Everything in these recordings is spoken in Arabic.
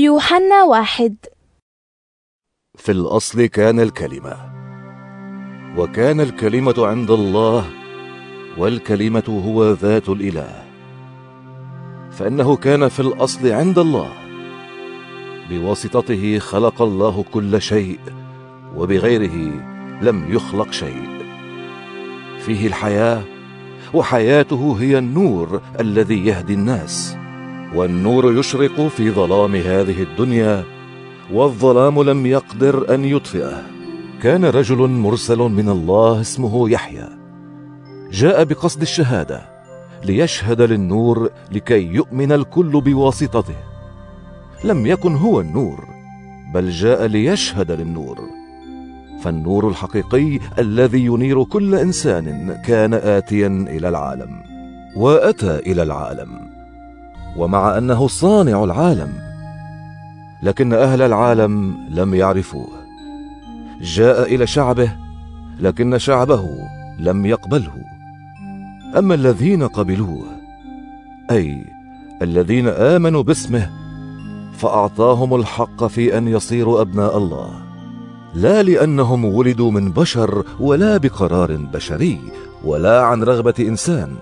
يوحنا واحد. في الأصل كان الكلمة وكان الكلمة عند الله والكلمة هو ذات الإله. فإنه كان في الأصل عند الله. بواسطته خلق الله كل شيء وبغيره لم يخلق شيء. فيه الحياة وحياته هي النور الذي يهدي الناس. والنور يشرق في ظلام هذه الدنيا والظلام لم يقدر أن يطفئه. كان رجل مرسل من الله اسمه يحيى. جاء بقصد الشهادة ليشهد للنور لكي يؤمن الكل بواسطته. لم يكن هو النور بل جاء ليشهد للنور. فالنور الحقيقي الذي ينير كل إنسان كان اتيا إلى العالم وأتى إلى العالم. ومع أنه صانع العالم. لكن أهل العالم لم يعرفوه. جاء إلى شعبه لكن شعبه لم يقبله. أما الذين قبلوه أي الذين آمنوا باسمه فأعطاهم الحق في أن يصيروا أبناء الله. لا لأنهم ولدوا من بشر ولا بقرار بشري ولا عن رغبة إنسان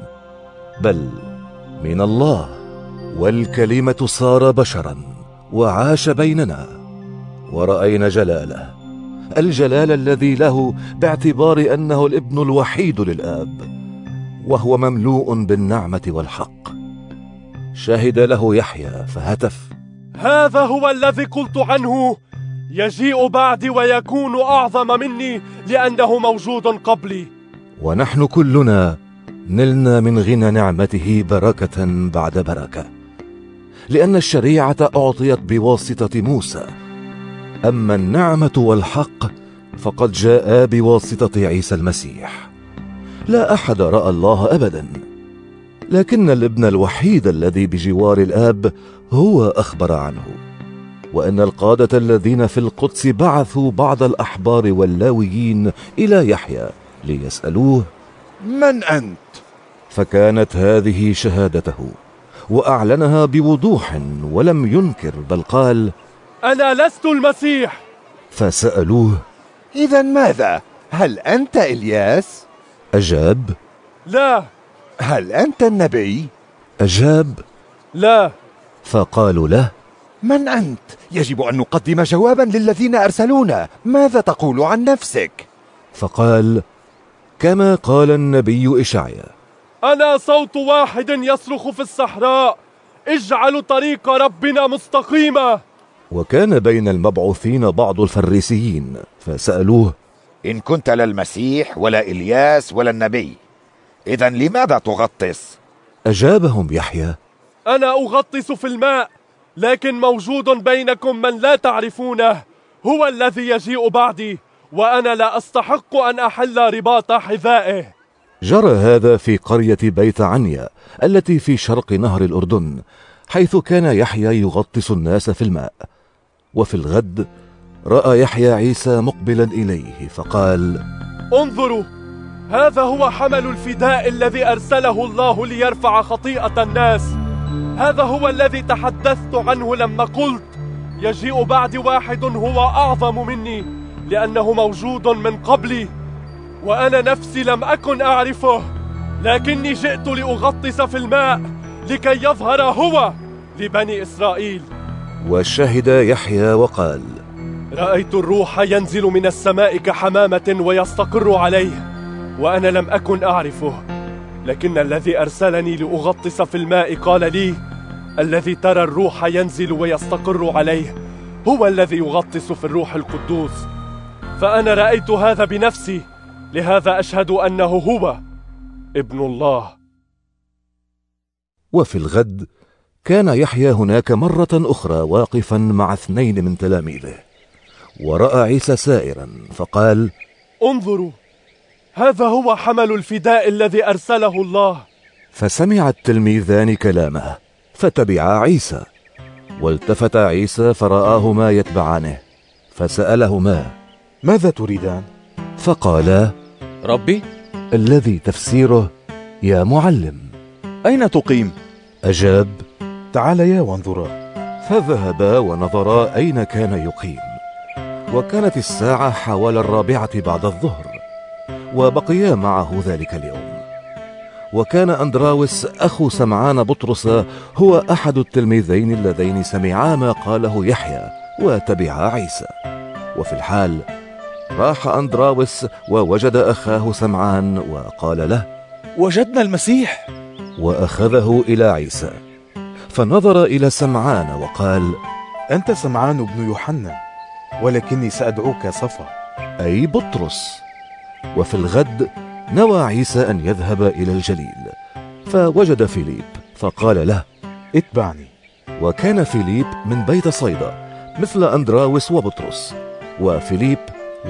بل من الله. والكلمة صار بشرا وعاش بيننا ورأينا جلاله. الجلال الذي له باعتبار أنه الابن الوحيد للآب وهو مملوء بالنعمة والحق. شهد له يحيى فهتف. هذا هو الذي قلت عنه. يجيء بعدي ويكون أعظم مني لأنه موجود قبلي. ونحن كلنا نلنا من غنى نعمته بركة بعد بركة. لأن الشريعة أعطيت بواسطة موسى. أما النعمة والحق فقد جاء بواسطة عيسى المسيح. لا أحد رأى الله ابدا. لكن الابن الوحيد الذي بجوار الآب هو أخبر عنه. وأن القادة الذين في القدس بعثوا بعض الأحبار واللاويين إلى يحيى ليسألوه من أنت؟ فكانت هذه شهادته. وأعلنها بوضوح ولم ينكر بل قال أنا لست المسيح. فسألوه إذا ماذا؟ هل أنت إلياس؟ أجاب لا. هل أنت النبي؟ أجاب لا. فقالوا له من أنت؟ يجب أن نقدم جوابا للذين أرسلونا. ماذا تقول عن نفسك؟ فقال كما قال النبي إشعيا أنا صوت واحد يصرخ في الصحراء. اجعلوا طريق ربنا مستقيمه وكان بين المبعوثين بعض الفريسيين فسألوه إن كنت لا المسيح ولا إلياس ولا النبي إذا لماذا تغطس؟ أجابهم يحيى أنا أغطس في الماء لكن موجود بينكم من لا تعرفونه. هو الذي يجيء بعدي وأنا لا أستحق أن أحل رباط حذائه. جرى هذا في قرية بيت عنيا التي في شرق نهر الأردن حيث كان يحيى يغطس الناس في الماء. وفي الغد رأى يحيى عيسى مقبلا إليه فقال انظروا هذا هو حمل الفداء الذي أرسله الله ليرفع خطيئة الناس. هذا هو الذي تحدثت عنه لما قلت يجيء بعدي واحد هو أعظم مني لأنه موجود من قبلي. وأنا نفسي لم أكن أعرفه لكني جئت لأغطس في الماء لكي يظهر هو لبني إسرائيل. وشهد يحيى وقال رأيت الروح ينزل من السماء كحمامة ويستقر عليه وأنا لم أكن أعرفه. لكن الذي أرسلني لأغطس في الماء قال لي الذي ترى الروح ينزل ويستقر عليه هو الذي يغطس في الروح القدوس. فأنا رأيت هذا بنفسي لهذا أشهد أنه هو ابن الله. وفي الغد كان يحيى هناك مرة أخرى واقفا مع اثنين من تلاميذه ورأى عيسى سائرا فقال انظروا هذا هو حمل الفداء الذي أرسله الله. فسمع التلميذان كلامه فتبعا عيسى. والتفت عيسى فراهما يتبعانه فسألهما ماذا تريدان؟ فقالا ربي الذي تفسيره يا معلم. أين تقيم؟ أجاب تعاليا وانظرا. فذهبا ونظرا أين كان يقيم. وكانت الساعة حوالي الرابعة بعد الظهر وبقيا معه ذلك اليوم. وكان أندراوس أخو سمعان بطرس هو أحد التلميذين اللذين سمعا ما قاله يحيى وتبعا عيسى. وفي الحال راح أندراوس ووجد أخاه سمعان وقال له وجدنا المسيح. وأخذه إلى عيسى. فنظر إلى سمعان وقال أنت سمعان بن يوحنا ولكني سأدعوك صفا. أي بطرس. وفي الغد نوى عيسى أن يذهب إلى الجليل. فوجد فيليب فقال له اتبعني. وكان فيليب من بيت صيدا مثل أندراوس وبطرس. وفيليب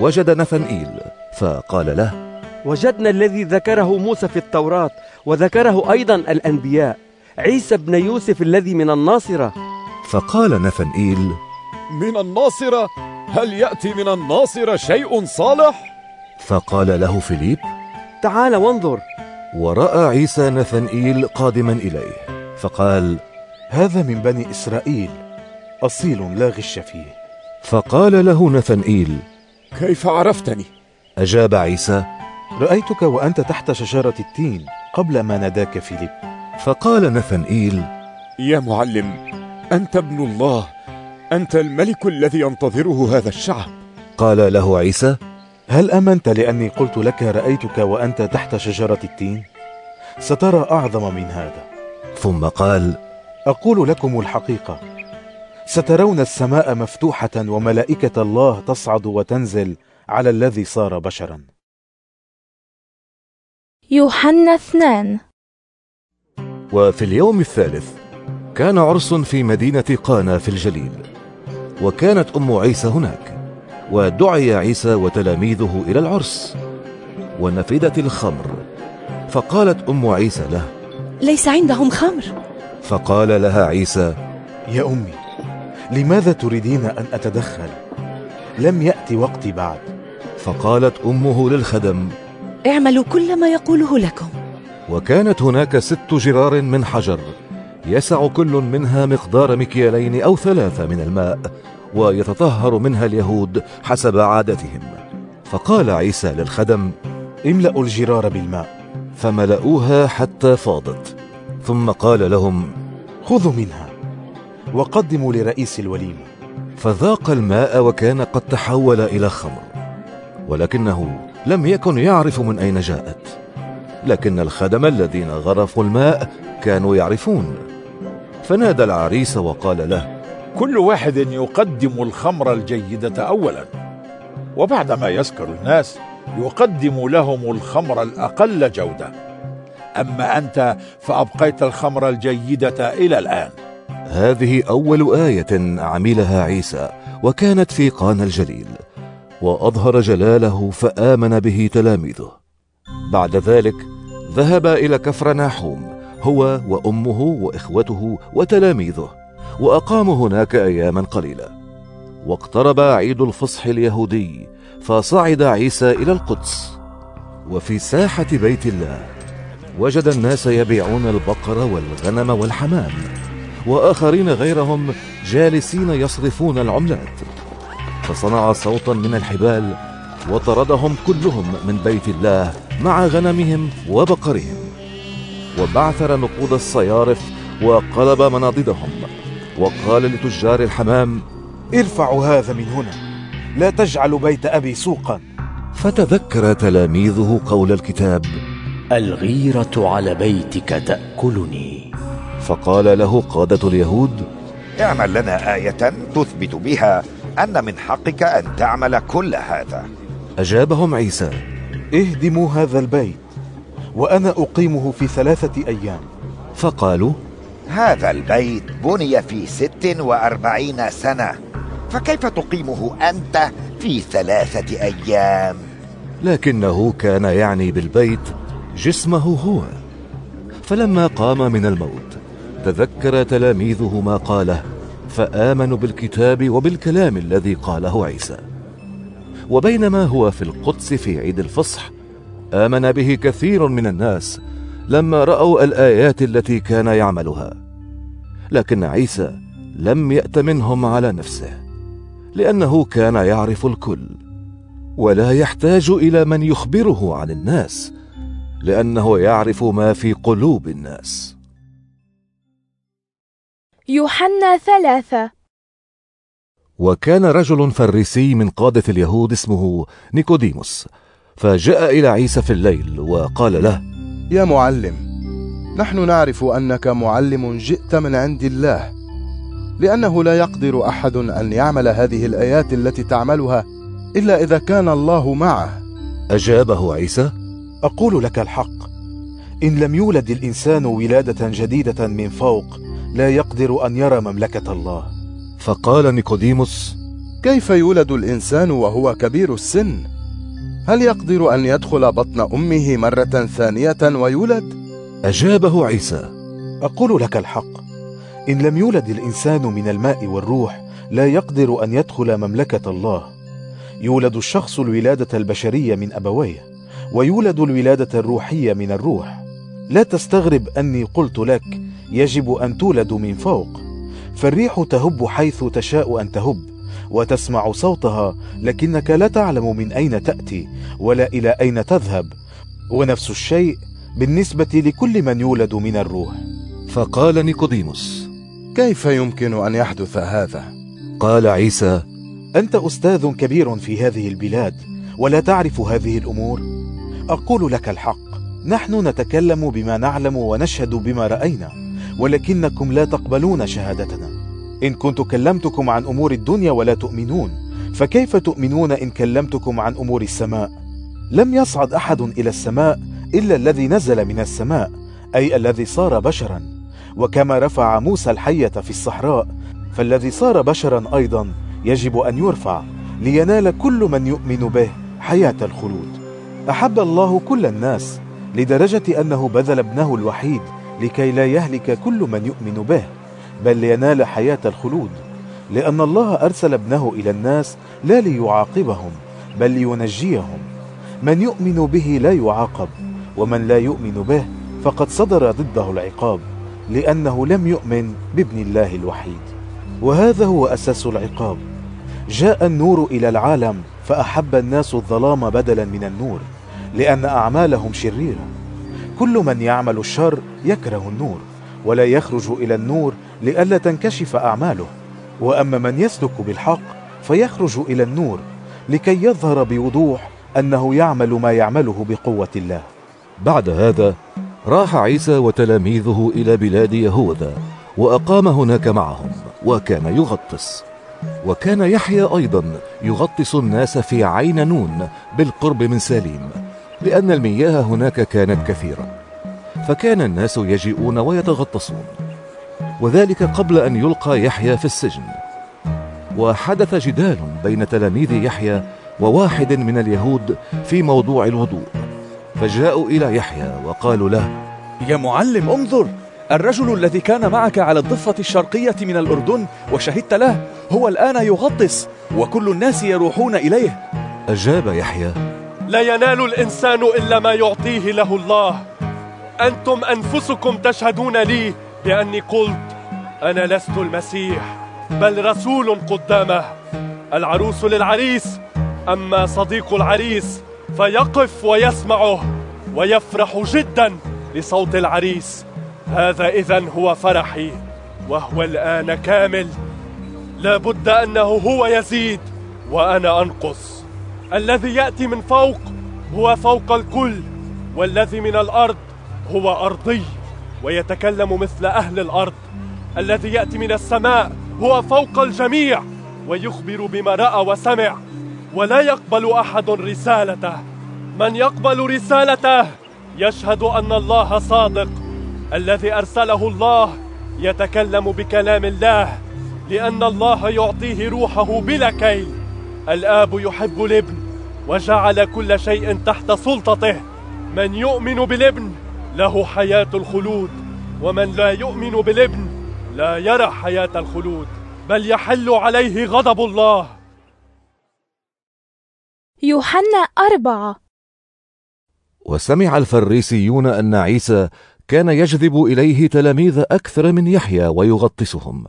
وجد نثنئيل فقال له وجدنا الذي ذكره موسى في التوراة وذكره أيضا الأنبياء عيسى بن يوسف الذي من الناصرة. فقال نثنئيل من الناصرة؟ هل يأتي من الناصرة شيء صالح؟ فقال له فيليب تعال وانظر. ورأى عيسى نثنئيل قادما إليه فقال هذا من بني إسرائيل أصيل لا غش فيه. فقال له نثنئيل كيف عرفتني؟ أجاب عيسى رأيتك وأنت تحت شجرة التين قبل ما ناداك فيليب فقال نثنئيل يا معلم أنت ابن الله أنت الملك الذي ينتظره هذا الشعب قال له عيسى هل أمنت لأني قلت لك رأيتك وأنت تحت شجرة التين؟ سترى أعظم من هذا ثم قال أقول لكم الحقيقة سترون السماء مفتوحة وملائكة الله تصعد وتنزل على الذي صار بشرا. يوحنا اثنان. وفي اليوم الثالث كان عرس في مدينة قانا في الجليل وكانت أم عيسى هناك ودعي عيسى وتلاميذه إلى العرس ونفدت الخمر. فقالت أم عيسى له ليس عندهم خمر. فقال لها عيسى يا أمي لماذا تريدين أن أتدخل؟ لم يأتي وقتي بعد. فقالت أمه للخدم اعملوا كل ما يقوله لكم. وكانت هناك ست جرار من حجر يسع كل منها مقدار مكيالين أو ثلاثة من الماء ويتطهر منها اليهود حسب عادتهم. فقال عيسى للخدم املأوا الجرار بالماء. فملأوها حتى فاضت. ثم قال لهم خذوا منها. وقدموا لرئيس الوليمة. فذاق الماء وكان قد تحول إلى خمر. ولكنه لم يكن يعرف من أين جاءت. لكن الخدم الذين غرفوا الماء كانوا يعرفون. فنادى العريس وقال له كل واحد يقدم الخمر الجيدة أولا. وبعدما يسكر الناس يقدم لهم الخمر الأقل جودة. أما أنت فأبقيت الخمر الجيدة إلى الآن. هذه أول آية عملها عيسى وكانت في قانا الجليل وأظهر جلاله فآمن به تلاميذه. بعد ذلك ذهب إلى كفر ناحوم هو وأمه وإخوته وتلاميذه وأقاموا هناك أياما قليلة. واقترب عيد الفصح اليهودي فصعد عيسى إلى القدس. وفي ساحة بيت الله وجد الناس يبيعون البقر والغنم والحمام. وآخرين غيرهم جالسين يصرفون العملات. فصنع صوتا من الحبال وطردهم كلهم من بيت الله مع غنمهم وبقرهم. وبعثر نقود الصيارف وقلب مناضدهم. وقال لتجار الحمام ارفعوا هذا من هنا. لا تجعلوا بيت أبي سوقا. فتذكر تلاميذه قول الكتاب الغيرة على بيتك تأكلني. فقال له قادة اليهود اعمل لنا آية تثبت بها أن من حقك أن تعمل كل هذا. أجابهم عيسى اهدموا هذا البيت وأنا أقيمه في ثلاثة أيام. فقالوا هذا البيت بني في ست وأربعين سنة فكيف تقيمه أنت في ثلاثة أيام؟ لكنه كان يعني بالبيت جسمه هو. فلما قام من الموت تذكر تلاميذه ما قاله فآمنوا بالكتاب وبالكلام الذي قاله عيسى. وبينما هو في القدس في عيد الفصح آمن به كثير من الناس لما رأوا الآيات التي كان يعملها. لكن عيسى لم يأتمنهم على نفسه لأنه كان يعرف الكل ولا يحتاج إلى من يخبره عن الناس لأنه يعرف ما في قلوب الناس. يوحنا ثلاثة. وكان رجل فريسي من قادة اليهود اسمه نيكوديموس فجاء إلى عيسى في الليل وقال له يا معلم نحن نعرف أنك معلم جئت من عند الله لأنه لا يقدر أحد أن يعمل هذه الآيات التي تعملها إلا إذا كان الله معه. أجابه عيسى أقول لك الحق إن لم يولد الإنسان ولادة جديدة من فوق لا يقدر أن يرى مملكة الله. فقال نيكوديموس كيف يولد الإنسان وهو كبير السن؟ هل يقدر أن يدخل بطن أمه مرة ثانية ويولد؟ أجابه عيسى. أقول لك الحق. إن لم يولد الإنسان من الماء والروح لا يقدر أن يدخل مملكة الله. يولد الشخص الولادة البشرية من أبويه ويولد الولادة الروحية من الروح. لا تستغرب أني قلت لك يجب أن تولد من فوق. فالريح تهب حيث تشاء أن تهب وتسمع صوتها لكنك لا تعلم من أين تأتي ولا إلى أين تذهب. ونفس الشيء بالنسبة لكل من يولد من الروح. فقال نيكوديموس كيف يمكن أن يحدث هذا؟ قال عيسى أنت أستاذ كبير في هذه البلاد ولا تعرف هذه الأمور؟ أقول لك الحق. نحن نتكلم بما نعلم ونشهد بما رأينا ولكنكم لا تقبلون شهادتنا. إن كنت كلمتكم عن أمور الدنيا ولا تؤمنون فكيف تؤمنون إن كلمتكم عن أمور السماء؟ لم يصعد أحد إلى السماء إلا الذي نزل من السماء أي الذي صار بشرا. وكما رفع موسى الحية في الصحراء فالذي صار بشرا أيضا يجب أن يرفع لينال كل من يؤمن به حياة الخلود. أحب الله كل الناس لدرجة أنه بذل ابنه الوحيد لكي لا يهلك كل من يؤمن به بل لينال حياة الخلود. لأن الله أرسل ابنه إلى الناس لا ليعاقبهم بل لينجيهم. من يؤمن به لا يعاقب ومن لا يؤمن به فقد صدر ضده العقاب لأنه لم يؤمن بابن الله الوحيد. وهذا هو أساس العقاب. جاء النور إلى العالم فأحب الناس الظلام بدلا من النور. لأن أعمالهم شريرة. كل من يعمل الشر يكره النور ولا يخرج إلى النور لئلا تنكشف أعماله. وأما من يسلك بالحق فيخرج إلى النور لكي يظهر بوضوح أنه يعمل ما يعمله بقوة الله. بعد هذا راح عيسى وتلاميذه إلى بلاد يهوذا وأقام هناك معهم وكان يغطس. وكان يحيى أيضا يغطس الناس في عين نون بالقرب من سليم. لأن المياه هناك كانت كثيرة فكان الناس يجيئون ويتغطسون وذلك قبل أن يلقى يحيى في السجن. وحدث جدال بين تلاميذ يحيى وواحد من اليهود في موضوع الوضوء فجاءوا إلى يحيى وقالوا له يا معلم انظر الرجل الذي كان معك على الضفة الشرقية من الأردن وشهدت له هو الآن يغطس وكل الناس يروحون إليه. أجاب يحيى لا ينال الإنسان إلا ما يعطيه له الله. أنتم أنفسكم تشهدون لي بأني قلت أنا لست المسيح بل رسول قدامه. العروس للعريس أما صديق العريس فيقف ويسمعه ويفرح جدا لصوت العريس. هذا إذا هو فرحي وهو الآن كامل. لابد أنه هو يزيد وأنا أنقص. الذي يأتي من فوق هو فوق الكل والذي من الأرض هو أرضي ويتكلم مثل أهل الأرض. الذي يأتي من السماء هو فوق الجميع ويخبر بما رأى وسمع. ولا يقبل أحد رسالته. من يقبل رسالته يشهد أن الله صادق. الذي أرسله الله يتكلم بكلام الله لأن الله يعطيه روحه بلا كيل. الآب يحب الابن وجعل كل شيء تحت سلطته. من يؤمن بالابن له حياة الخلود ومن لا يؤمن بالابن لا يرى حياة الخلود. بل يحل عليه غضب الله. يوحنا أربعة. وسمع الفريسيون أن عيسى كان يجذب إليه تلاميذ أكثر من يحيى ويغطسهم.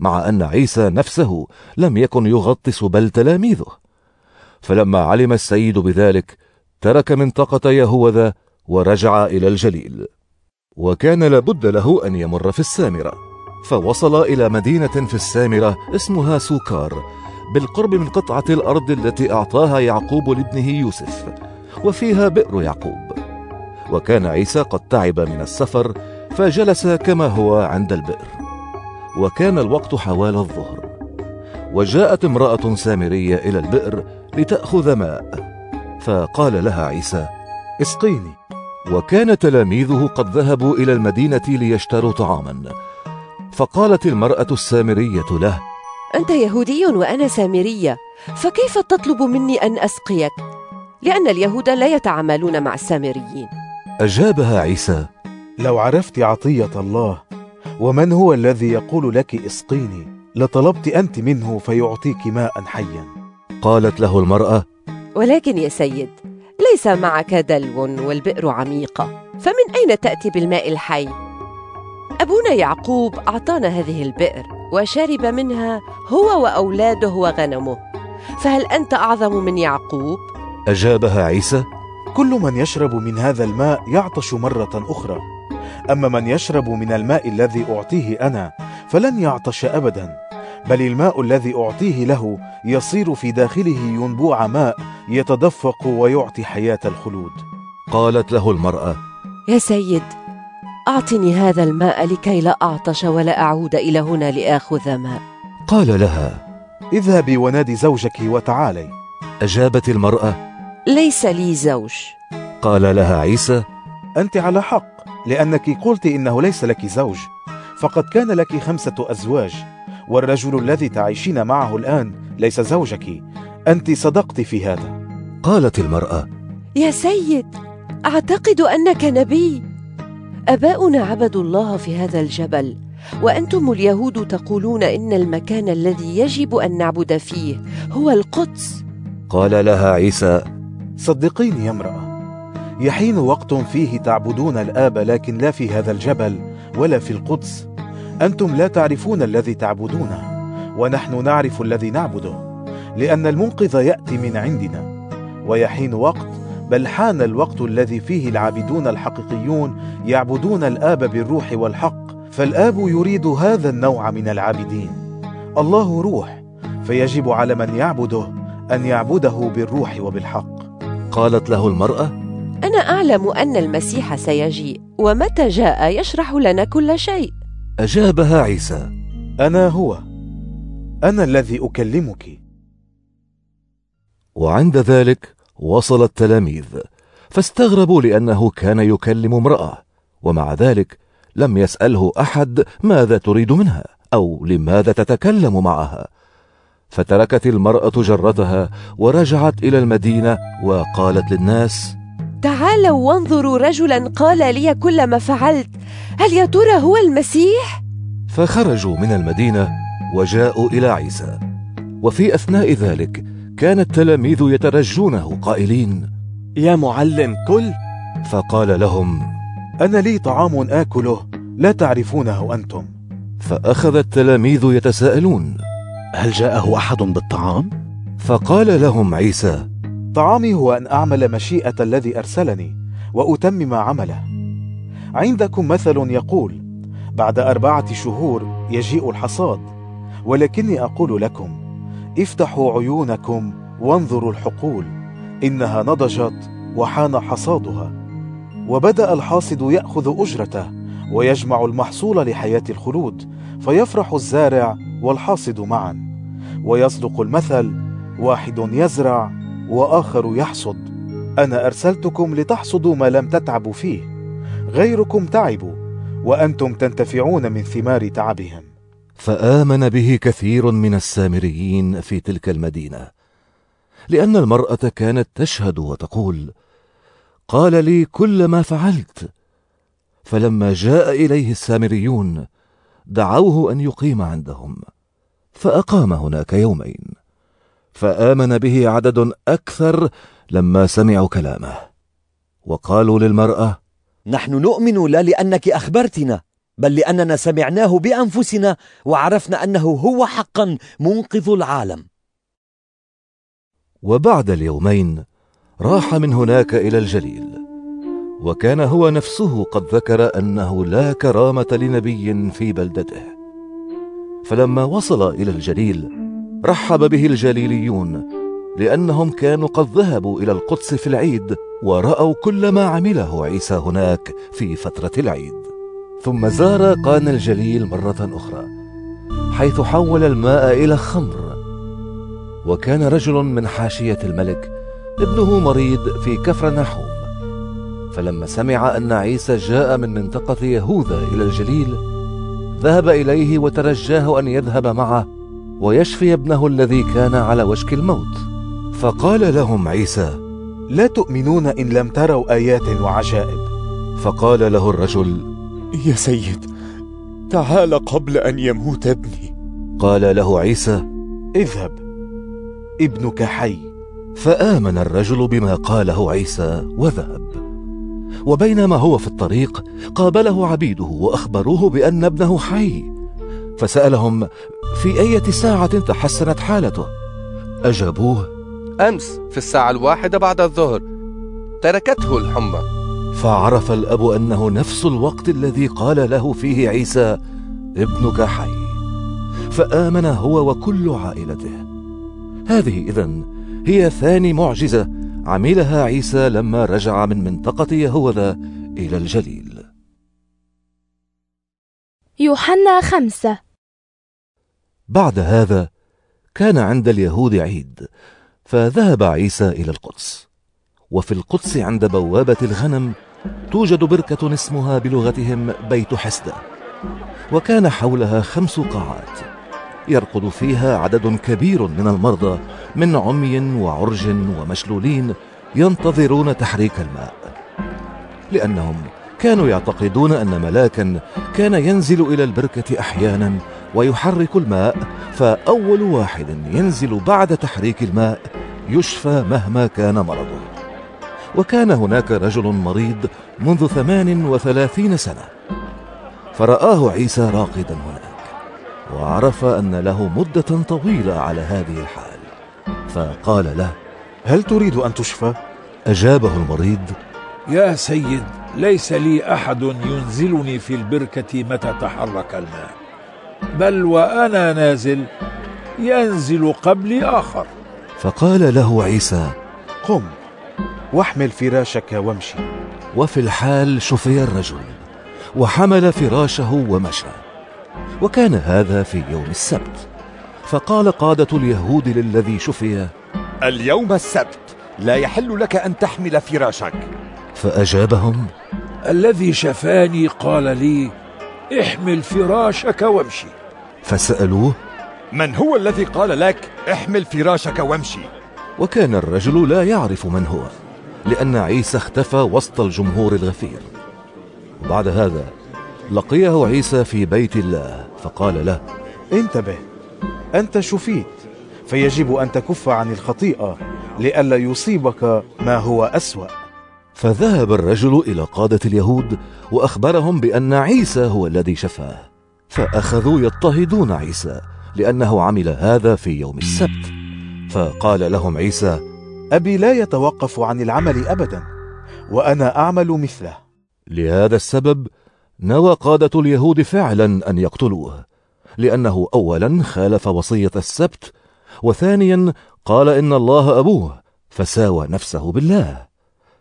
مع أن عيسى نفسه لم يكن يغطس بل تلاميذه. فلما علم السيد بذلك ترك منطقة يهوذا ورجع إلى الجليل. وكان لابد له أن يمر في السامرة. فوصل إلى مدينة في السامرة اسمها سوكار بالقرب من قطعة الأرض التي أعطاها يعقوب لابنه يوسف وفيها بئر يعقوب. وكان عيسى قد تعب من السفر فجلس كما هو عند البئر. وكان الوقت حوال الظهر. وجاءت امرأة سامرية إلى البئر لتأخذ ماء. فقال لها عيسى اسقيني. وكان تلاميذه قد ذهبوا إلى المدينة ليشتروا طعاما. فقالت المرأة السامرية له أنت يهودي وأنا سامرية فكيف تطلب مني أن أسقيك؟ لأن اليهود لا يتعاملون مع السامريين. أجابها عيسى لو عرفت عطية الله ومن هو الذي يقول لك اسقيني؟ لطلبت أنت منه فيعطيك ماء حيا. قالت له المرأة ولكن يا سيد ليس معك دلو والبئر عميقه فمن أين تأتي بالماء الحي؟ أبونا يعقوب أعطانا هذه البئر وشرب منها هو وأولاده وغنمه. فهل أنت أعظم من يعقوب؟ أجابها عيسى كل من يشرب من هذا الماء يعطش مرة أخرى. أما من يشرب من الماء الذي أعطيه أنا فلن يعطش ابدا. بل الماء الذي أعطيه له يصير في داخله ينبوع ماء يتدفق ويعطي حياة الخلود. قالت له المرأة يا سيد أعطني هذا الماء لكي لا أعطش ولا أعود إلى هنا لآخذ ماء. قال لها اذهبي ونادي زوجك وتعالي. أجابت المرأة ليس لي زوج. قال لها عيسى أنت على حق لأنك قلت إنه ليس لك زوج. فقد كان لك خمسة أزواج والرجل الذي تعيشين معه الآن ليس زوجك. أنت صدقت في هذا. قالت المرأة يا سيد أعتقد أنك نبي. أباؤنا عبدوا الله في هذا الجبل وأنتم اليهود تقولون إن المكان الذي يجب أن نعبد فيه هو القدس. قال لها عيسى صدقيني يا امرأة. يحين وقت فيه تعبدون الآب لكن لا في هذا الجبل ولا في القدس. أنتم لا تعرفون الذي تعبدونه ونحن نعرف الذي نعبده لأن المنقذ يأتي من عندنا. ويحين وقت بل حان الوقت الذي فيه العابدون الحقيقيون يعبدون الآب بالروح والحق فالآب يريد هذا النوع من العابدين. الله روح فيجب على من يعبده أن يعبده بالروح وبالحق. قالت له المرأة أنا أعلم أن المسيح سيجيء ومتى جاء يشرح لنا كل شيء. أجابها عيسى أنا هو. أنا الذي أكلمك. وعند ذلك وصل التلاميذ فاستغربوا لأنه كان يكلم امرأة ومع ذلك لم يسأله أحد ماذا تريد منها أو لماذا تتكلم معها. فتركت المرأة جرتها ورجعت إلى المدينة وقالت للناس تعالوا وانظروا رجلا قال لي كل ما فعلت هل يا ترى هو المسيح؟ فخرجوا من المدينة وجاءوا إلى عيسى. وفي أثناء ذلك كان التلاميذ يترجونه قائلين يا معلم كل. فقال لهم أنا لي طعام آكله لا تعرفونه أنتم. فأخذ التلاميذ يتساءلون هل جاءه أحد بالطعام؟ فقال لهم عيسى طعامي هو أن أعمل مشيئة الذي أرسلني وأتمم عمله. عندكم مثل يقول بعد أربعة شهور يجيء الحصاد ولكني أقول لكم افتحوا عيونكم وانظروا الحقول إنها نضجت وحان حصادها. وبدأ الحاصد يأخذ أجرته ويجمع المحصول لحياة الخلود فيفرح الزارع والحاصد معا. ويصدق المثل واحد يزرع وآخر يحصد. أنا أرسلتكم لتحصدوا ما لم تتعبوا فيه. غيركم تعبوا وأنتم تنتفعون من ثمار تعبهم. فآمن به كثير من السامريين في تلك المدينة لأن المرأة كانت تشهد وتقول قال لي كل ما فعلت. فلما جاء إليه السامريون دعوه أن يقيم عندهم فأقام هناك يومين. فآمن به عدد أكثر لما سمعوا كلامه. وقالوا للمرأة نحن نؤمن لا لأنك أخبرتنا بل لأننا سمعناه بأنفسنا وعرفنا أنه هو حقا منقذ العالم. وبعد اليومين راح من هناك إلى الجليل وكان هو نفسه قد ذكر أنه لا كرامة لنبي في بلدته. فلما وصل إلى الجليل رحب به الجليليون لأنهم كانوا قد ذهبوا إلى القدس في العيد ورأوا كل ما عمله عيسى هناك في فترة العيد. ثم زار قان الجليل مرة أخرى حيث حول الماء إلى خمر. وكان رجل من حاشية الملك ابنه مريض في كفر نحوم. فلما سمع أن عيسى جاء من منطقة يهوذا إلى الجليل ذهب إليه وترجاه أن يذهب معه ويشفي ابنه الذي كان على وشك الموت. فقال لهم عيسى لا تؤمنون إن لم تروا آيات وعجائب. فقال له الرجل يا سيد تعال قبل أن يموت ابني. قال له عيسى اذهب ابنك حي. فآمن الرجل بما قاله عيسى وذهب. وبينما هو في الطريق قابله عبيده وأخبروه بأن ابنه حي. فسألهم في أية ساعة تحسنت حالته؟ أجابوه أمس في الساعة الواحدة بعد الظهر. تركته الحمى. فعرف الأب أنه نفس الوقت الذي قال له فيه عيسى ابنك حي. فآمن هو وكل عائلته. هذه إذن هي ثاني معجزة عملها عيسى لما رجع من منطقة يهوذا إلى الجليل. يوحنا خمسة بعد هذا كان عند اليهود عيد فذهب عيسى إلى القدس. وفي القدس عند بوابة الغنم توجد بركة اسمها بلغتهم بيت حسدة وكان حولها خمس قاعات. يرقد فيها عدد كبير من المرضى من عمي وعرج ومشلولين ينتظرون تحريك الماء. لأنهم كانوا يعتقدون أن ملاكا كان ينزل إلى البركة أحيانا ويحرك الماء فأول واحد ينزل بعد تحريك الماء يشفى مهما كان مرضه. وكان هناك رجل مريض منذ ثمان وثلاثين سنة. فرآه عيسى راقدا هناك وعرف أن له مدة طويلة على هذه الحال. فقال له هل تريد أن تشفى؟ أجابه المريض يا سيد ليس لي أحد ينزلني في البركة متى تحرك الماء. بل وأنا نازل ينزل قبلي آخر. فقال له عيسى قم واحمل فراشك وامشي. وفي الحال شفي الرجل وحمل فراشه ومشى. وكان هذا في يوم السبت. فقال قادة اليهود للذي شفي اليوم السبت لا يحل لك أن تحمل فراشك. فأجابهم الذي شفاني قال لي احمل فراشك وامشي. فسألوه من هو الذي قال لك احمل فراشك وامشي؟ وكان الرجل لا يعرف من هو لأن عيسى اختفى وسط الجمهور الغفير. وبعد هذا لقيه عيسى في بيت الله فقال له انتبه أنت شفيت فيجب أن تكف عن الخطيئة لئلا يصيبك ما هو أسوأ. فذهب الرجل إلى قادة اليهود وأخبرهم بأن عيسى هو الذي شفاه. فأخذوا يضطهدون عيسى لأنه عمل هذا في يوم السبت. فقال لهم عيسى أبي لا يتوقف عن العمل أبدا وأنا أعمل مثله. لهذا السبب نوى قادة اليهود فعلا أن يقتلوه لأنه أولا خالف وصية السبت وثانيا قال إن الله أبوه فساوى نفسه بالله.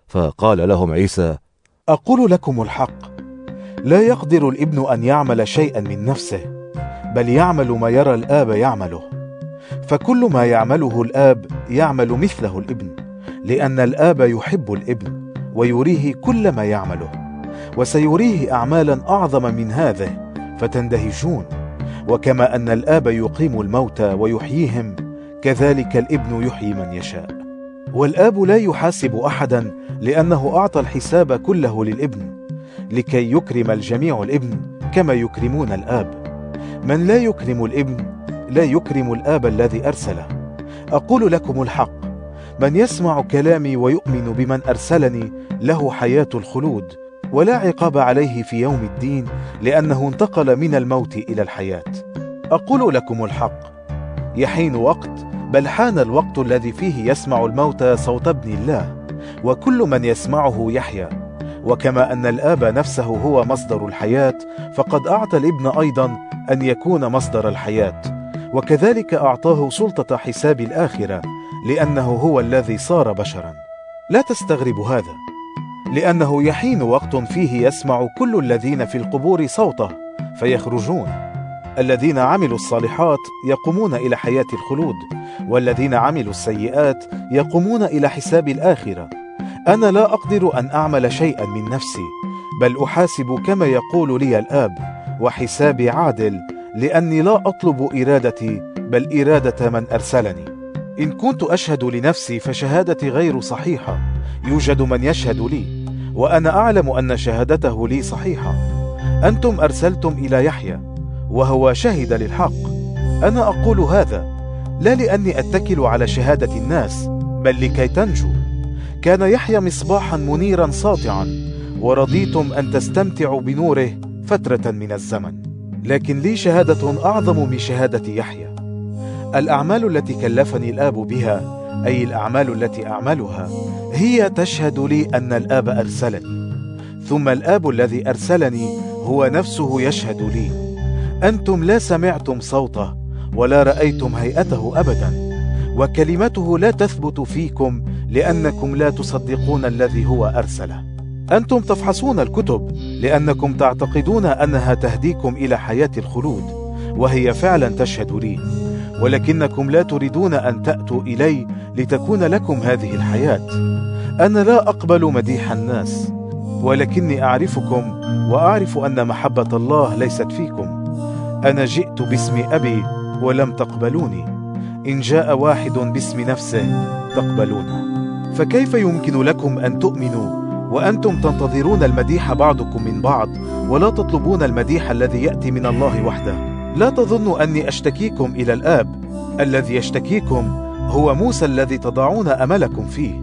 فقال لهم عيسى أقول لكم الحق لا يقدر الابن أن يعمل شيئا من نفسه بل يعمل ما يرى الآب يعمله. فكل ما يعمله الآب يعمل مثله الابن لأن الآب يحب الابن ويريه كل ما يعمله. وسيريه أعمالا أعظم من هذه فتندهشون. وكما أن الآب يقيم الموتى ويحييهم كذلك الابن يحيي من يشاء. والآب لا يحاسب أحدا لأنه أعطى الحساب كله للابن لكي يكرم الجميع الابن كما يكرمون الآب. من لا يكرم الابن لا يكرم الآب الذي أرسله. أقول لكم الحق من يسمع كلامي ويؤمن بمن أرسلني له حياة الخلود ولا عقاب عليه في يوم الدين لأنه انتقل من الموت إلى الحياة. أقول لكم الحق يحين وقت بل حان الوقت الذي فيه يسمع الموتى صوت ابن الله وكل من يسمعه يحيا. وكما أن الآب نفسه هو مصدر الحياة فقد أعطى الابن أيضا أن يكون مصدر الحياة. وكذلك أعطاه سلطة حساب الآخرة لأنه هو الذي صار بشرا. لا تستغرب هذا لأنه يحين وقت فيه يسمع كل الذين في القبور صوته فيخرجون. الذين عملوا الصالحات يقومون إلى حياة الخلود والذين عملوا السيئات يقومون إلى حساب الآخرة. أنا لا أقدر أن أعمل شيئا من نفسي بل أحاسب كما يقول لي الآب وحسابي عادل لأني لا أطلب إرادتي بل إرادة من أرسلني. إن كنت أشهد لنفسي فشهادتي غير صحيحة يوجد من يشهد لي وأنا أعلم أن شهادته لي صحيحة. أنتم أرسلتم إلى يحيى وهو شهد للحق. أنا أقول هذا لا لأني أتكل على شهادة الناس بل لكي تنجو. كان يحيى مصباحا منيرا ساطعا ورضيتم أن تستمتعوا بنوره فترة من الزمن. لكن لي شهادة أعظم من شهادة يحيى. الأعمال التي كلفني الآب بها أي الأعمال التي أعملها هي تشهد لي أن الآب أرسلني. ثم الآب الذي أرسلني هو نفسه يشهد لي. أنتم لا سمعتم صوته ولا رأيتم هيئته ابدا وكلمته لا تثبت فيكم لأنكم لا تصدقون الذي هو أرسله. أنتم تفحصون الكتب لأنكم تعتقدون أنها تهديكم إلى حياة الخلود وهي فعلا تشهد لي ولكنكم لا تريدون أن تأتوا إلي لتكون لكم هذه الحياة. أنا لا أقبل مديح الناس ولكني أعرفكم وأعرف أن محبة الله ليست فيكم. أنا جئت باسم أبي ولم تقبلوني. إن جاء واحد باسم نفسه تقبلونه. فكيف يمكن لكم أن تؤمنوا وأنتم تنتظرون المديح بعضكم من بعض ولا تطلبون المديح الذي يأتي من الله وحده؟ لا تظنوا أني أشتكيكم إلى الآب. الذي يشتكيكم هو موسى الذي تضعون أملكم فيه.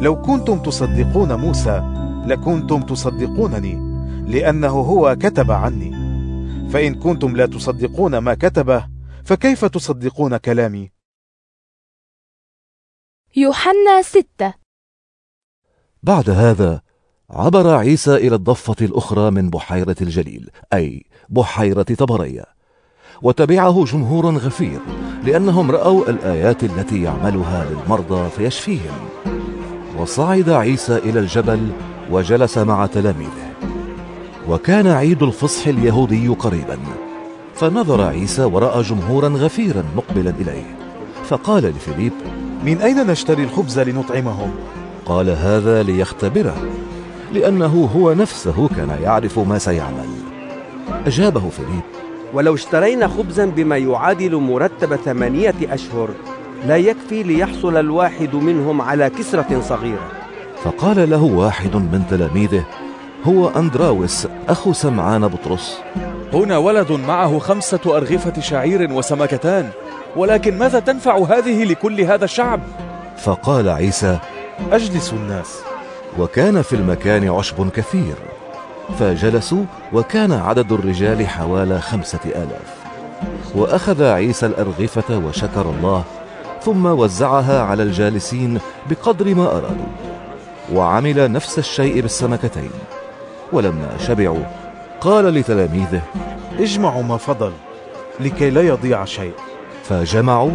لو كنتم تصدقون موسى لكنتم تصدقونني لأنه هو كتب عني. فإن كنتم لا تصدقون ما كتبه فكيف تصدقون كلامي؟ يوحنا ستة. بعد هذا عبر عيسى إلى الضفة الأخرى من بحيرة الجليل أي بحيرة طبرية وتبعه جمهور غفير لأنهم رأوا الآيات التي يعملها للمرضى فيشفيهم. وصعد عيسى إلى الجبل وجلس مع تلاميذه. وكان عيد الفصح اليهودي قريبا. فنظر عيسى ورأى جمهورا غفيرا مقبلا إليه. فقال لفيليب من أين نشتري الخبز لنطعمهم؟ قال هذا ليختبره لأنه هو نفسه كان يعرف ما سيعمل. أجابه فيليب ولو اشترينا خبزا بما يعادل مرتب ثمانية أشهر لا يكفي ليحصل الواحد منهم على كسرة صغيرة. فقال له واحد من تلاميذه هو أندراوس أخو سمعان بطرس. هنا ولد معه خمسة أرغفة شعير وسمكتان ولكن ماذا تنفع هذه لكل هذا الشعب؟ فقال عيسى أجلس الناس. وكان في المكان عشب كثير فجلسوا وكان عدد الرجال حوالي خمسة آلاف. وأخذ عيسى الأرغفة وشكر الله ثم وزعها على الجالسين بقدر ما أرادوا وعمل نفس الشيء بالسمكتين. ولما شبعوا. قال لتلاميذه اجمعوا ما فضل لكي لا يضيع شيء. فجمعوا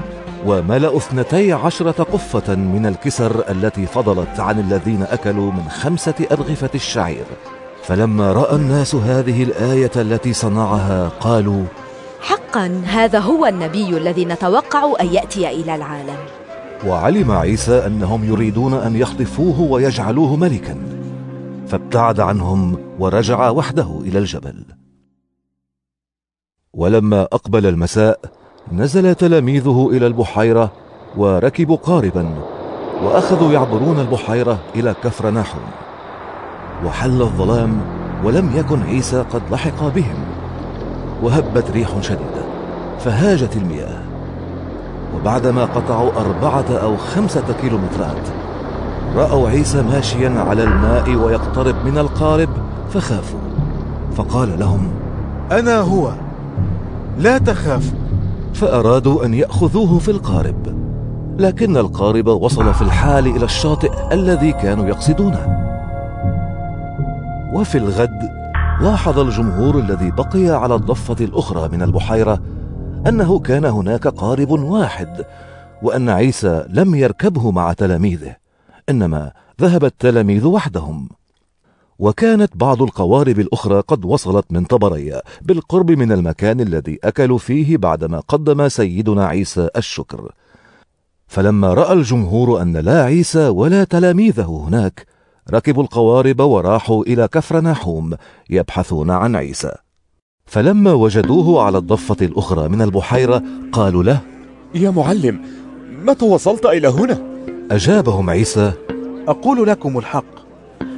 وملأوا اثنتي عشرة قفة من الكسر التي فضلت عن الذين أكلوا من خمسة أرغفة الشعير. فلما رأى الناس هذه الآية التي صنعها قالوا حقا هذا هو النبي الذي نتوقع أن يأتي إلى العالم. وعلم عيسى أنهم يريدون أن يخطفوه ويجعلوه ملكا. فابتعد عنهم ورجع وحده إلى الجبل. ولما أقبل المساء نزل تلاميذه إلى البحيرة وركبوا قاربا وأخذوا يعبرون البحيرة إلى كفر ناحوم وحل الظلام ولم يكن عيسى قد لحق بهم. وهبت ريح شديدة فهاجت المياه. وبعدما قطعوا أربعة أو خمسة كيلومترات رأوا عيسى ماشيا على الماء ويقترب من القارب فخافوا. فقال لهم أنا هو. لا تخافوا. فأرادوا أن يأخذوه في القارب. لكن القارب وصل في الحال إلى الشاطئ الذي كانوا يقصدونه. وفي الغد لاحظ الجمهور الذي بقي على الضفة الأخرى من البحيرة أنه كان هناك قارب واحد وأن عيسى لم يركبه مع تلاميذه. إنما ذهب التلاميذ وحدهم. وكانت بعض القوارب الأخرى قد وصلت من طبريا بالقرب من المكان الذي أكلوا فيه بعدما قدم سيدنا عيسى الشكر. فلما رأى الجمهور أن لا عيسى ولا تلاميذه هناك ركبوا القوارب وراحوا إلى كفر ناحوم يبحثون عن عيسى. فلما وجدوه على الضفة الأخرى من البحيرة قالوا له يا معلم متى وصلت إلى هنا؟ أجابهم عيسى أقول لكم الحق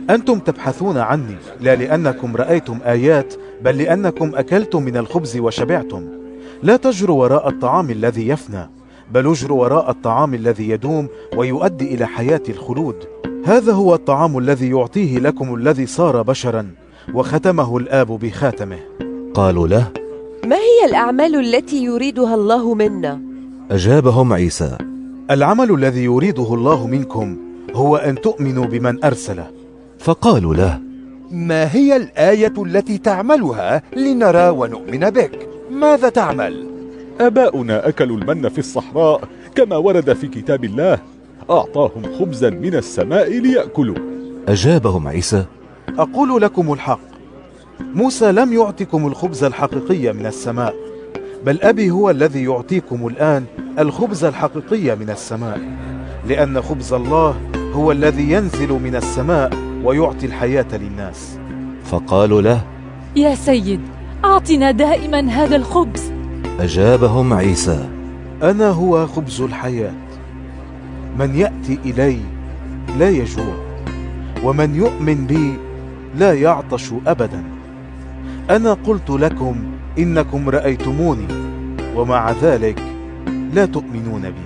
أنتم تبحثون عني لا لأنكم رأيتم آيات بل لأنكم أكلتم من الخبز وشبعتم. لا تجروا وراء الطعام الذي يفنى بل اجروا وراء الطعام الذي يدوم ويؤدي إلى حياة الخلود. هذا هو الطعام الذي يعطيه لكم الذي صار بشرا وختمه الآب بخاتمه. قالوا له ما هي الأعمال التي يريدها الله منا؟ أجابهم عيسى العمل الذي يريده الله منكم هو أن تؤمنوا بمن أرسله فقالوا له ما هي الآية التي تعملها لنرى ونؤمن بك؟ ماذا تعمل؟ آباؤنا أكلوا المن في الصحراء كما ورد في كتاب الله أعطاهم خبزا من السماء ليأكلوا. أجابهم عيسى أقول لكم الحق موسى لم يعطكم الخبز الحقيقي من السماء. بل أبي هو الذي يعطيكم الآن الخبز الحقيقي من السماء لأن خبز الله هو الذي ينزل من السماء ويعطي الحياة للناس. فقالوا له يا سيد أعطنا دائما هذا الخبز. أجابهم عيسى أنا هو خبز الحياة. من يأتي إلي لا يجوع ومن يؤمن بي لا يعطش أبدا. أنا قلت لكم إنكم رأيتموني ومع ذلك لا تؤمنون بي.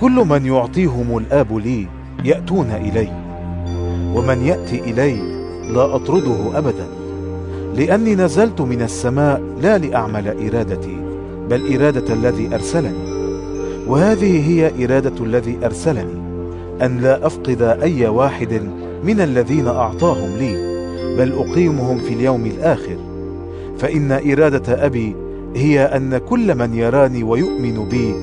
كل من يعطيهم الآب لي يأتون إلي ومن يأتي إلي لا أطرده أبدا لأني نزلت من السماء لا لأعمل إرادتي بل إرادة الذي أرسلني. وهذه هي إرادة الذي أرسلني أن لا أفقد أي واحد من الذين أعطاهم لي بل أقيمهم في اليوم الآخر. فإن إرادة أبي هي أن كل من يراني ويؤمن بي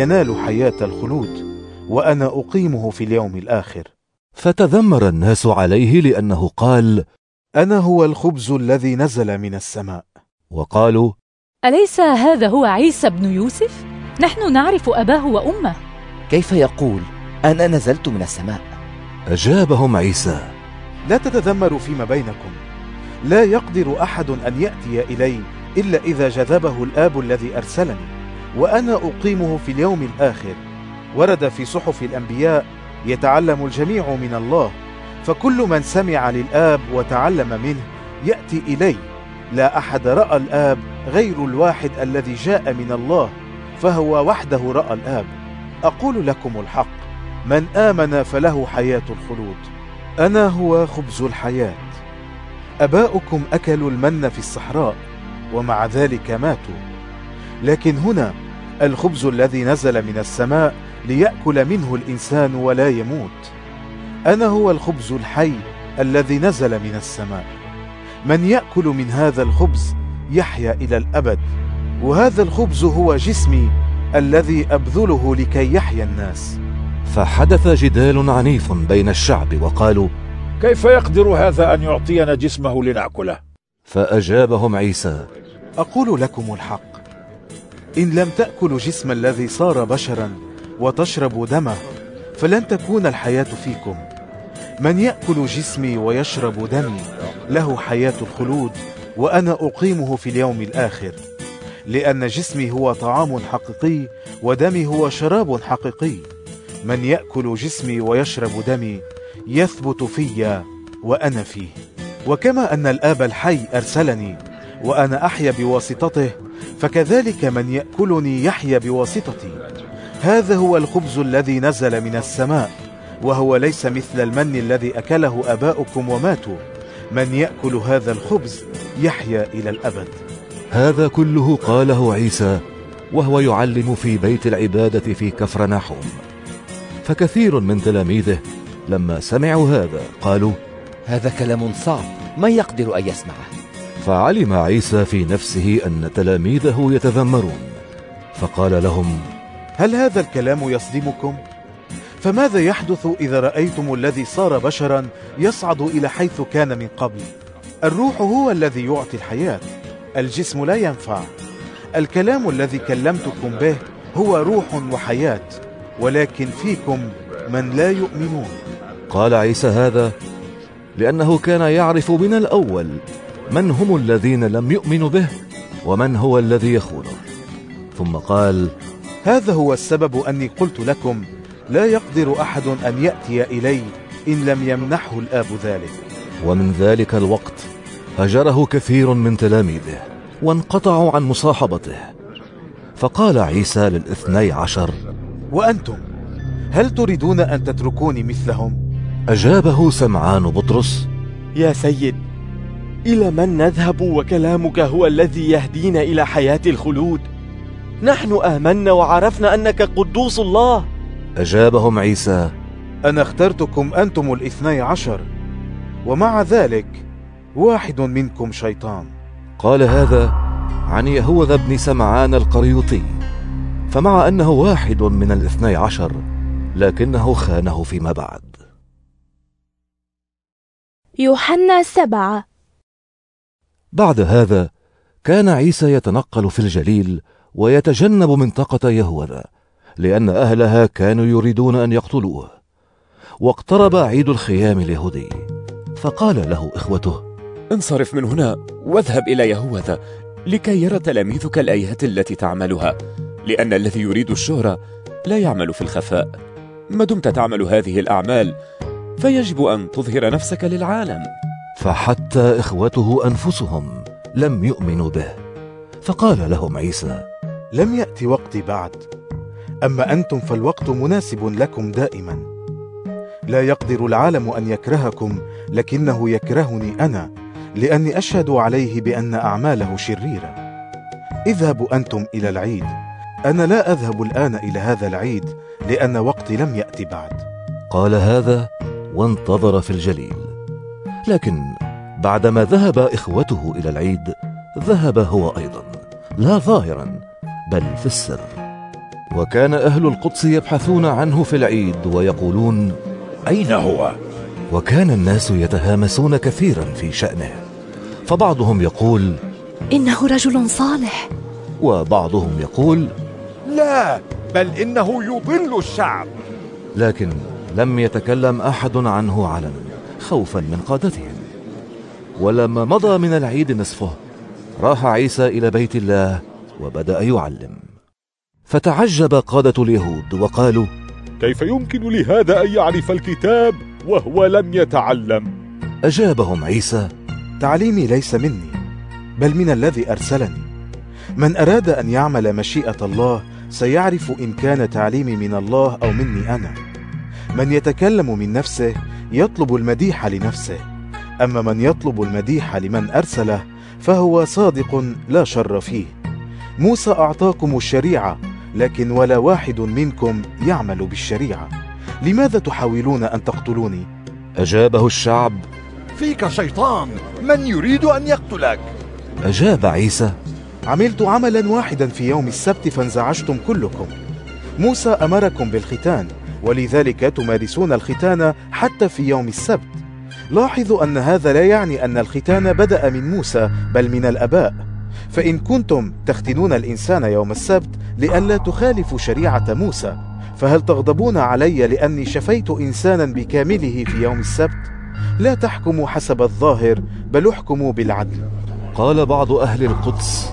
ينال حياة الخلود وأنا أقيمه في اليوم الآخر فتذمر الناس عليه لأنه قال أنا هو الخبز الذي نزل من السماء وقالوا أليس هذا هو عيسى بن يوسف؟ نحن نعرف أباه وأمه كيف يقول أنا نزلت من السماء؟ أجابهم عيسى لا تتذمروا فيما بينكم لا يقدر أحد أن يأتي إلي إلا إذا جذبه الآب الذي أرسلني وأنا أقيمه في اليوم الآخر. ورد في صحف الأنبياء يتعلم الجميع من الله فكل من سمع للآب وتعلم منه يأتي إلي. لا أحد رأى الآب غير الواحد الذي جاء من الله فهو وحده رأى الآب. أقول لكم الحق من آمن فله حياة الخلود. أنا هو خبز الحياة. أباؤكم أكلوا المن في الصحراء ومع ذلك ماتوا. لكن هنا الخبز الذي نزل من السماء ليأكل منه الإنسان ولا يموت. أنا هو الخبز الحي الذي نزل من السماء. من يأكل من هذا الخبز يحيا إلى الأبد وهذا الخبز هو جسمي الذي أبذله لكي يحيا الناس. فحدث جدال عنيف بين الشعب وقالوا كيف يقدر هذا أن يعطينا جسمه لنأكله؟ فأجابهم عيسى. أقول لكم الحق. إن لم تأكلوا جسم الذي صار بشرا وتشربوا دمه فلن تكون الحياة فيكم. من يأكل جسمي ويشرب دمي له حياة الخلود وأنا أقيمه في اليوم الآخر. لأن جسمي هو طعام حقيقي ودمي هو شراب حقيقي. من يأكل جسمي ويشرب دمي يثبت في وأنا فيه. وكما أن الآب الحي أرسلني وأنا أحيا بواسطته فكذلك من يأكلني يحيا بواسطتي. هذا هو الخبز الذي نزل من السماء وهو ليس مثل المن الذي أكله أباؤكم وماتوا. من يأكل هذا الخبز يحيا إلى الأبد. هذا كله قاله عيسى وهو يعلم في بيت العبادة في كفر ناحوم. فكثير من تلاميذه لما سمعوا هذا قالوا هذا كلام صعب من يقدر أن يسمعه فعلم عيسى في نفسه أن تلاميذه يتذمرون فقال لهم هل هذا الكلام يصدمكم؟ فماذا يحدث إذا رأيتم الذي صار بشرا يصعد إلى حيث كان من قبل؟ الروح هو الذي يعطي الحياة الجسم لا ينفع الكلام الذي كلمتكم به هو روح وحياة ولكن فيكم من لا يؤمنون قال عيسى هذا لأنه كان يعرف من الأول من هم الذين لم يؤمنوا به ومن هو الذي يخونه. ثم قال هذا هو السبب أني قلت لكم لا يقدر أحد أن يأتي إلي إن لم يمنحه الآب ذلك. ومن ذلك الوقت هجره كثير من تلاميذه وانقطعوا عن مصاحبته. فقال عيسى للإثني عشر وأنتم هل تريدون أن تتركوني مثلهم؟ أجابه سمعان بطرس. يا سيد إلى من نذهب وكلامك هو الذي يهدينا إلى حياة الخلود؟ نحن آمنا وعرفنا أنك قدوس الله. أجابهم عيسى أنا اخترتكم أنتم الاثني عشر ومع ذلك واحد منكم شيطان. قال هذا عن يهوذا بن سمعان القريوطي فمع أنه واحد من الاثني عشر لكنه خانه فيما بعد. يوحنا سبعة بعد هذا كان عيسى يتنقل في الجليل ويتجنب منطقة يهوذا لأن أهلها كانوا يريدون أن يقتلوه. واقترب عيد الخيام اليهودي فقال له إخوته انصرف من هنا واذهب إلى يهوذا لكي يرى تلاميذك الآيات التي تعملها لأن الذي يريد الشهرة لا يعمل في الخفاء. ما دمت تعمل هذه الأعمال؟ فيجب أن تظهر نفسك للعالم. فحتى إخوته أنفسهم لم يؤمنوا به. فقال لهم عيسى لم يأتي وقتي بعد. أما أنتم فالوقت مناسب لكم دائما. لا يقدر العالم أن يكرهكم لكنه يكرهني أنا لأني أشهد عليه بأن أعماله شريرة. اذهبوا أنتم إلى العيد. أنا لا أذهب الآن إلى هذا العيد لأن وقتي لم يأتي بعد. قال هذا وانتظر في الجليل. لكن بعدما ذهب إخوته إلى العيد ذهب هو أيضا لا ظاهرا بل في السر. وكان أهل القدس يبحثون عنه في العيد ويقولون أين هو؟ وكان الناس يتهامسون كثيرا في شأنه. فبعضهم يقول إنه رجل صالح. وبعضهم يقول لا بل إنه يضل الشعب. لكن لم يتكلم أحد عنه علنا خوفا من قادتهم ولما مضى من العيد نصفه راح عيسى إلى بيت الله وبدأ يعلم. فتعجب قادة اليهود وقالوا كيف يمكن لهذا أن يعرف الكتاب وهو لم يتعلم؟ أجابهم عيسى تعليمي ليس مني بل من الذي أرسلني. من أراد أن يعمل مشيئة الله سيعرف إن كان تعليمي من الله أو مني أنا. من يتكلم من نفسه يطلب المديح لنفسه. أما من يطلب المديح لمن أرسله فهو صادق لا شر فيه. موسى أعطاكم الشريعة لكن ولا واحد منكم يعمل بالشريعة. لماذا تحاولون أن تقتلوني؟ أجابه الشعب فيك شيطان من يريد أن يقتلك؟ أجاب عيسى عملت عملا واحدا في يوم السبت فانزعجتم كلكم. موسى أمركم بالختان. ولذلك تمارسون الختان حتى في يوم السبت لاحظوا أن هذا لا يعني أن الختان بدأ من موسى بل من الأباء فإن كنتم تختنون الإنسان يوم السبت لئلا تخالفوا شريعة موسى فهل تغضبون علي لأني شفيت إنسانا بكامله في يوم السبت؟ لا تحكموا حسب الظاهر بل احكموا بالعدل قال بعض أهل القدس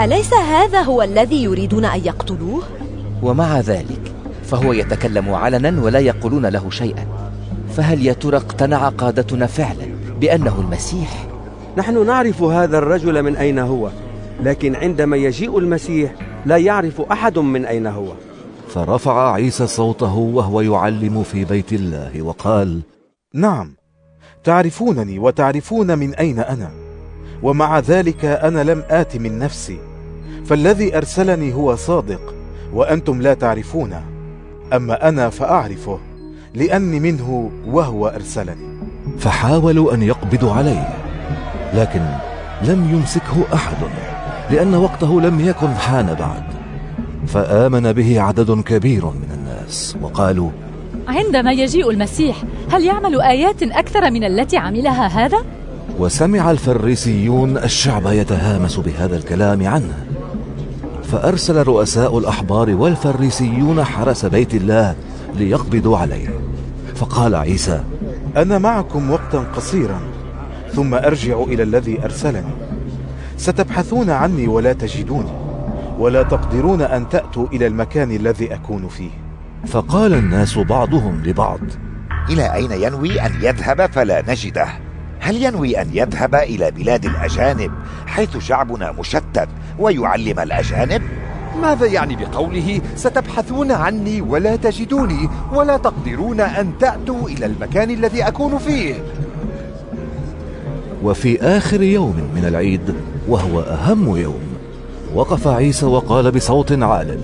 أليس هذا هو الذي يريدون أن يقتلوه؟ ومع ذلك فهو يتكلم علنا ولا يقولون له شيئا. فهل يا ترى اقتنع قادتنا فعلا بأنه المسيح؟ نحن نعرف هذا الرجل من أين هو لكن عندما يجيء المسيح لا يعرف أحد من أين هو. فرفع عيسى صوته وهو يعلم في بيت الله وقال نعم تعرفونني وتعرفون من أين أنا ومع ذلك أنا لم آت من نفسي فالذي أرسلني هو صادق وأنتم لا تعرفونه. أما أنا فأعرفه لأني منه وهو أرسلني. فحاولوا أن يقبضوا عليه لكن لم يمسكه أحد لأن وقته لم يكن حان بعد. فآمن به عدد كبير من الناس وقالوا عندما يجيء المسيح هل يعمل آيات أكثر من التي عملها هذا؟ وسمع الفريسيون الشعب يتهامس بهذا الكلام عنه. فأرسل رؤساء الأحبار والفريسيون حرس بيت الله ليقبضوا عليه. فقال عيسى أنا معكم وقتا قصيرا ثم أرجع إلى الذي أرسلني. ستبحثون عني ولا تجدوني ولا تقدرون أن تأتوا إلى المكان الذي أكون فيه. فقال الناس بعضهم لبعض إلى أين ينوي أن يذهب فلا نجده؟ هل ينوي أن يذهب إلى بلاد الأجانب حيث شعبنا مشتت ويعلم الأجانب؟ ماذا يعني بقوله ستبحثون عني ولا تجدوني ولا تقدرون أن تأتوا إلى المكان الذي أكون فيه وفي آخر يوم من العيد وهو أهم يوم وقف عيسى وقال بصوت عال.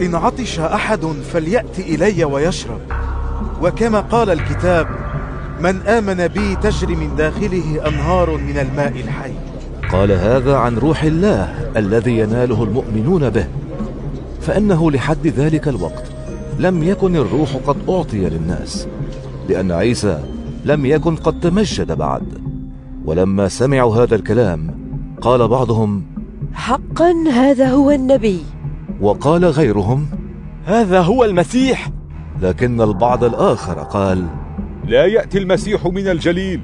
إن عطش أحد فليات إلي ويشرب. وكما قال الكتاب من آمن بي تجري من داخله أنهار من الماء الحي. قال هذا عن روح الله الذي يناله المؤمنون به فإنه لحد ذلك الوقت لم يكن الروح قد أعطي للناس لأن عيسى لم يكن قد تمجد بعد. ولما سمعوا هذا الكلام قال بعضهم حقا هذا هو النبي. وقال غيرهم هذا هو المسيح. لكن البعض الآخر قال لا يأتي المسيح من الجليل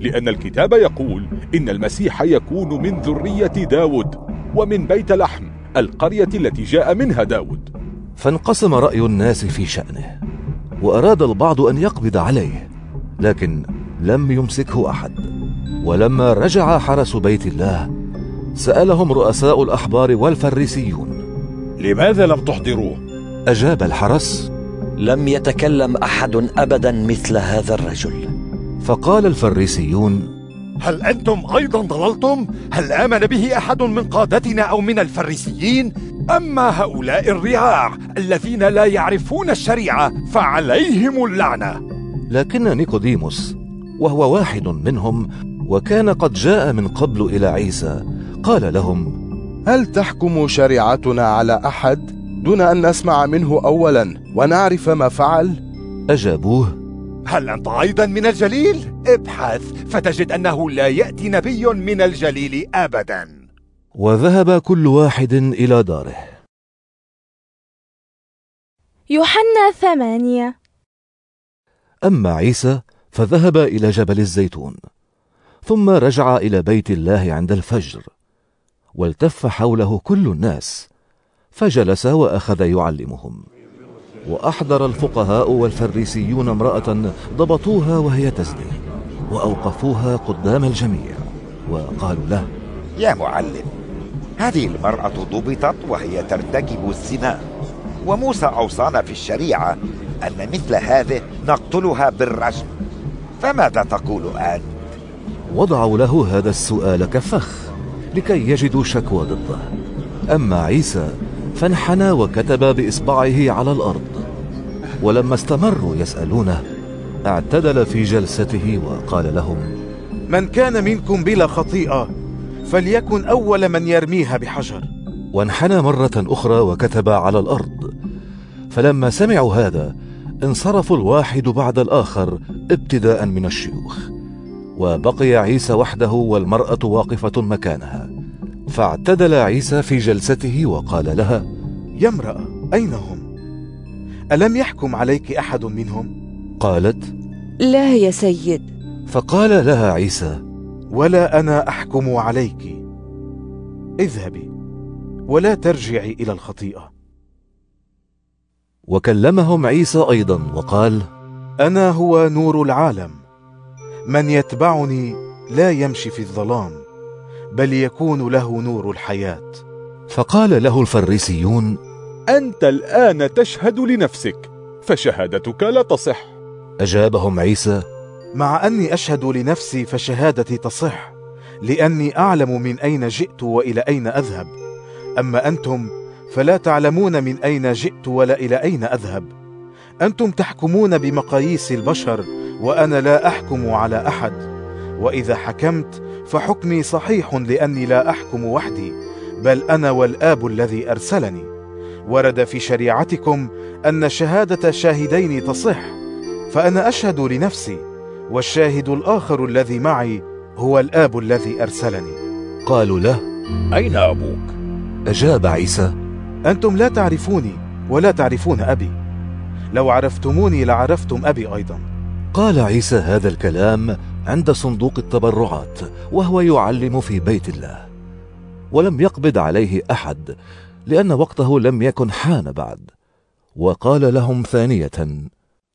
لأن الكتاب يقول إن المسيح يكون من ذرية داود ومن بيت لحم القرية التي جاء منها داود. فانقسم رأي الناس في شأنه وأراد البعض أن يقبض عليه لكن لم يمسكه أحد. ولما رجع حرس بيت الله سألهم رؤساء الأحبار والفريسيون لماذا لم تحضروه؟ أجاب الحرس لم يتكلم أحد ابدا مثل هذا الرجل. فقال الفريسيون هل أنتم أيضا ضللتم؟ هل آمن به أحد من قادتنا أو من الفريسيين؟ أما هؤلاء الرعاع الذين لا يعرفون الشريعة فعليهم اللعنة. لكن نيكوديموس وهو واحد منهم وكان قد جاء من قبل إلى عيسى قال لهم هل تحكم شريعتنا على أحد؟ دون أن نسمع منه اولا ونعرف ما فعل؟ أجابوه. هل أنت أيضا من الجليل؟ ابحث فتجد أنه لا يأتي نبي من الجليل ابدا. وذهب كل واحد إلى داره. يوحنا ثمانية. أما عيسى فذهب إلى جبل الزيتون ثم رجع إلى بيت الله عند الفجر والتف حوله كل الناس. فجلس وأخذ يعلمهم. وأحضر الفقهاء والفريسيون امرأة ضبطوها وهي تزني وأوقفوها قدام الجميع وقالوا له يا معلم هذه المرأة ضبطت وهي ترتكب الزنا. وموسى أوصانا في الشريعة أن مثل هذه نقتلها بالرجم. فماذا تقول أنت؟ وضعوا له هذا السؤال كفخ لكي يجدوا شكوى ضده. أما عيسى فانحنى وكتب بإصبعه على الأرض ولما استمروا يسألونه اعتدل في جلسته وقال لهم من كان منكم بلا خطيئة فليكن أول من يرميها بحجر. وانحنى مرة أخرى وكتب على الأرض فلما سمعوا هذا انصرفوا الواحد بعد الآخر ابتداء من الشيوخ وبقي عيسى وحده والمرأة واقفة مكانها. فاعتدل عيسى في جلسته وقال لها يا امرأة أين هم؟ ألم يحكم عليك أحد منهم قالت لا يا سيد. فقال لها عيسى ولا أنا أحكم عليك. اذهبي ولا ترجعي إلى الخطيئة. وكلمهم عيسى أيضا وقال أنا هو نور العالم. من يتبعني لا يمشي في الظلام. بل يكون له نور الحياة. فقال له الفريسيون أنت الآن تشهد لنفسك فشهادتك لا تصح. أجابهم عيسى مع أني أشهد لنفسي فشهادتي تصح لأني أعلم من أين جئت وإلى أين أذهب. أما أنتم فلا تعلمون من أين جئت ولا إلى أين أذهب. أنتم تحكمون بمقاييس البشر وأنا لا أحكم على أحد. وإذا حكمت فحكمي صحيح لأني لا أحكم وحدي بل أنا والآب الذي أرسلني. ورد في شريعتكم أن شهادة شاهدين تصح فأنا أشهد لنفسي والشاهد الآخر الذي معي هو الآب الذي أرسلني. قالوا له أين أبوك؟ أجاب عيسى أنتم لا تعرفوني ولا تعرفون أبي. لو عرفتموني لعرفتم أبي أيضا. قال عيسى هذا الكلام عند صندوق التبرعات وهو يعلم في بيت الله. ولم يقبض عليه أحد لأن وقته لم يكن حان بعد. وقال لهم ثانية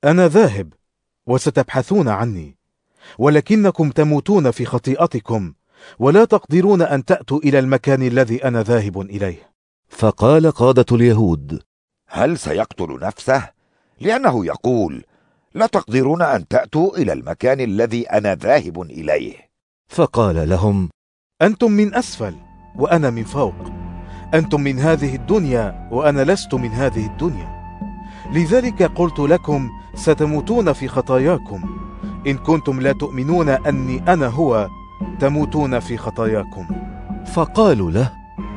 أنا ذاهب وستبحثون عني ولكنكم تموتون في خطيئتكم ولا تقدرون أن تأتوا إلى المكان الذي أنا ذاهب إليه. فقال قادة اليهود هل سيقتل نفسه؟ لأنه يقول لا تقدرون أن تأتوا إلى المكان الذي أنا ذاهب إليه. فقال لهم أنتم من أسفل وأنا من فوق. أنتم من هذه الدنيا وأنا لست من هذه الدنيا. لذلك قلت لكم ستموتون في خطاياكم. إن كنتم لا تؤمنون أني أنا هو تموتون في خطاياكم. فقالوا له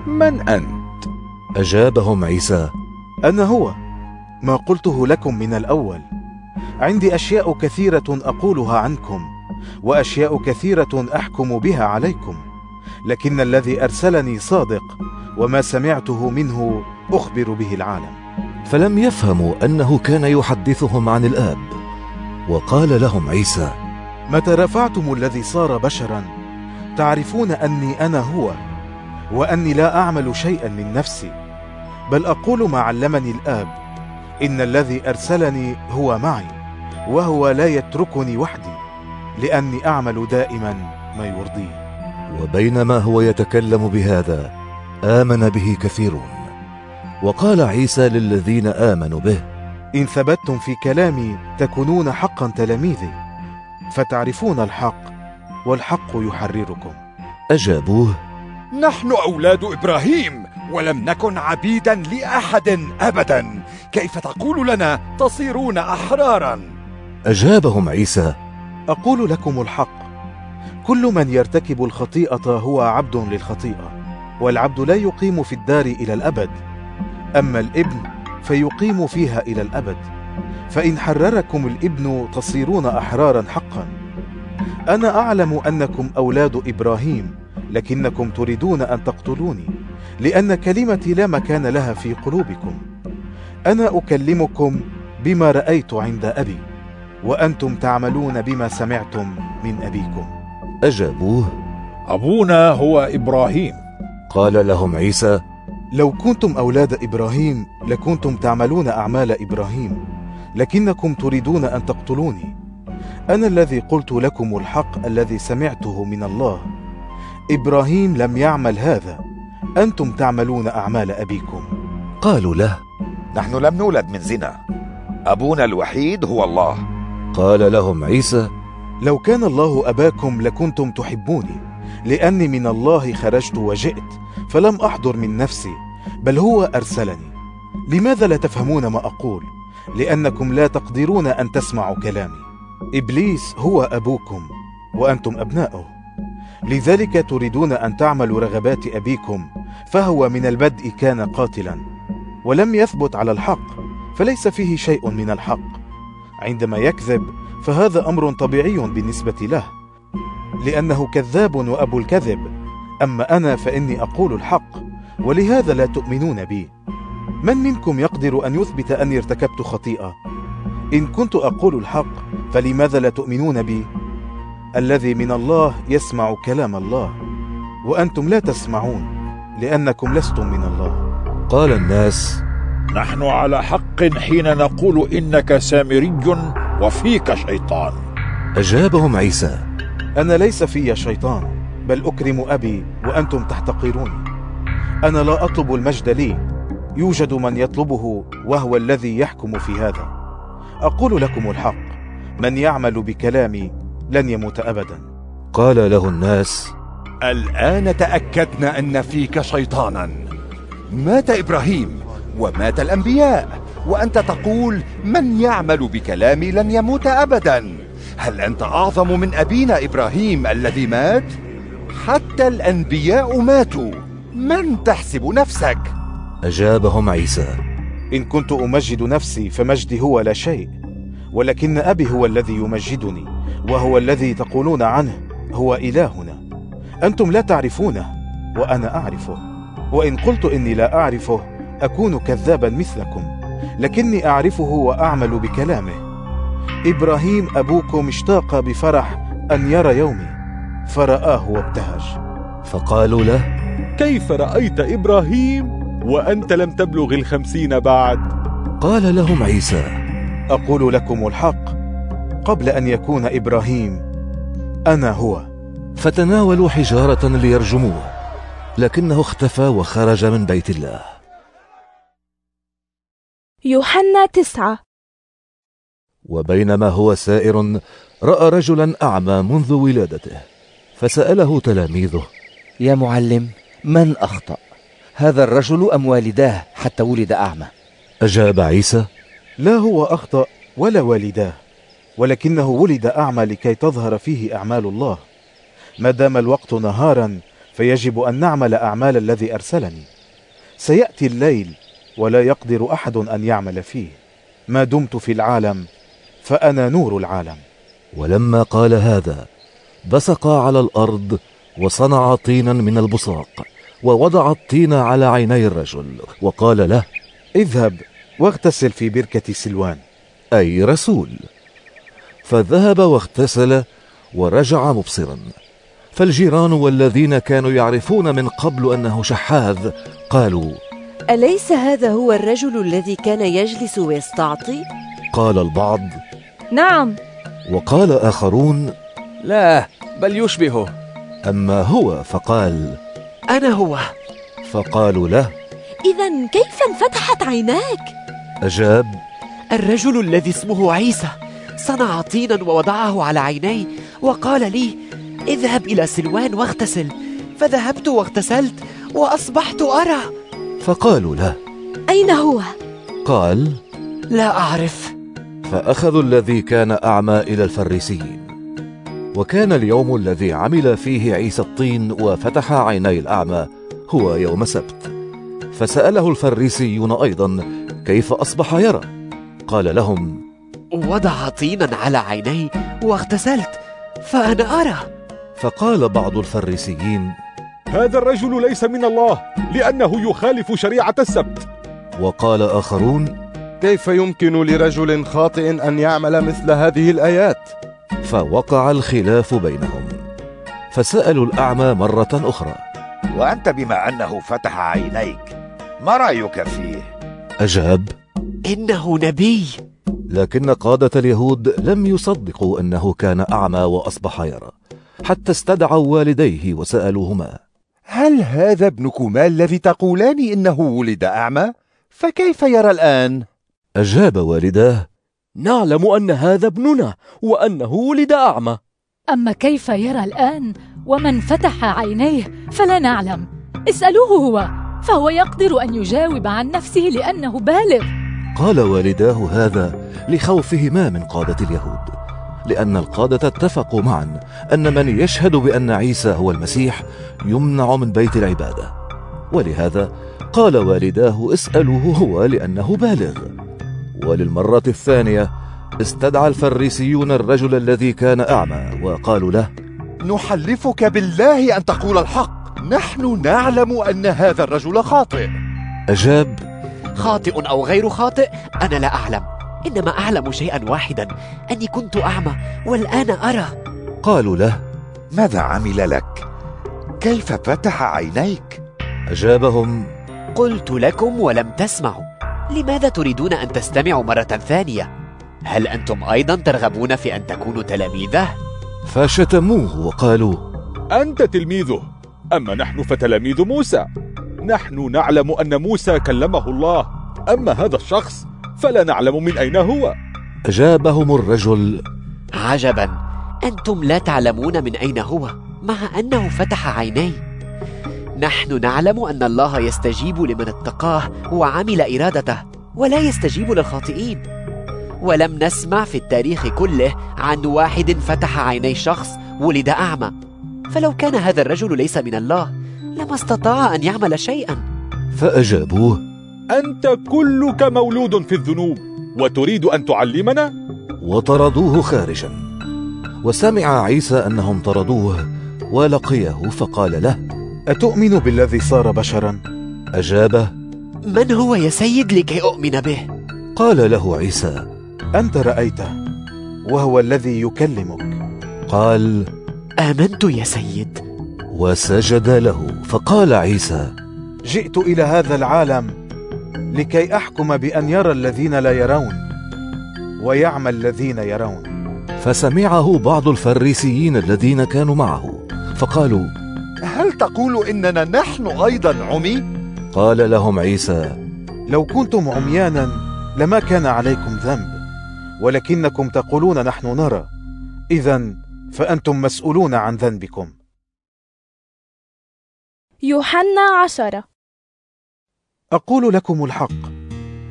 من أنت؟ أجابهم عيسى أنا هو. ما قلته لكم من الأول. عندي أشياء كثيرة أقولها عنكم وأشياء كثيرة أحكم بها عليكم لكن الذي أرسلني صادق وما سمعته منه أخبر به العالم. فلم يفهموا أنه كان يحدثهم عن الآب وقال لهم عيسى متى رفعتم الذي صار بشرا؟ تعرفون أني أنا هو وأني لا أعمل شيئا من نفسي بل أقول ما علمني الآب. إن الذي أرسلني هو معي وهو لا يتركني وحدي لأني أعمل دائما ما يرضيه. وبينما هو يتكلم بهذا آمن به كثيرون. وقال عيسى للذين آمنوا به إن ثبتتم في كلامي تكونون حقا تلاميذي فتعرفون الحق والحق يحرركم. أجابوه نحن أولاد إبراهيم. ولم نكن عبيدا لأحد ابدا. كيف تقول لنا تصيرون أحرارا؟ أجابهم عيسى أقول لكم الحق. كل من يرتكب الخطيئة هو عبد للخطيئة والعبد لا يقيم في الدار إلى الأبد. أما الإبن فيقيم فيها إلى الأبد. فإن حرركم الإبن تصيرون أحرارا حقا. أنا أعلم أنكم أولاد إبراهيم لكنكم تريدون أن تقتلوني. لأن كلمتي لا مكان لها في قلوبكم. أنا أكلمكم بما رأيت عند أبي وأنتم تعملون بما سمعتم من أبيكم. أجابوه أبونا هو إبراهيم. قال لهم عيسى لو كنتم أولاد إبراهيم لكنتم تعملون أعمال إبراهيم لكنكم تريدون أن تقتلوني. أنا الذي قلت لكم الحق الذي سمعته من الله. إبراهيم لم يعمل هذا. أنتم تعملون أعمال أبيكم. قالوا له نحن لم نولد من زنا. أبونا الوحيد هو الله. قال لهم عيسى لو كان الله أباكم لكنتم تحبوني لأني من الله خرجت وجئت فلم أحضر من نفسي بل هو أرسلني. لماذا لا تفهمون ما أقول؟ لأنكم لا تقدرون أن تسمعوا كلامي. إبليس هو أبوكم وأنتم أبناؤه. لذلك تريدون أن تعملوا رغبات أبيكم فهو من البدء كان قاتلا ولم يثبت على الحق فليس فيه شيء من الحق. عندما يكذب فهذا أمر طبيعي بالنسبة له لأنه كذاب وأبو الكذب. أما أنا فإني أقول الحق ولهذا لا تؤمنون بي. من منكم يقدر أن يثبت أني ارتكبت خطيئة؟ إن كنت أقول الحق فلماذا لا تؤمنون بي؟ الذي من الله يسمع كلام الله وأنتم لا تسمعون لأنكم لستم من الله. قال الناس نحن على حق حين نقول إنك سامري وفيك شيطان. أجابهم عيسى أنا ليس في شيطان بل أكرم أبي وأنتم تحتقروني أنا لا أطلب المجد لي يوجد من يطلبه وهو الذي يحكم في هذا. أقول لكم الحق من يعمل بكلامي لن يموت أبدا. قال له الناس الآن تأكدنا أن فيك شيطانا. مات إبراهيم ومات الأنبياء وأنت تقول من يعمل بكلامي لن يموت أبدا. هل أنت أعظم من أبينا إبراهيم الذي مات؟ حتى الأنبياء ماتوا. من تحسب نفسك؟ أجابهم عيسى. إن كنت أمجد نفسي فمجدي هو لا شيء ولكن أبي هو الذي يمجدني. وهو الذي تقولون عنه هو إلهنا. أنتم لا تعرفونه وأنا أعرفه. وإن قلت إني لا أعرفه أكون كذابا مثلكم. لكني أعرفه وأعمل بكلامه. إبراهيم أبوكم اشتاق بفرح أن يرى يومي. فرآه وابتهج. فقالوا له كيف رأيت إبراهيم وأنت لم تبلغ الخمسين بعد؟ قال لهم عيسى أقول لكم الحق. قبل أن يكون إبراهيم. أنا هو. فتناولوا حجارة ليرجموه لكنه اختفى وخرج من بيت الله. يوحنا تسعة. وبينما هو سائر رأى رجلا أعمى منذ ولادته فسأله تلاميذه يا معلم من أخطأ؟ هذا الرجل أم والداه حتى ولد أعمى؟ أجاب عيسى لا هو أخطأ ولا والداه. ولكنه ولد أعمى لكي تظهر فيه أعمال الله. ما دام الوقت نهارا فيجب أن نعمل أعمال الذي أرسلني. سيأتي الليل ولا يقدر أحد أن يعمل فيه. ما دمت في العالم فأنا نور العالم. ولما قال هذا بصق على الأرض وصنع طينا من البصاق ووضع الطين على عيني الرجل وقال له اذهب واغتسل في بركة سلوان. أي رسول؟ فذهب واغتسل ورجع مبصرا. فالجيران والذين كانوا يعرفون من قبل أنه شحاذ قالوا أليس هذا هو الرجل الذي كان يجلس ويستعطي؟ قال البعض نعم. وقال آخرون لا بل يشبهه أما هو؟ فقال أنا هو. فقالوا له إذا كيف انفتحت عيناك؟ أجاب الرجل الذي اسمه عيسى. صنع طينا ووضعه على عيني وقال لي اذهب إلى سلوان واغتسل. فذهبت واغتسلت وأصبحت أرى. فقالوا له أين هو؟ قال لا أعرف. فأخذوا الذي كان أعمى إلى الفريسيين. وكان اليوم الذي عمل فيه عيسى الطين وفتح عيني الأعمى هو يوم سبت. فسأله الفريسيون أيضا كيف أصبح يرى؟ قال لهم وضع طينا على عيني واغتسلت فأنا أرى. فقال بعض الفريسيين هذا الرجل ليس من الله لأنه يخالف شريعة السبت. وقال آخرون كيف يمكن لرجل خاطئ أن يعمل مثل هذه الآيات؟ فوقع الخلاف بينهم. فسألوا الأعمى مرة أخرى. وأنت بما أنه فتح عينيك ما رأيك فيه؟ أجاب إنه نبي. لكن قادة اليهود لم يصدقوا أنه كان أعمى وأصبح يرى حتى استدعوا والديه وسألوهما هل هذا ابنكما الذي تقولان إنه ولد أعمى؟ فكيف يرى الآن؟ أجاب والداه نعلم أن هذا ابننا وأنه ولد أعمى أما كيف يرى الآن ومن فتح عينيه فلا نعلم اسألوه هو فهو يقدر أن يجاوب عن نفسه لأنه بالغ قال والداه هذا لخوفهما من قادة اليهود لأن القادة اتفقوا معا أن من يشهد بأن عيسى هو المسيح يمنع من بيت العبادة. ولهذا قال والداه اسألوه هو لأنه بالغ. وللمرة الثانية استدعى الفريسيون الرجل الذي كان أعمى وقالوا له نحلفك بالله أن تقول الحق. نحن نعلم أن هذا الرجل خاطئ. أجاب خاطئ أو غير خاطئ أنا لا أعلم إنما أعلم شيئا واحدا أني كنت أعمى والآن أرى قالوا له ماذا عمل لك؟ كيف فتح عينيك؟ أجابهم قلت لكم ولم تسمعوا لماذا تريدون أن تستمعوا مرة ثانية؟ هل أنتم أيضا ترغبون في أن تكونوا تلاميذه؟ فشتموه وقالوا أنت تلميذه أما نحن فتلاميذ موسى نحن نعلم أن موسى كلمه الله. أما هذا الشخص فلا نعلم من أين هو. أجابهم الرجل عجبا. أنتم لا تعلمون من أين هو مع أنه فتح عيني. نحن نعلم أن الله يستجيب لمن اتقاه وعمل إرادته ولا يستجيب للخاطئين. ولم نسمع في التاريخ كله عن واحد فتح عيني شخص ولد أعمى. فلو كان هذا الرجل ليس من الله لما استطاع أن يعمل شيئا فأجابوه أنت كلك مولود في الذنوب وتريد أن تعلمنا؟ وطردوه خارجا وسمع عيسى أنهم طردوه ولقيه فقال له أتؤمن بالذي صار بشرا؟ أجابه من هو يا سيد لكي أؤمن به؟ قال له عيسى أنت رأيته وهو الذي يكلمك قال آمنت يا سيد وسجد له. فقال عيسى جئت إلى هذا العالم لكي أحكم بأن يرى الذين لا يرون ويعمى الذين يرون. فسمعه بعض الفريسيين الذين كانوا معه. فقالوا هل تقول إننا نحن أيضا عمي؟ قال لهم عيسى لو كنتم عميانا لما كان عليكم ذنب ولكنكم تقولون نحن نرى. إذا فأنتم مسؤولون عن ذنبكم. يوحنا عشرة. أقول لكم الحق.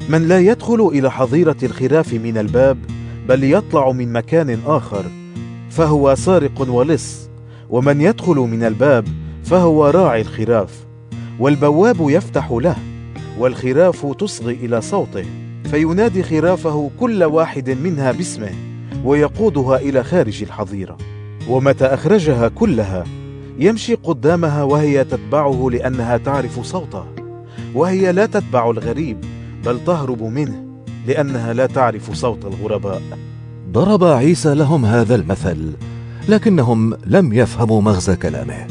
من لا يدخل إلى حظيرة الخراف من الباب بل يطلع من مكان آخر فهو سارق ولص. ومن يدخل من الباب فهو راعي الخراف. والبواب يفتح له والخراف تصغي إلى صوته. فينادي خرافه كل واحد منها باسمه ويقودها إلى خارج الحظيرة. ومتى أخرجها كلها يمشي قدامها وهي تتبعه لأنها تعرف صوته وهي لا تتبع الغريب بل تهرب منه لأنها لا تعرف صوت الغرباء. ضرب عيسى لهم هذا المثل لكنهم لم يفهموا مغزى كلامه.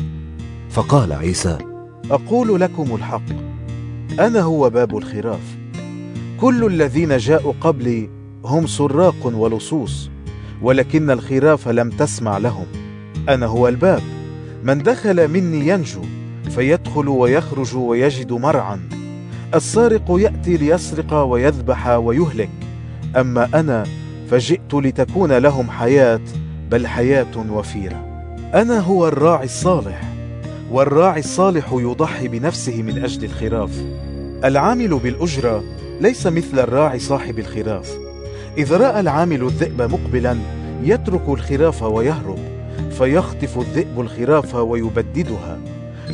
فقال عيسى أقول لكم الحق أنا هو باب الخراف. كل الذين جاءوا قبلي هم سراق ولصوص ولكن الخراف لم تسمع لهم. أنا هو الباب. من دخل مني ينجو فيدخل ويخرج ويجد مرعا. السارق يأتي ليسرق ويذبح ويهلك. أما أنا فجئت لتكون لهم حياة بل حياة وفيرة. أنا هو الراعي الصالح والراعي الصالح يضحي بنفسه من أجل الخراف. العامل بالأجرة ليس مثل الراعي صاحب الخراف. إذا رأى العامل الذئب مقبلا يترك الخراف ويهرب. فيخطف الذئب الخراف ويبددها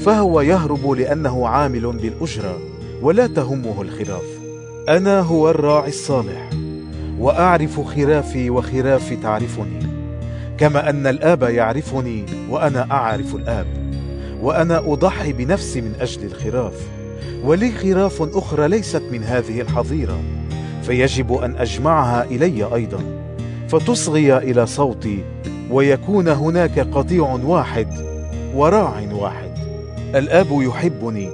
فهو يهرب لأنه عامل بالأجرة ولا تهمه الخراف. أنا هو الراعي الصالح وأعرف خرافي وخرافي تعرفني كما أن الآب يعرفني وأنا أعرف الآب وأنا أضحي بنفسي من أجل الخراف. ولي خراف أخرى ليست من هذه الحظيرة فيجب أن أجمعها إلي أيضا فتصغي إلى صوتي ويكون هناك قطيع واحد وراع واحد. الآب يحبني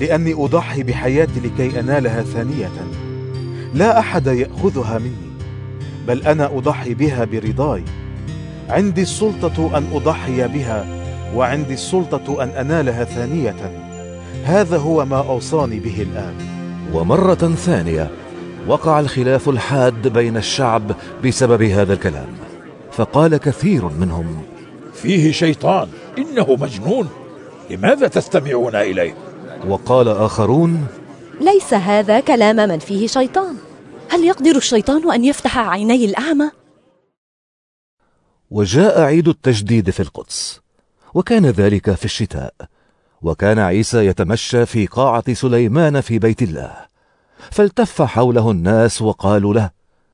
لأني أضحي بحياتي لكي أنالها ثانية. لا أحد يأخذها مني بل أنا أضحي بها برضاي. عندي السلطة أن أضحي بها وعندي السلطة أن أنالها ثانية. هذا هو ما أوصاني به الآن. ومرة ثانية وقع الخلاف الحاد بين الشعب بسبب هذا الكلام. فقال كثير منهم فيه شيطان إنه مجنون لماذا تستمعون إليه؟ وقال آخرون ليس هذا كلام من فيه شيطان هل يقدر الشيطان أن يفتح عيني الأعمى؟ وجاء عيد التجديد في القدس وكان ذلك في الشتاء وكان عيسى يتمشى في قاعة سليمان في بيت الله فالتف حوله الناس وقالوا له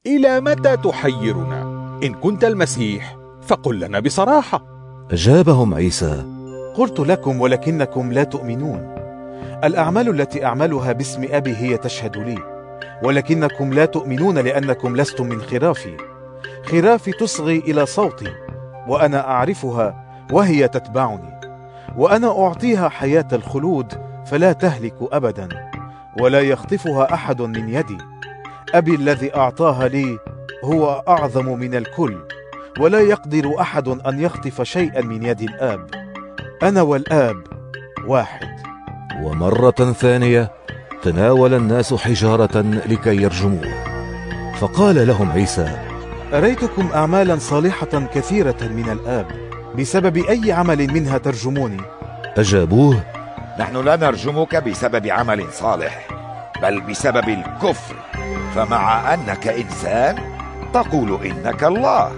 إلى متى تحيرنا؟ إن كنت المسيح. فقل لنا بصراحة. أجابهم عيسى. قلت لكم ولكنكم لا تؤمنون. الأعمال التي أعملها باسم أبي هي تشهد لي. ولكنكم لا تؤمنون لأنكم لستم من خرافي. خرافي تصغي إلى صوتي وأنا أعرفها وهي تتبعني. وأنا أعطيها حياة الخلود فلا تهلك أبدا. ولا يخطفها أحد من يدي. أبي الذي أعطاها لي هو أعظم من الكل ولا يقدر أحد أن يخطف شيئا من يد الآب. أنا والآب واحد. ومرة ثانية تناول الناس حجارة لكي يرجموه. فقال لهم عيسى أريتكم أعمالا صالحة كثيرة من الآب بسبب أي عمل منها ترجموني؟ أجابوه نحن لا نرجمك بسبب عمل صالح بل بسبب الكفر. فمع أنك إنسان تقول إنك الله.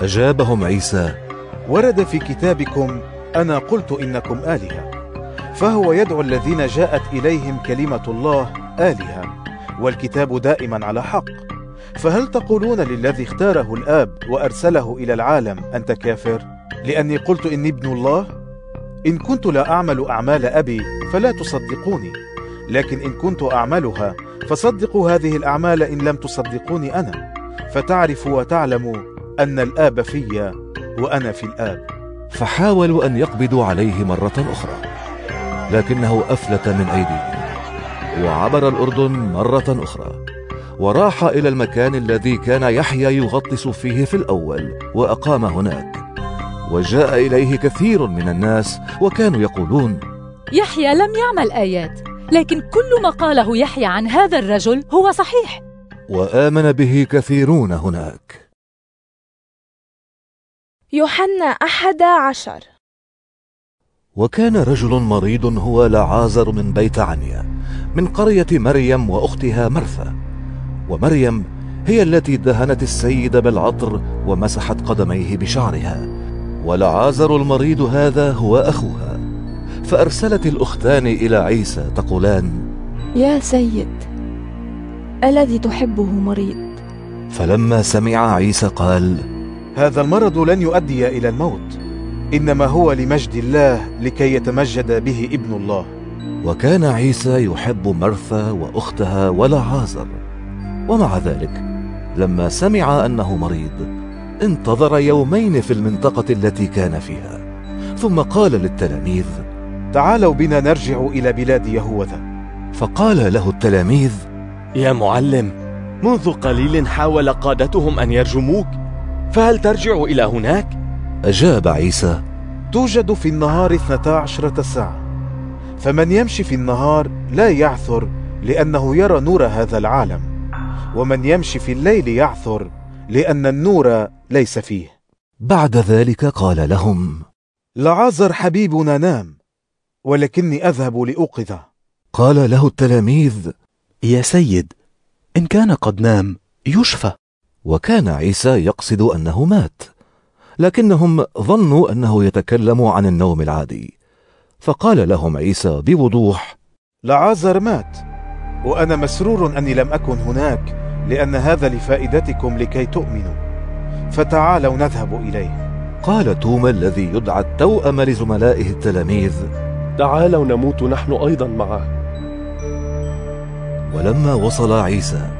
أجابهم عيسى ورد في كتابكم أنا قلت إنكم آلهة. فهو يدعو الذين جاءت إليهم كلمة الله آلهة والكتاب دائما على حق. فهل تقولون للذي اختاره الآب وأرسله إلى العالم أنت كافر؟ لأني قلت إني ابن الله؟ إن كنت لا أعمل أعمال أبي فلا تصدقوني. لكن إن كنت أعملها فصدقوا هذه الأعمال إن لم تصدقوني أنا. فتعرفوا وتعلموا أن الآب في وأنا في الآب. فحاولوا أن يقبضوا عليه مرة أخرى لكنه أفلت من أيديهم وعبر الأردن مرة أخرى وراح إلى المكان الذي كان يحيى يغطس فيه في الأول وأقام هناك وجاء إليه كثير من الناس وكانوا يقولون يحيى لم يعمل آيات لكن كل ما قاله يحيى عن هذا الرجل هو صحيح. وآمن به كثيرون هناك. يوحنا أحد عشر. وكان رجل مريض هو لعازر من بيت عنيا من قرية مريم وأختها مرثا. ومريم هي التي دهنت السيد بالعطر ومسحت قدميه بشعرها. ولعازر المريض هذا هو أخوها. فأرسلت الأختان إلى عيسى تقولان يا سيد الذي تحبه مريض. فلما سمع عيسى قال هذا المرض لن يؤدي إلى الموت إنما هو لمجد الله لكي يتمجد به ابن الله. وكان عيسى يحب مرثا وأختها ولعازر. ومع ذلك لما سمع أنه مريض انتظر يومين في المنطقة التي كان فيها. ثم قال للتلاميذ تعالوا بنا نرجع إلى بلاد يهوذا فقال له التلاميذ يا معلم منذ قليل حاول قادتهم أن يرجموك فهل ترجع إلى هناك؟ أجاب عيسى توجد في النهار اثنتا عشرة ساعة فمن يمشي في النهار لا يعثر لأنه يرى نور هذا العالم ومن يمشي في الليل يعثر لأن النور ليس فيه بعد ذلك قال لهم لعازر حبيبنا نام ولكني أذهب لأوقظه قال له التلاميذ يا سيد إن كان قد نام يشفى. وكان عيسى يقصد أنه مات لكنهم ظنوا أنه يتكلم عن النوم العادي. فقال لهم عيسى بوضوح لعازر مات وأنا مسرور أني لم أكن هناك لأن هذا لفائدتكم لكي تؤمنوا. فتعالوا نذهب إليه. قال توما الذي يدعى التوأم لزملائه التلاميذ تعالوا نموت نحن أيضا معه. ولما وصل عيسى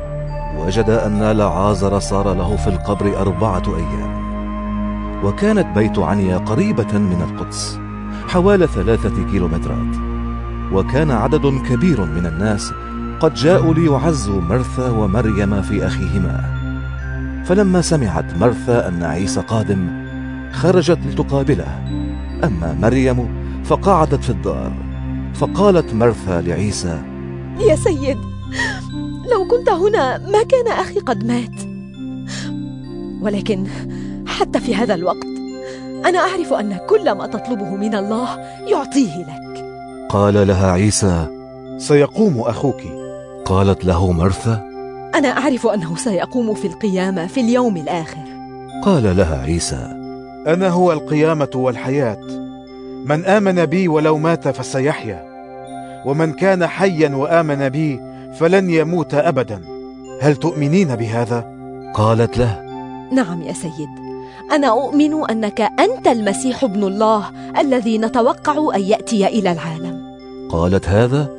وجد أن لعازر صار له في القبر أربعة أيام. وكانت بيت عنيا قريبة من القدس حوالي ثلاثة كيلومترات. وكان عدد كبير من الناس قد جاءوا ليعزوا مرثا ومريم في أخيهما. فلما سمعت مرثا أن عيسى قادم خرجت لتقابله. أما مريم فقعدت في الدار. فقالت مرثا لعيسى يا سيد لو كنت هنا ما كان أخي قد مات. ولكن حتى في هذا الوقت أنا أعرف أن كل ما تطلبه من الله يعطيه لك. قال لها عيسى سيقوم أخوك. قالت له مرثا أنا أعرف أنه سيقوم في القيامة في اليوم الآخر. قال لها عيسى أنا هو القيامة والحياة. من آمن بي ولو مات فسيحيا. ومن كان حيا وآمن بي فلن يموت أبدا. هل تؤمنين بهذا؟ قالت له. نعم يا سيد. أنا أؤمن أنك أنت المسيح ابن الله الذي نتوقع أن يأتي إلى العالم. قالت هذا.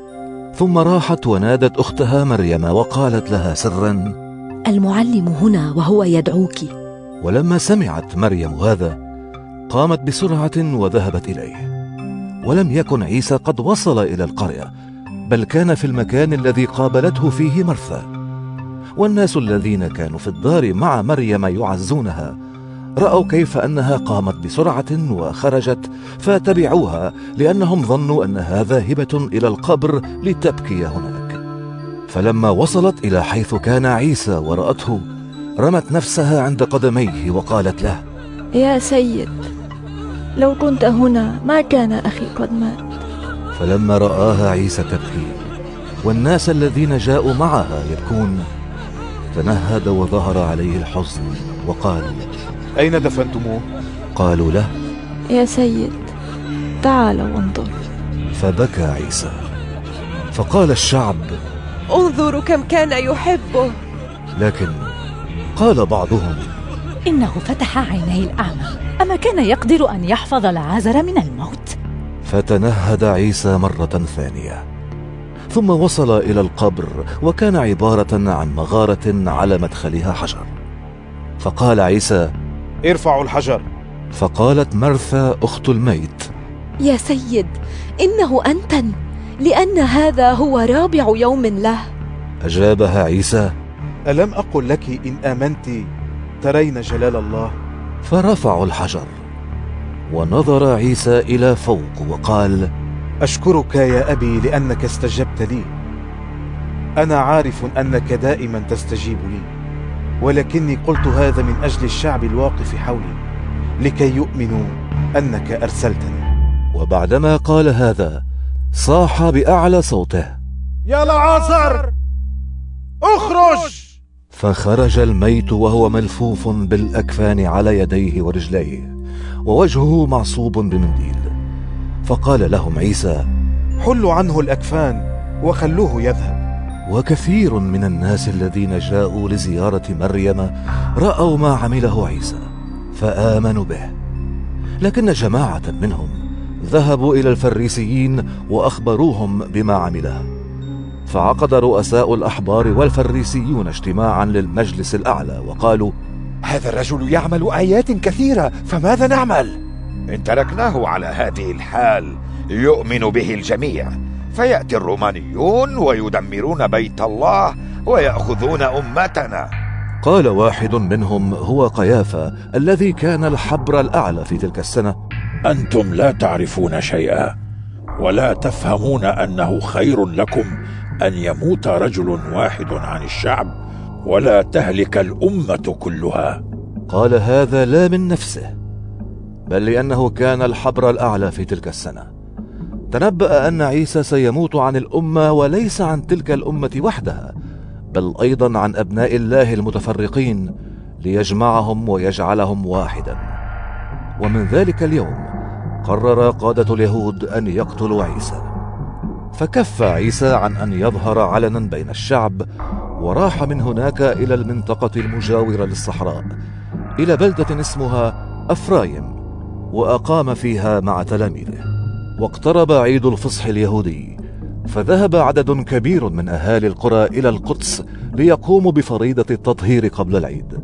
ثم راحت ونادت أختها مريم وقالت لها سرا. المعلم هنا وهو يدعوك. ولما سمعت مريم هذا قامت بسرعة وذهبت إليه. ولم يكن عيسى قد وصل إلى القرية بل كان في المكان الذي قابلته فيه مرثا. والناس الذين كانوا في الدار مع مريم يعزونها رأوا كيف أنها قامت بسرعة وخرجت فتبعوها لأنهم ظنوا أنها ذاهبة إلى القبر لتبكي هناك. فلما وصلت إلى حيث كان عيسى ورأته رمت نفسها عند قدميه وقالت له يا سيد لو كنت هنا ما كان أخي قد مات. فلما رآها عيسى تبكي. والناس الذين جاءوا معها يبكون. تنهد وظهر عليه الحزن وقال أين دفنتموه؟ قالوا له يا سيد تعال وانظر. فبكى عيسى. فقال الشعب انظروا كم كان يحبه. لكن قال بعضهم إنه فتح عيني الأعمى. أما كان يقدر أن يحفظ العازر من الموت؟ فتنهد عيسى مرة ثانية. ثم وصل إلى القبر وكان عبارة عن مغارة على مدخلها حجر. فقال عيسى ارفعوا الحجر. فقالت مرثا أخت الميت يا سيد إنه أنتن لأن هذا هو رابع يوم له. أجابها عيسى ألم أقل لك إن آمنت ترين جلال الله؟ فرفعوا الحجر. ونظر عيسى إلى فوق وقال أشكرك يا أبي لأنك استجبت لي. أنا عارف أنك دائما تستجيب لي ولكني قلت هذا من أجل الشعب الواقف حولي لكي يؤمنوا أنك أرسلتني. وبعدما قال هذا صاح بأعلى صوته. يا لعازر اخرج! فخرج الميت وهو ملفوف بالأكفان على يديه ورجليه. ووجهه معصوب بمنديل. فقال لهم عيسى حلوا عنه الأكفان وخلوه يذهب. وكثير من الناس الذين جاءوا لزيارة مريم رأوا ما عمله عيسى فآمنوا به. لكن جماعة منهم ذهبوا إلى الفريسيين وأخبروهم بما عمله فعقد رؤساء الأحبار والفريسيون اجتماعا للمجلس الأعلى وقالوا هذا الرجل يعمل آيات كثيرة فماذا نعمل؟ إن تركناه على هذه الحال يؤمن به الجميع. فيأتي الرومانيون ويدمرون بيت الله ويأخذون أمتنا. قال واحد منهم هو قيافة الذي كان الحبر الأعلى في تلك السنة. أنتم لا تعرفون شيئا ولا تفهمون أنه خير لكم أن يموت رجل واحد عن الشعب ولا تهلك الأمة كلها. قال هذا لا من نفسه بل لأنه كان الحبر الأعلى في تلك السنة. تنبأ أن عيسى سيموت عن الأمة وليس عن تلك الأمة وحدها بل أيضا عن أبناء الله المتفرقين ليجمعهم ويجعلهم واحدا. ومن ذلك اليوم قرر قادة اليهود أن يقتلوا عيسى. فكف عيسى عن أن يظهر علنا بين الشعب وراح من هناك إلى المنطقة المجاورة للصحراء إلى بلدة اسمها أفرايم وأقام فيها مع تلاميذه واقترب عيد الفصح اليهودي فذهب عدد كبير من أهالي القرى إلى القدس ليقوموا بفريضة التطهير قبل العيد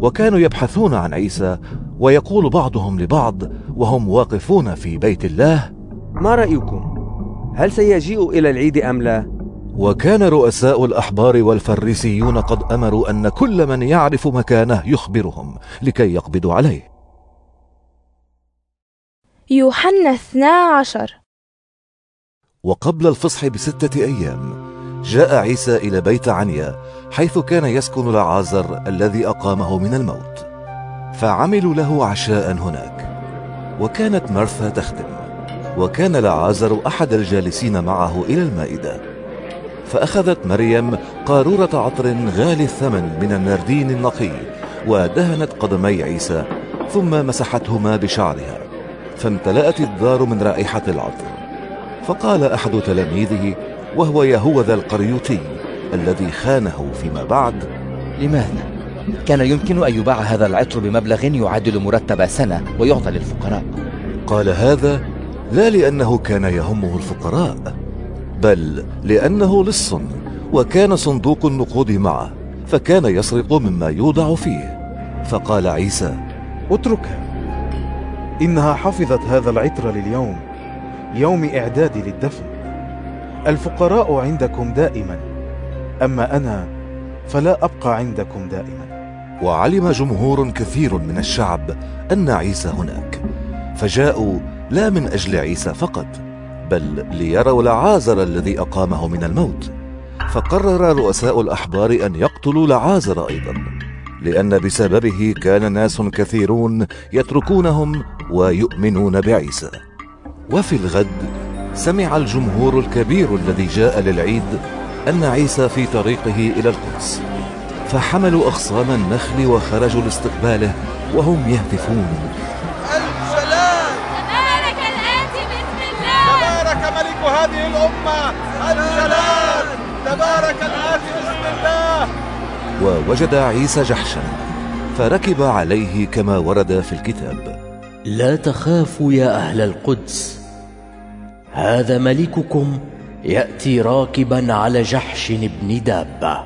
وكانوا يبحثون عن عيسى ويقول بعضهم لبعض وهم واقفون في بيت الله ما رأيكم؟ هل سيجيء إلى العيد أم لا؟ وكان رؤساء الأحبار والفريسيون قد أمروا أن كل من يعرف مكانه يخبرهم لكي يقبضوا عليه. يوحنا اثنا عشر. وقبل الفصح بستة أيام جاء عيسى إلى بيت عنيا حيث كان يسكن العازر الذي أقامه من الموت. فعملوا له عشاء هناك وكانت مرثا تخدم. وكان لعازر أحد الجالسين معه إلى المائدة. فأخذت مريم قارورة عطر غالي الثمن من النردين النقي ودهنت قدمي عيسى ثم مسحتهما بشعرها فامتلأت الدار من رائحة العطر. فقال أحد تلاميذه وهو يهوذا القريوطي الذي خانه فيما بعد لماذا؟ كان يمكن أن يباع هذا العطر بمبلغ يعادل مرتب سنة ويعطى للفقراء. قال هذا لا لأنه كان يهمه الفقراء بل لأنه لص وكان صندوق النقود معه فكان يسرق مما يوضع فيه. فقال عيسى اتركها إنها حفظت هذا العطر لليوم يوم إعدادي للدفن. الفقراء عندكم دائما أما أنا فلا أبقى عندكم دائما. وعلم جمهور كثير من الشعب أن عيسى هناك فجاءوا لا من أجل عيسى فقط بل ليروا لعازر الذي أقامه من الموت. فقرر رؤساء الأحبار أن يقتلوا لعازر أيضا لأن بسببه كان ناس كثيرون يتركونهم ويؤمنون بعيسى. وفي الغد سمع الجمهور الكبير الذي جاء للعيد أن عيسى في طريقه إلى القدس فحملوا اغصان النخل وخرجوا لاستقباله وهم يهتفون. هذه الأمة السلام. تبارك الآتي باسم الله. ووجد عيسى جحشا فركب عليه كما ورد في الكتاب. لا تخافوا يا أهل القدس هذا ملككم يأتي راكبا على جحش بن دابة.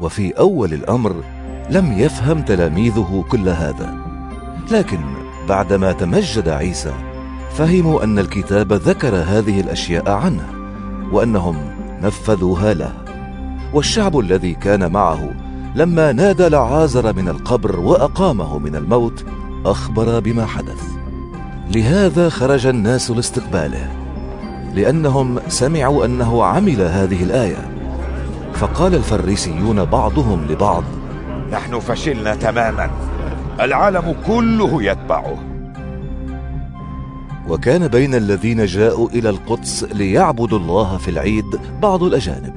وفي أول الأمر لم يفهم تلاميذه كل هذا لكن بعدما تمجد عيسى فهموا أن الكتاب ذكر هذه الأشياء عنه وأنهم نفذوها له. والشعب الذي كان معه لما نادى لعازر من القبر وأقامه من الموت أخبر بما حدث. لهذا خرج الناس لاستقباله لأنهم سمعوا أنه عمل هذه الآية. فقال الفريسيون بعضهم لبعض نحن فشلنا تماما. العالم كله يتبعه. وكان بين الذين جاءوا إلى القدس ليعبدوا الله في العيد بعض الأجانب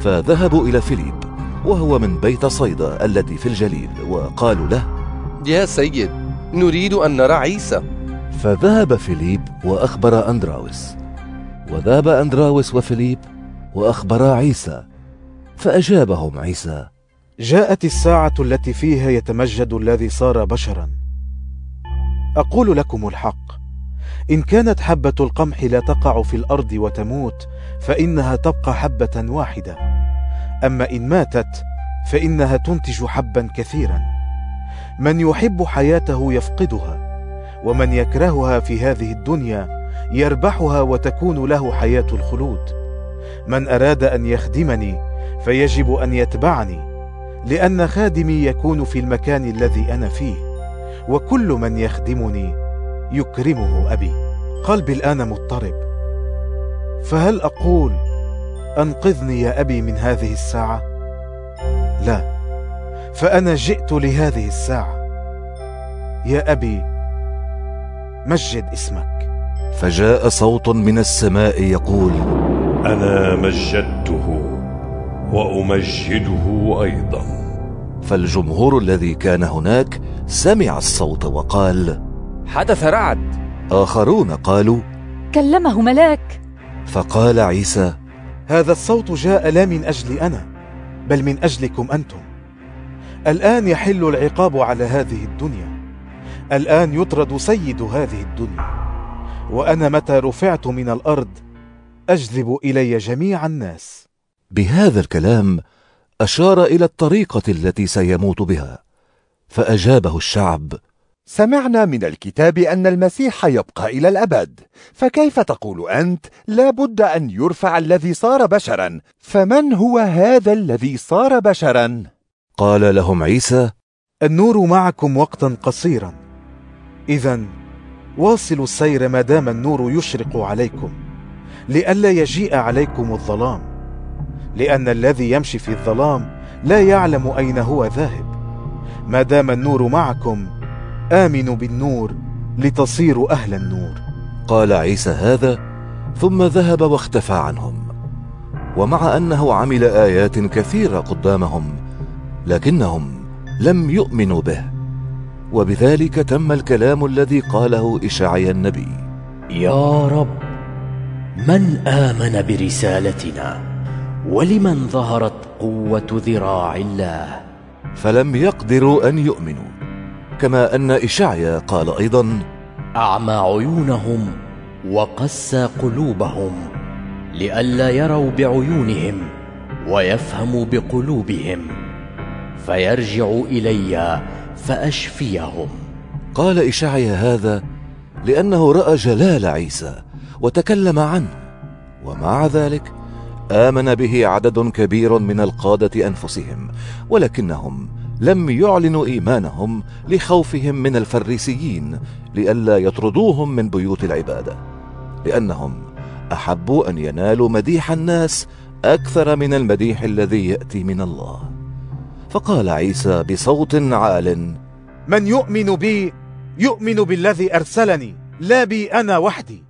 فذهبوا إلى فيليب وهو من بيت صيدا التي في الجليل وقالوا له يا سيد نريد أن نرى عيسى. فذهب فيليب وأخبر أندراوس وذهب أندراوس وفيليب واخبرا عيسى فأجابهم عيسى جاءت الساعة التي فيها يتمجد الذي صار بشرا. أقول لكم الحق إن كانت حبة القمح لا تقع في الأرض وتموت فإنها تبقى حبة واحدة. أما إن ماتت فإنها تنتج حبا كثيرا. من يحب حياته يفقدها ومن يكرهها في هذه الدنيا يربحها وتكون له حياة الخلود. من أراد أن يخدمني فيجب أن يتبعني لأن خادمي يكون في المكان الذي أنا فيه. وكل من يخدمني يكرمه أبي. قلبي الآن مضطرب. فهل أقول أنقذني يا أبي من هذه الساعة؟ لا. فأنا جئت لهذه الساعة. يا أبي مجد اسمك. فجاء صوت من السماء يقول أنا مجدته وأمجده أيضا. فالجمهور الذي كان هناك سمع الصوت وقال حدث رعد. آخرون قالوا كلمه ملاك. فقال عيسى هذا الصوت جاء لا من أجلي أنا بل من أجلكم أنتم. الآن يحل العقاب على هذه الدنيا. الآن يطرد سيد هذه الدنيا. وأنا متى رفعت من الأرض أجذب إلي جميع الناس. بهذا الكلام أشار إلى الطريقة التي سيموت بها فأجابه الشعب سمعنا من الكتاب أن المسيح يبقى إلى الأبد. فكيف تقول أنت لا بد أن يرفع الذي صار بشرا؟ فمن هو هذا الذي صار بشرا؟ قال لهم عيسى النور معكم وقتا قصيرا. إذا واصلوا السير ما دام النور يشرق عليكم. لئلا يجيء عليكم الظلام. لأن الذي يمشي في الظلام لا يعلم أين هو ذاهب. ما دام النور معكم آمنوا بالنور لتصيروا أهل النور. قال عيسى هذا ثم ذهب واختفى عنهم. ومع أنه عمل آيات كثيرة قدامهم لكنهم لم يؤمنوا به. وبذلك تم الكلام الذي قاله إشعيا النبي. يا رب من آمن برسالتنا؟ ولمن ظهرت قوة ذراع الله؟ فلم يقدروا أن يؤمنوا. كما أن اشعيا قال أيضا أعمى عيونهم وقسى قلوبهم لئلا يروا بعيونهم ويفهموا بقلوبهم فيرجعوا إلي فأشفيهم. قال اشعيا هذا لأنه رأى جلال عيسى وتكلم عنه ومع ذلك آمن به عدد كبير من القادة أنفسهم ولكنهم لم يعلنوا إيمانهم لخوفهم من الفريسيين لئلا يطردوهم من بيوت العبادة لأنهم احبوا أن ينالوا مديح الناس أكثر من المديح الذي يأتي من الله. فقال عيسى بصوت عال من يؤمن بي يؤمن بالذي أرسلني لا بي أنا وحدي.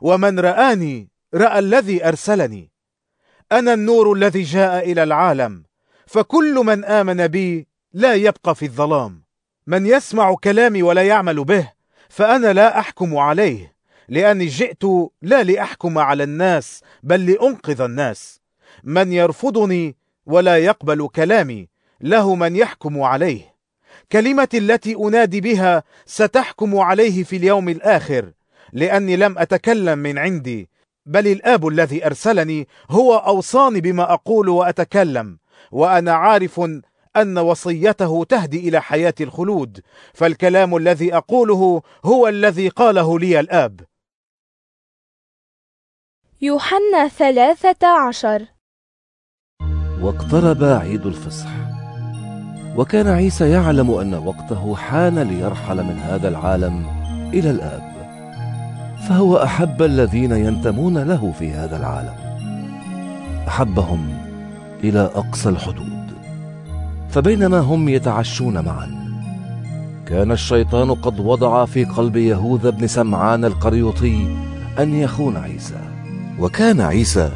ومن رآني رأى الذي أرسلني. أنا النور الذي جاء إلى العالم فكل من آمن بي لا يبقى في الظلام. من يسمع كلامي ولا يعمل به فأنا لا أحكم عليه. لأني جئت لا لأحكم على الناس بل لأنقذ الناس. من يرفضني ولا يقبل كلامي له من يحكم عليه. كلمتي التي أنادي بها ستحكم عليه في اليوم الآخر. لأني لم أتكلم من عندي بل الآب الذي أرسلني هو أوصاني بما أقول وأتكلم. وأنا عارف أن وصيته تهدي إلى حياة الخلود فالكلام الذي أقوله هو الذي قاله لي الآب. يوحنا ثلاثة عشر. واقترب عيد الفصح. وكان عيسى يعلم أن وقته حان ليرحل من هذا العالم إلى الآب. فهو أحب الذين ينتمون له في هذا العالم. أحبهم إلى أقصى الحدود. فبينما هم يتعشون معا كان الشيطان قد وضع في قلب يهوذا بن سمعان القريوطي أن يخون عيسى. وكان عيسى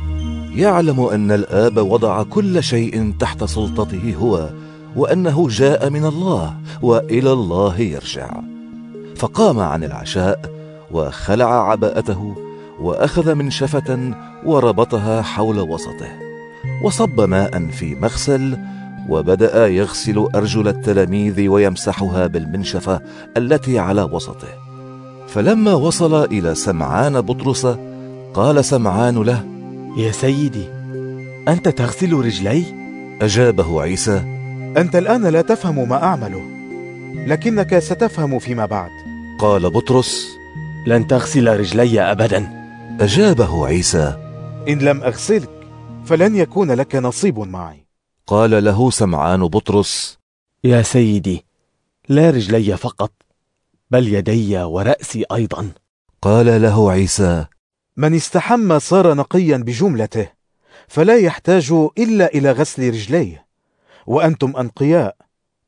يعلم أن الآب وضع كل شيء تحت سلطته هو وأنه جاء من الله وإلى الله يرجع. فقام عن العشاء وخلع عباءته وأخذ منشفه وربطها حول وسطه وصب ماء في مغسل وبدأ يغسل أرجل التلاميذ ويمسحها بالمنشفة التي على وسطه. فلما وصل إلى سمعان بطرس قال سمعان له يا سيدي أنت تغسل رجلي؟ أجابه عيسى أنت الآن لا تفهم ما أعمله لكنك ستفهم فيما بعد. قال بطرس لن تغسل رجلي ابدا. أجابه عيسى إن لم أغسلك فلن يكون لك نصيب معي. قال له سمعان بطرس يا سيدي لا رجلي فقط بل يدي ورأسي أيضا. قال له عيسى من استحمى صار نقيا بجملته فلا يحتاج إلا إلى غسل رجليه وأنتم أنقياء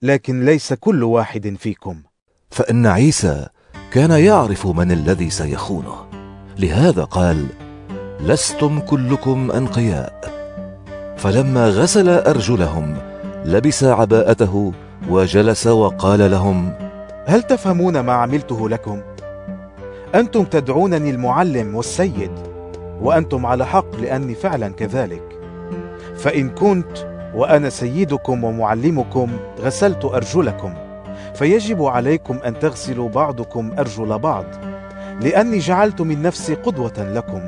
لكن ليس كل واحد فيكم. فإن عيسى كان يعرف من الذي سيخونه لهذا قال لستم كلكم أنقياء. فلما غسل أرجلهم لبس عباءته وجلس وقال لهم هل تفهمون ما عملته لكم؟ أنتم تدعونني المعلم والسيد وأنتم على حق لأني فعلا كذلك. فإن كنت وأنا سيدكم ومعلمكم غسلت أرجلكم فيجب عليكم أن تغسلوا بعضكم أرجل بعض لأني جعلت من نفسي قدوة لكم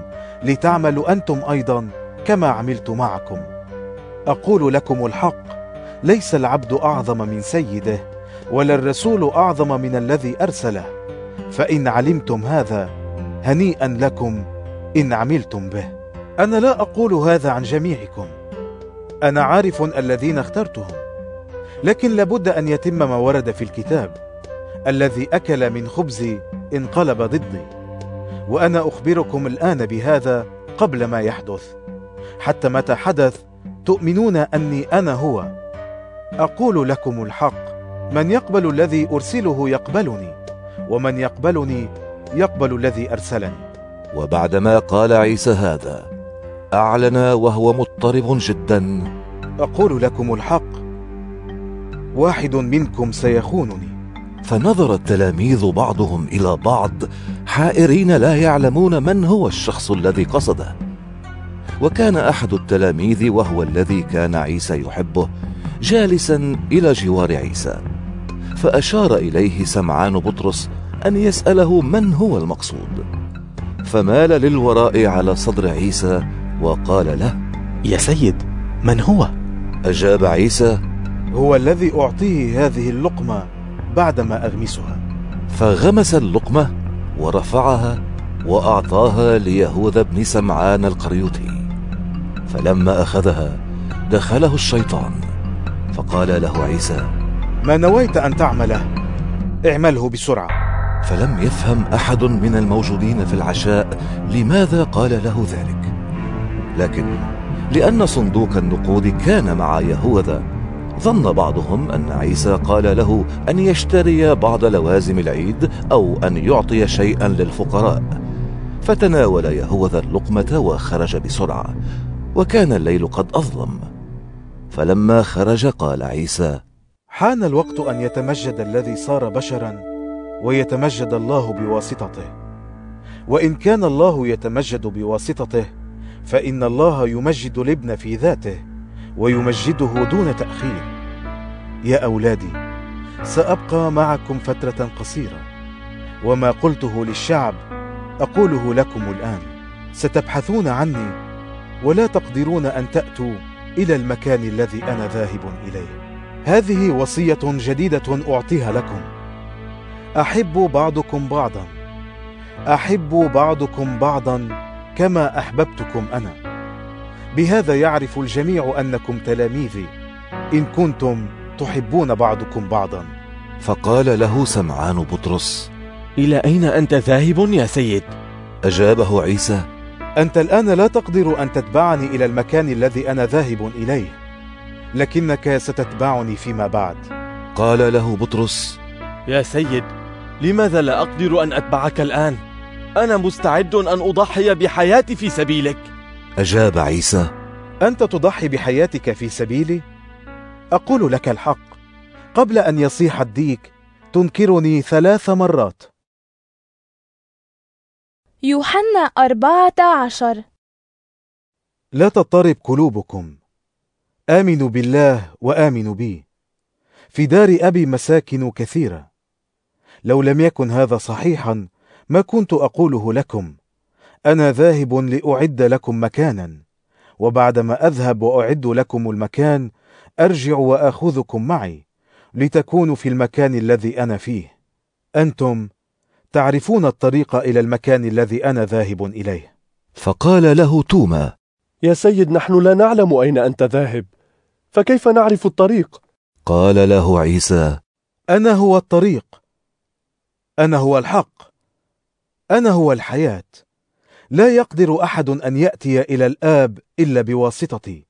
لتعملوا أنتم أيضا كما عملت معكم. أقول لكم الحق ليس العبد أعظم من سيده ولا الرسول أعظم من الذي أرسله. فإن علمتم هذا هنيئا لكم إن عملتم به. أنا لا أقول هذا عن جميعكم. أنا عارف الذين اخترتهم. لكن لابد أن يتم ما ورد في الكتاب. الذي أكل من خبزي انقلب ضدي. وأنا أخبركم الآن بهذا قبل ما يحدث. حتى متى حدث تؤمنون أني أنا هو؟ أقول لكم الحق من يقبل الذي أرسله يقبلني ومن يقبلني يقبل الذي أرسلني. وبعدما قال عيسى هذا اعلن وهو مضطرب جدا. أقول لكم الحق واحد منكم سيخونني. فنظر التلاميذ بعضهم إلى بعض حائرين لا يعلمون من هو الشخص الذي قصده. وكان أحد التلاميذ وهو الذي كان عيسى يحبه جالسا إلى جوار عيسى. فأشار إليه سمعان بطرس أن يسأله من هو المقصود. فمال للوراء على صدر عيسى وقال له يا سيد من هو؟ أجاب عيسى هو الذي أعطيه هذه اللقمة بعدما أغمسها. فغمس اللقمة ورفعها وأعطاها ليهوذا بن سمعان القريوطي. فلما أخذها دخله الشيطان فقال له عيسى ما نويت أن تعمله اعمله بسرعة. فلم يفهم أحد من الموجودين في العشاء لماذا قال له ذلك. لكن لأن صندوق النقود كان مع يهوذا ظن بعضهم أن عيسى قال له أن يشتري بعض لوازم العيد أو أن يعطي شيئا للفقراء. فتناول يهوذا اللقمة وخرج بسرعة. وكان الليل قد أظلم. فلما خرج قال عيسى حان الوقت أن يتمجد الذي صار بشرا ويتمجد الله بواسطته. وإن كان الله يتمجد بواسطته فإن الله يمجد الابن في ذاته ويمجده دون تأخير. يا أولادي سأبقى معكم فترة قصيرة. وما قلته للشعب أقوله لكم الآن. ستبحثون عني ولا تقدرون أن تأتوا إلى المكان الذي أنا ذاهب إليه. هذه وصية جديدة أعطيها لكم. أحبوا بعضكم بعضا. أحبوا بعضكم بعضا كما أحببتكم أنا. بهذا يعرف الجميع أنكم تلاميذي. إن كنتم تحبون بعضكم بعضا. فقال له سمعان بطرس إلى أين أنت ذاهب يا سيد؟ أجابه عيسى أنت الآن لا تقدر أن تتبعني إلى المكان الذي أنا ذاهب إليه لكنك ستتبعني فيما بعد قال له بطرس يا سيد لماذا لا أقدر أن أتبعك الآن؟ أنا مستعد أن أضحي بحياتي في سبيلك أجاب عيسى أنت تضحي بحياتك في سبيلي؟ أقول لك الحق قبل أن يصيح الديك تنكرني ثلاث مرات يوحنا أربعة عشر. لا تضطرب قلوبكم. آمنوا بالله وآمنوا بي في دار أبي مساكن كثيرة. لو لم يكن هذا صحيحا ما كنت أقوله لكم. أنا ذاهب لأعد لكم مكانا. وبعدما أذهب وأعد لكم المكان أرجع وآخذكم معي لتكونوا في المكان الذي أنا فيه. أنتم تعرفون الطريق إلى المكان الذي أنا ذاهب إليه. فقال له توما يا سيد نحن لا نعلم أين أنت ذاهب. فكيف نعرف الطريق؟ قال له عيسى أنا هو الطريق. أنا هو الحق. أنا هو الحياة. لا يقدر أحد أن يأتي إلى الآب إلا بواسطتي.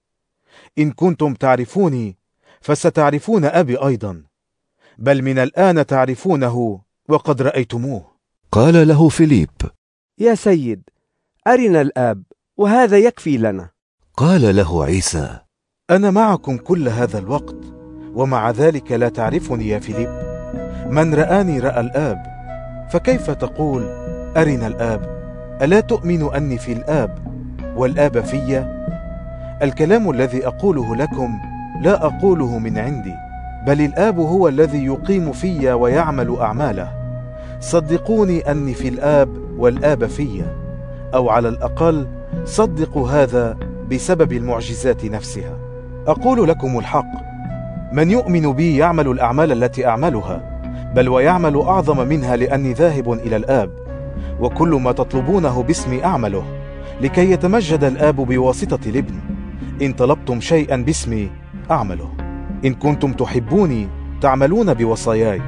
إن كنتم تعرفوني فستعرفون أبي أيضا. بل من الآن تعرفونه وقد رأيتموه. قال له فيليب يا سيد أرنا الآب وهذا يكفي لنا. قال له عيسى أنا معكم كل هذا الوقت ومع ذلك لا تعرفني يا فيليب. من رآني رأى الآب فكيف تقول أرنا الآب؟ ألا تؤمن أني في الآب والآب في؟ الكلام الذي أقوله لكم لا أقوله من عندي بل الآب هو الذي يقيم في ويعمل أعماله. صدقوني أني في الآب والآب في أو على الأقل صدقوا هذا بسبب المعجزات نفسها. أقول لكم الحق من يؤمن بي يعمل الأعمال التي أعملها بل ويعمل أعظم منها لأني ذاهب إلى الآب. وكل ما تطلبونه باسمي أعمله لكي يتمجد الآب بواسطة الابن. إن طلبتم شيئا باسمي أعمله. إن كنتم تحبوني تعملون بوصاياي.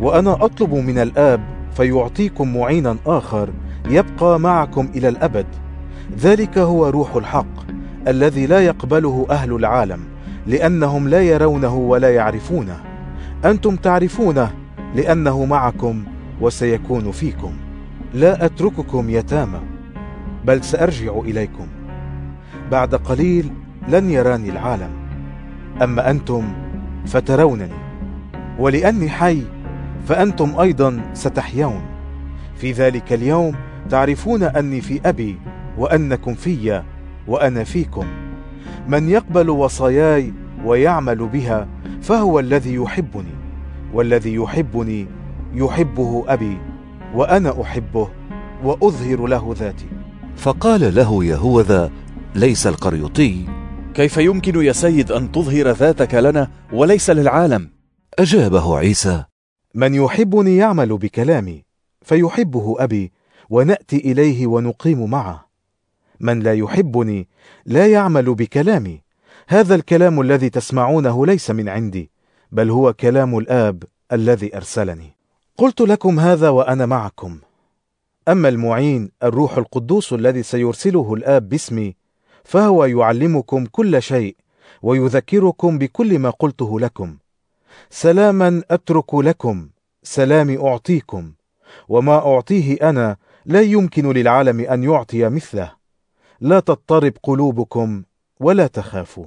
وأنا أطلب من الآب فيعطيكم معينا آخر يبقى معكم إلى الأبد. ذلك هو روح الحق الذي لا يقبله أهل العالم لأنهم لا يرونه ولا يعرفونه. أنتم تعرفونه لأنه معكم وسيكون فيكم. لا أترككم يتامى بل سأرجع إليكم. بعد قليل لن يراني العالم. أما أنتم فترونني ولأني حي فأنتم أيضا ستحيون. في ذلك اليوم تعرفون أني في أبي وأنكم في وأنا فيكم. من يقبل وصاياي ويعمل بها فهو الذي يحبني والذي يحبني يحبه أبي وأنا أحبه وأظهر له ذاتي. فقال له يهوذا ليس القريطي. كيف يمكن يا سيد أن تظهر ذاتك لنا وليس للعالم؟ أجابه عيسى من يحبني يعمل بكلامي فيحبه أبي ونأتي إليه ونقيم معه. من لا يحبني لا يعمل بكلامي. هذا الكلام الذي تسمعونه ليس من عندي بل هو كلام الآب الذي أرسلني. قلت لكم هذا وأنا معكم. أما المعين الروح القدوس الذي سيرسله الآب باسمي فهو يعلمكم كل شيء ويذكركم بكل ما قلته لكم. سلاما أترك لكم سلامي أعطيكم وما أعطيه أنا لا يمكن للعالم أن يعطي مثله. لا تضطرب قلوبكم ولا تخافوا.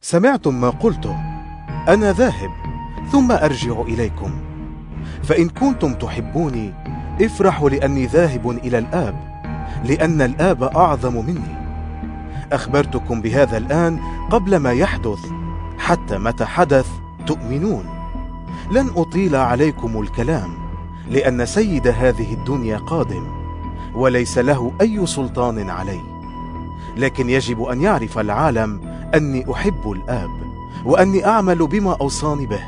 سمعتم ما قلته أنا ذاهب ثم أرجع إليكم. فإن كنتم تحبوني افرحوا لأني ذاهب إلى الآب لأن الآب أعظم مني. أخبرتكم بهذا الآن قبل ما يحدث حتى متى حدث تؤمنون. لن أطيل عليكم الكلام لأن سيد هذه الدنيا قادم وليس له أي سلطان علي لكن يجب أن يعرف العالم أني أحب الآب وأني أعمل بما أوصاني به.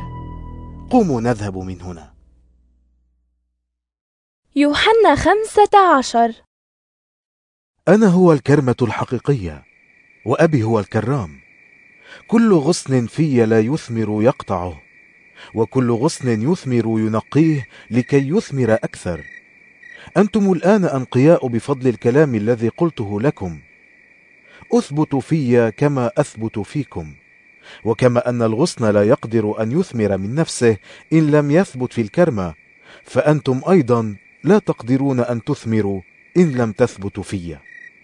قوموا نذهب من هنا. يوحنا خمسة عشر. أنا هو الكرمة الحقيقية وأبي هو الكرام. كل غصن في لا يثمر يقطعه وكل غصن يثمر ينقيه لكي يثمر أكثر. أنتم الآن أنقياء بفضل الكلام الذي قلته لكم. أثبت في كما أثبت فيكم. وكما أن الغصن لا يقدر أن يثمر من نفسه إن لم يثبت في الكرمة فأنتم أيضا لا تقدرون أن تثمروا إن لم تثبتوا في.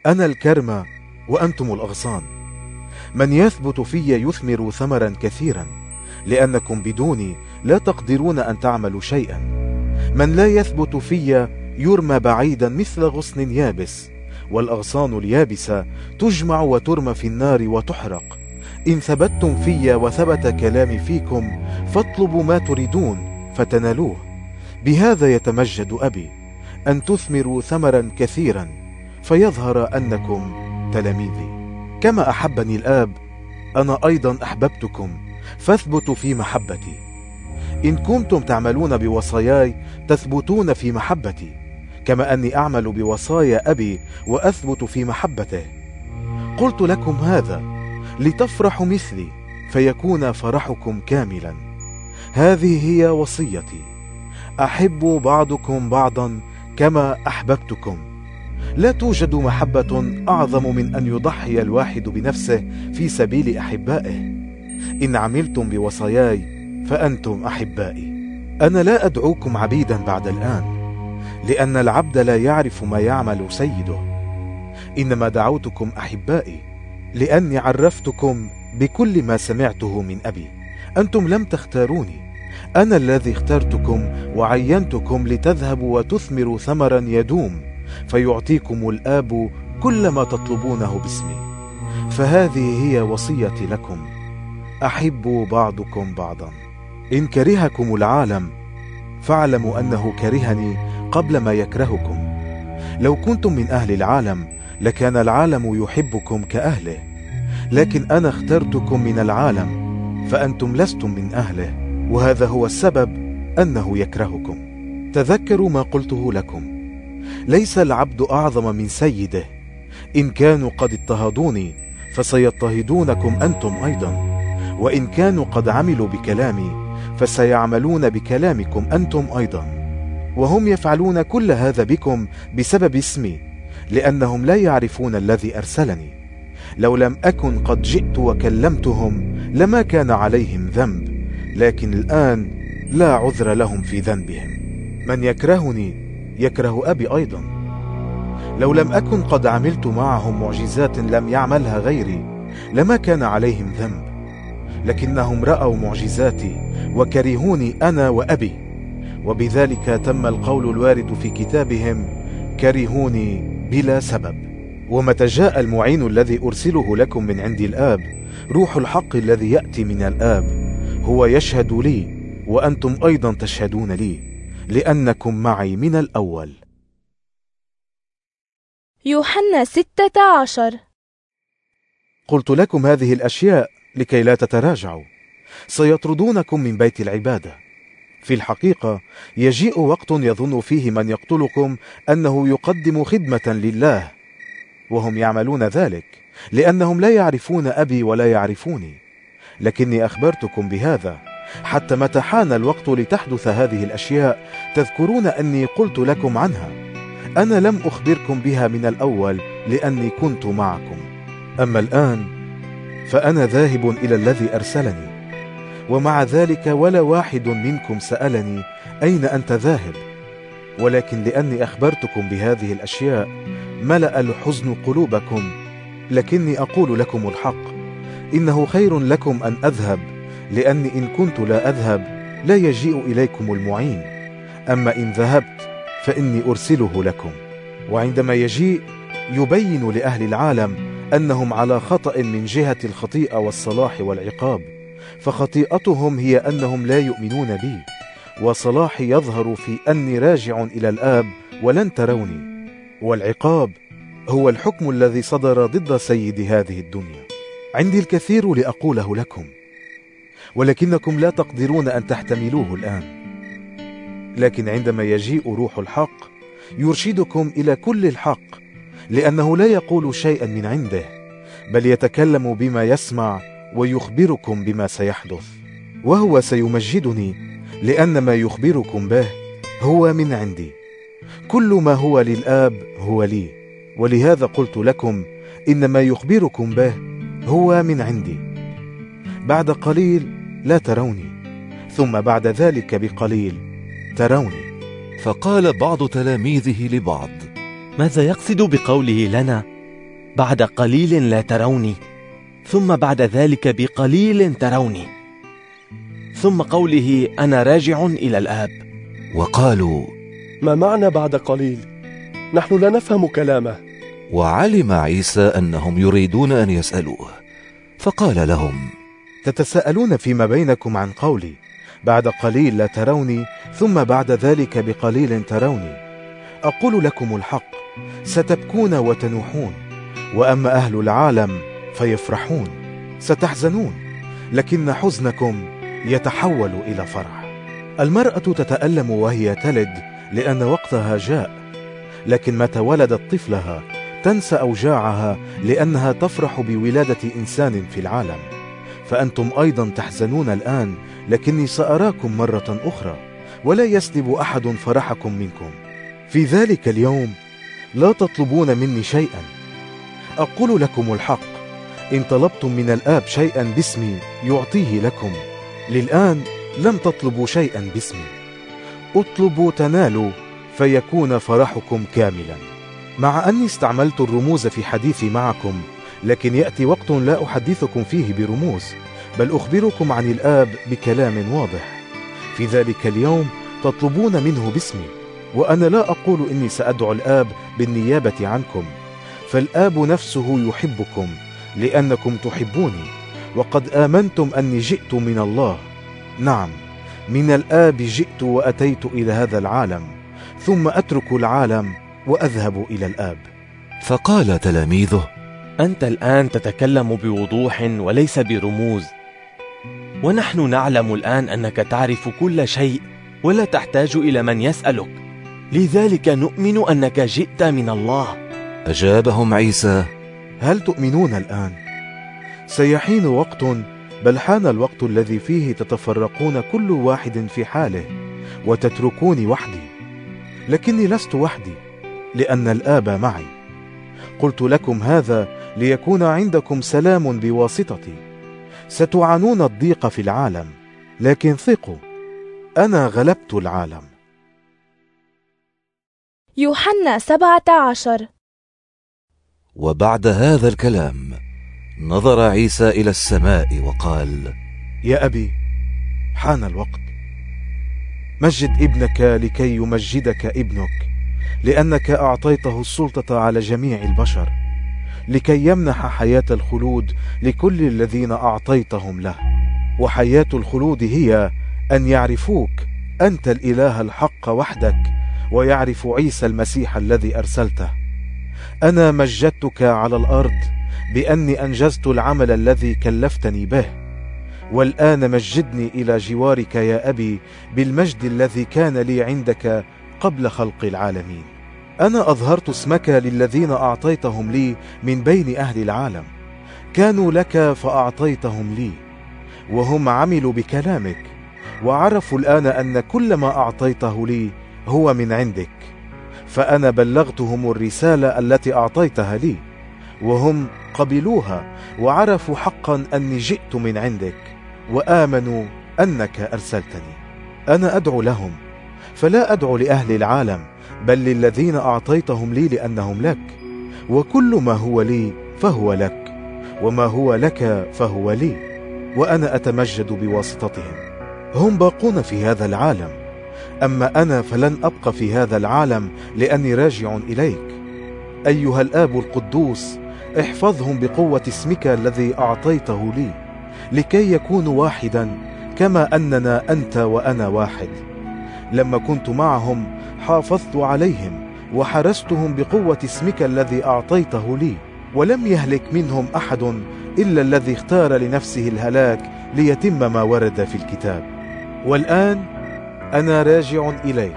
أنا الكرمة وأنتم الأغصان. من يثبت في يثمر ثمرا كثيرا لأنكم بدوني لا تقدرون أن تعملوا شيئا. من لا يثبت في يرمى بعيدا مثل غصن يابس والأغصان اليابسة تجمع وترمى في النار وتحرق. إن ثبتتم في وثبت كلامي فيكم فاطلبوا ما تريدون فتنالوه. بهذا يتمجد أبي أن تثمروا ثمرا كثيرا فيظهر أنكم تلاميذي. كما أحبني الآب أنا أيضا أحببتكم فاثبتوا في محبتي. إن كنتم تعملون بوصاياي تثبتون في محبتي كما أني أعمل بوصايا أبي وأثبت في محبته. قلت لكم هذا لتفرحوا مثلي فيكون فرحكم كاملا. هذه هي وصيتي. أحبوا بعضكم بعضا كما أحببتكم. لا توجد محبة أعظم من أن يضحي الواحد بنفسه في سبيل أحبائه. إن عملتم بوصاياي فأنتم أحبائي. أنا لا أدعوكم عبيدا بعد الآن لأن العبد لا يعرف ما يعمل سيده. إنما دعوتكم أحبائي لأني عرفتكم بكل ما سمعته من أبي. أنتم لم تختاروني. أنا الذي اخترتكم وعينتكم لتذهبوا وتثمروا ثمرا يدوم. فيعطيكم الآب كل ما تطلبونه باسمي. فهذه هي وصيتي لكم. احبوا بعضكم بعضا. إن كرهكم العالم فاعلموا أنه كرهني قبل ما يكرهكم. لو كنتم من أهل العالم لكان العالم يحبكم كأهله. لكن أنا اخترتكم من العالم فأنتم لستم من أهله. وهذا هو السبب أنه يكرهكم. تذكروا ما قلته لكم. ليس العبد أعظم من سيده. إن كانوا قد اضطهدوني فسيضطهدونكم أنتم أيضا. وإن كانوا قد عملوا بكلامي فسيعملون بكلامكم أنتم أيضا. وهم يفعلون كل هذا بكم بسبب اسمي لأنهم لا يعرفون الذي أرسلني. لو لم أكن قد جئت وكلمتهم لما كان عليهم ذنب لكن الآن لا عذر لهم في ذنبهم. من يكرهني يكره أبي أيضا. لو لم أكن قد عملت معهم معجزات لم يعملها غيري لما كان عليهم ذنب. لكنهم رأوا معجزاتي وكرهوني أنا وأبي. وبذلك تم القول الوارد في كتابهم كرهوني بلا سبب. ومتى جاء المعين الذي أرسله لكم من عند الآب روح الحق الذي يأتي من الآب هو يشهد لي وأنتم أيضا تشهدون لي. لأنكم معي من الأول. يوحنا ستة عشر. قلت لكم هذه الأشياء لكي لا تتراجعوا. سيطردونكم من بيت العبادة. في الحقيقة يجيء وقت يظن فيه من يقتلكم أنه يقدم خدمة لله. وهم يعملون ذلك لأنهم لا يعرفون أبي ولا يعرفوني. لكني أخبرتكم بهذا. حتى متى حان الوقت لتحدث هذه الأشياء تذكرون أني قلت لكم عنها. أنا لم أخبركم بها من الأول لأني كنت معكم. أما الآن فأنا ذاهب إلى الذي أرسلني. ومع ذلك ولا واحد منكم سألني أين أنت ذاهب؟ ولكن لأني أخبرتكم بهذه الأشياء ملأ الحزن قلوبكم. لكني أقول لكم الحق. إنه خير لكم أن أذهب. لأني إن كنت لا أذهب لا يجيء إليكم المعين. أما إن ذهبت فإني أرسله لكم. وعندما يجيء يبين لأهل العالم أنهم على خطأ من جهة الخطيئة والصلاح والعقاب فخطيئتهم هي أنهم لا يؤمنون بي وصلاحي يظهر في أني راجع إلى الآب ولن تروني. والعقاب هو الحكم الذي صدر ضد سيد هذه الدنيا. عندي الكثير لأقوله لكم. ولكنكم لا تقدرون أن تحتملوه الآن. لكن عندما يجيء روح الحق يرشدكم إلى كل الحق لأنه لا يقول شيئا من عنده بل يتكلم بما يسمع ويخبركم بما سيحدث. وهو سيمجدني لأن ما يخبركم به هو من عندي. كل ما هو للآب هو لي ولهذا قلت لكم إن ما يخبركم به هو من عندي. بعد قليل لا تروني. ثم بعد ذلك بقليل تروني. فقال بعض تلاميذه لبعض ماذا يقصد بقوله لنا؟ بعد قليل لا تروني. ثم بعد ذلك بقليل تروني. ثم قوله أنا راجع إلى الآب. وقالوا ما معنى بعد قليل؟ نحن لا نفهم كلامه. وعلم عيسى أنهم يريدون أن يسألوه فقال لهم تتساءلون فيما بينكم عن قولي. بعد قليل لا تروني ثم بعد ذلك بقليل تروني. أقول لكم الحق ستبكون وتنوحون. وأما أهل العالم فيفرحون ستحزنون. لكن حزنكم يتحول إلى فرح. المرأة تتألم وهي تلد لأن وقتها جاء. لكن متى ولدت طفلها تنسى أوجاعها لأنها تفرح بولادة إنسان في العالم. فأنتم أيضا تحزنون الآن لكني سأراكم مرة أخرى ولا يسلب أحد فرحكم منكم. في ذلك اليوم لا تطلبون مني شيئا. أقول لكم الحق إن طلبتم من الآب شيئا باسمي يعطيه لكم. للآن لم تطلبوا شيئا باسمي. اطلبوا تنالوا فيكون فرحكم كاملا. مع أني استعملت الرموز في حديثي معكم لكن يأتي وقت لا أحدثكم فيه برموز بل أخبركم عن الآب بكلام واضح. في ذلك اليوم تطلبون منه باسمي وأنا لا أقول إني سأدعو الآب بالنيابة عنكم. فالآب نفسه يحبكم لأنكم تحبوني وقد آمنتم أني جئت من الله. نعم من الآب جئت وأتيت إلى هذا العالم ثم أترك العالم وأذهب إلى الآب. فقال تلاميذه أنت الآن تتكلم بوضوح وليس برموز. ونحن نعلم الآن أنك تعرف كل شيء ولا تحتاج إلى من يسألك. لذلك نؤمن أنك جئت من الله. أجابهم عيسى. هل تؤمنون الآن؟ سيحين وقت بل حان الوقت الذي فيه تتفرقون كل واحد في حاله وتتركوني وحدي. لكني لست وحدي لأن الآب معي. قلت لكم هذا ليكون عندكم سلام بواسطتي. ستعانون الضيق في العالم لكن ثقوا أنا غلبت العالم. يوحنا سبعة عشر. وبعد هذا الكلام نظر عيسى إلى السماء وقال يا أبي حان الوقت. مجد ابنك لكي يمجدك ابنك لأنك أعطيته السلطة على جميع البشر. لكي يمنح حياة الخلود لكل الذين أعطيتهم له. وحياة الخلود هي أن يعرفوك أنت الإله الحق وحدك ويعرف عيسى المسيح الذي أرسلته. أنا مجدتك على الأرض بأني أنجزت العمل الذي كلفتني به. والآن مجدني إلى جوارك يا أبي بالمجد الذي كان لي عندك قبل خلق العالمين. أنا أظهرت اسمك للذين أعطيتهم لي من بين أهل العالم. كانوا لك فأعطيتهم لي وهم عملوا بكلامك وعرفوا الآن أن كل ما أعطيته لي هو من عندك. فأنا بلغتهم الرسالة التي أعطيتها لي وهم قبلوها وعرفوا حقا أني جئت من عندك وآمنوا أنك أرسلتني. أنا أدعو لهم فلا أدعو لأهل العالم بل للذين أعطيتهم لي لأنهم لك. وكل ما هو لي فهو لك وما هو لك فهو لي وأنا أتمجد بواسطتهم. هم باقون في هذا العالم أما أنا فلن ابقى في هذا العالم لأني راجع إليك. أيها الآب القدوس احفظهم بقوة اسمك الذي أعطيته لي لكي يكونوا واحدا كما أننا أنت وأنا واحد. لما كنت معهم حافظت عليهم وحرستهم بقوة اسمك الذي أعطيته لي ولم يهلك منهم أحد إلا الذي اختار لنفسه الهلاك ليتم ما ورد في الكتاب. والآن أنا راجع إليك.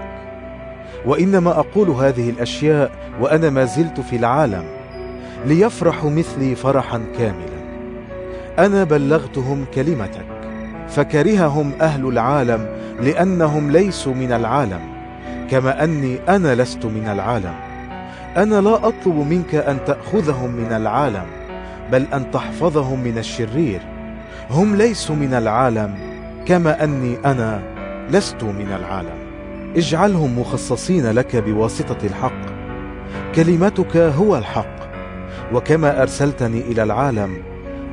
وإنما أقول هذه الأشياء وأنا ما زلت في العالم ليفرحوا مثلي فرحا كاملا. أنا بلغتهم كلمتك فكرههم أهل العالم لأنهم ليسوا من العالم. كما أني أنا لست من العالم. أنا لا أطلب منك أن تأخذهم من العالم بل أن تحفظهم من الشرير. هم ليسوا من العالم كما أني أنا لست من العالم. اجعلهم مخصصين لك بواسطة الحق. كلمتك هو الحق. وكما أرسلتني إلى العالم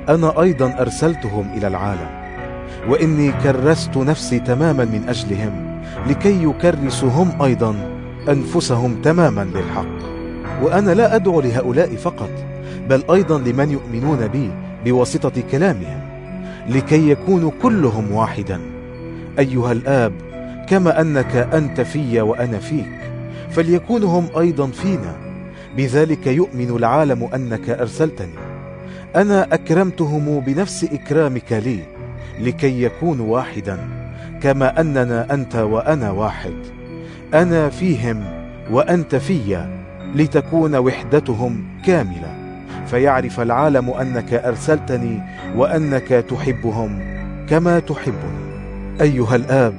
أنا أيضا أرسلتهم إلى العالم. وإني كرست نفسي تماما من أجلهم. لكي يكرسوا هم أيضا أنفسهم تماما للحق وأنا لا أدعو لهؤلاء فقط بل أيضا لمن يؤمنون بي بواسطة كلامهم لكي يكونوا كلهم واحدا. أيها الآب كما أنك أنت في وأنا فيك فليكونوا هم أيضا فينا. بذلك يؤمن العالم أنك أرسلتني. أنا أكرمتهم بنفس إكرامك لي لكي يكونوا واحدا. كما أننا أنت وأنا واحد. أنا فيهم وأنت في لتكون وحدتهم كاملة. فيعرف العالم أنك أرسلتني وأنك تحبهم كما تحبني. أيها الآب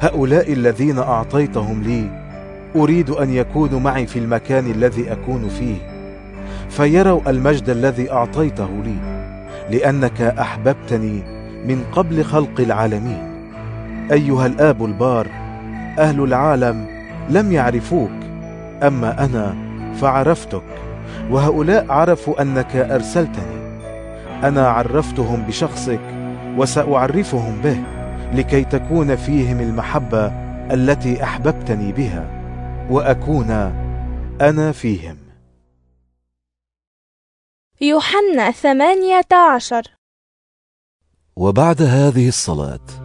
هؤلاء الذين أعطيتهم لي أريد أن يكونوا معي في المكان الذي أكون فيه. فيروا المجد الذي أعطيته لي لأنك أحببتني من قبل خلق العالمين. أيها الآب البار أهل العالم لم يعرفوك أما أنا فعرفتك وهؤلاء عرفوا أنك أرسلتني. أنا عرفتهم بشخصك وسأعرفهم به لكي تكون فيهم المحبة التي أحببتني بها وأكون أنا فيهم. يوحنا ثمانية عشر. وبعد هذه الصلاة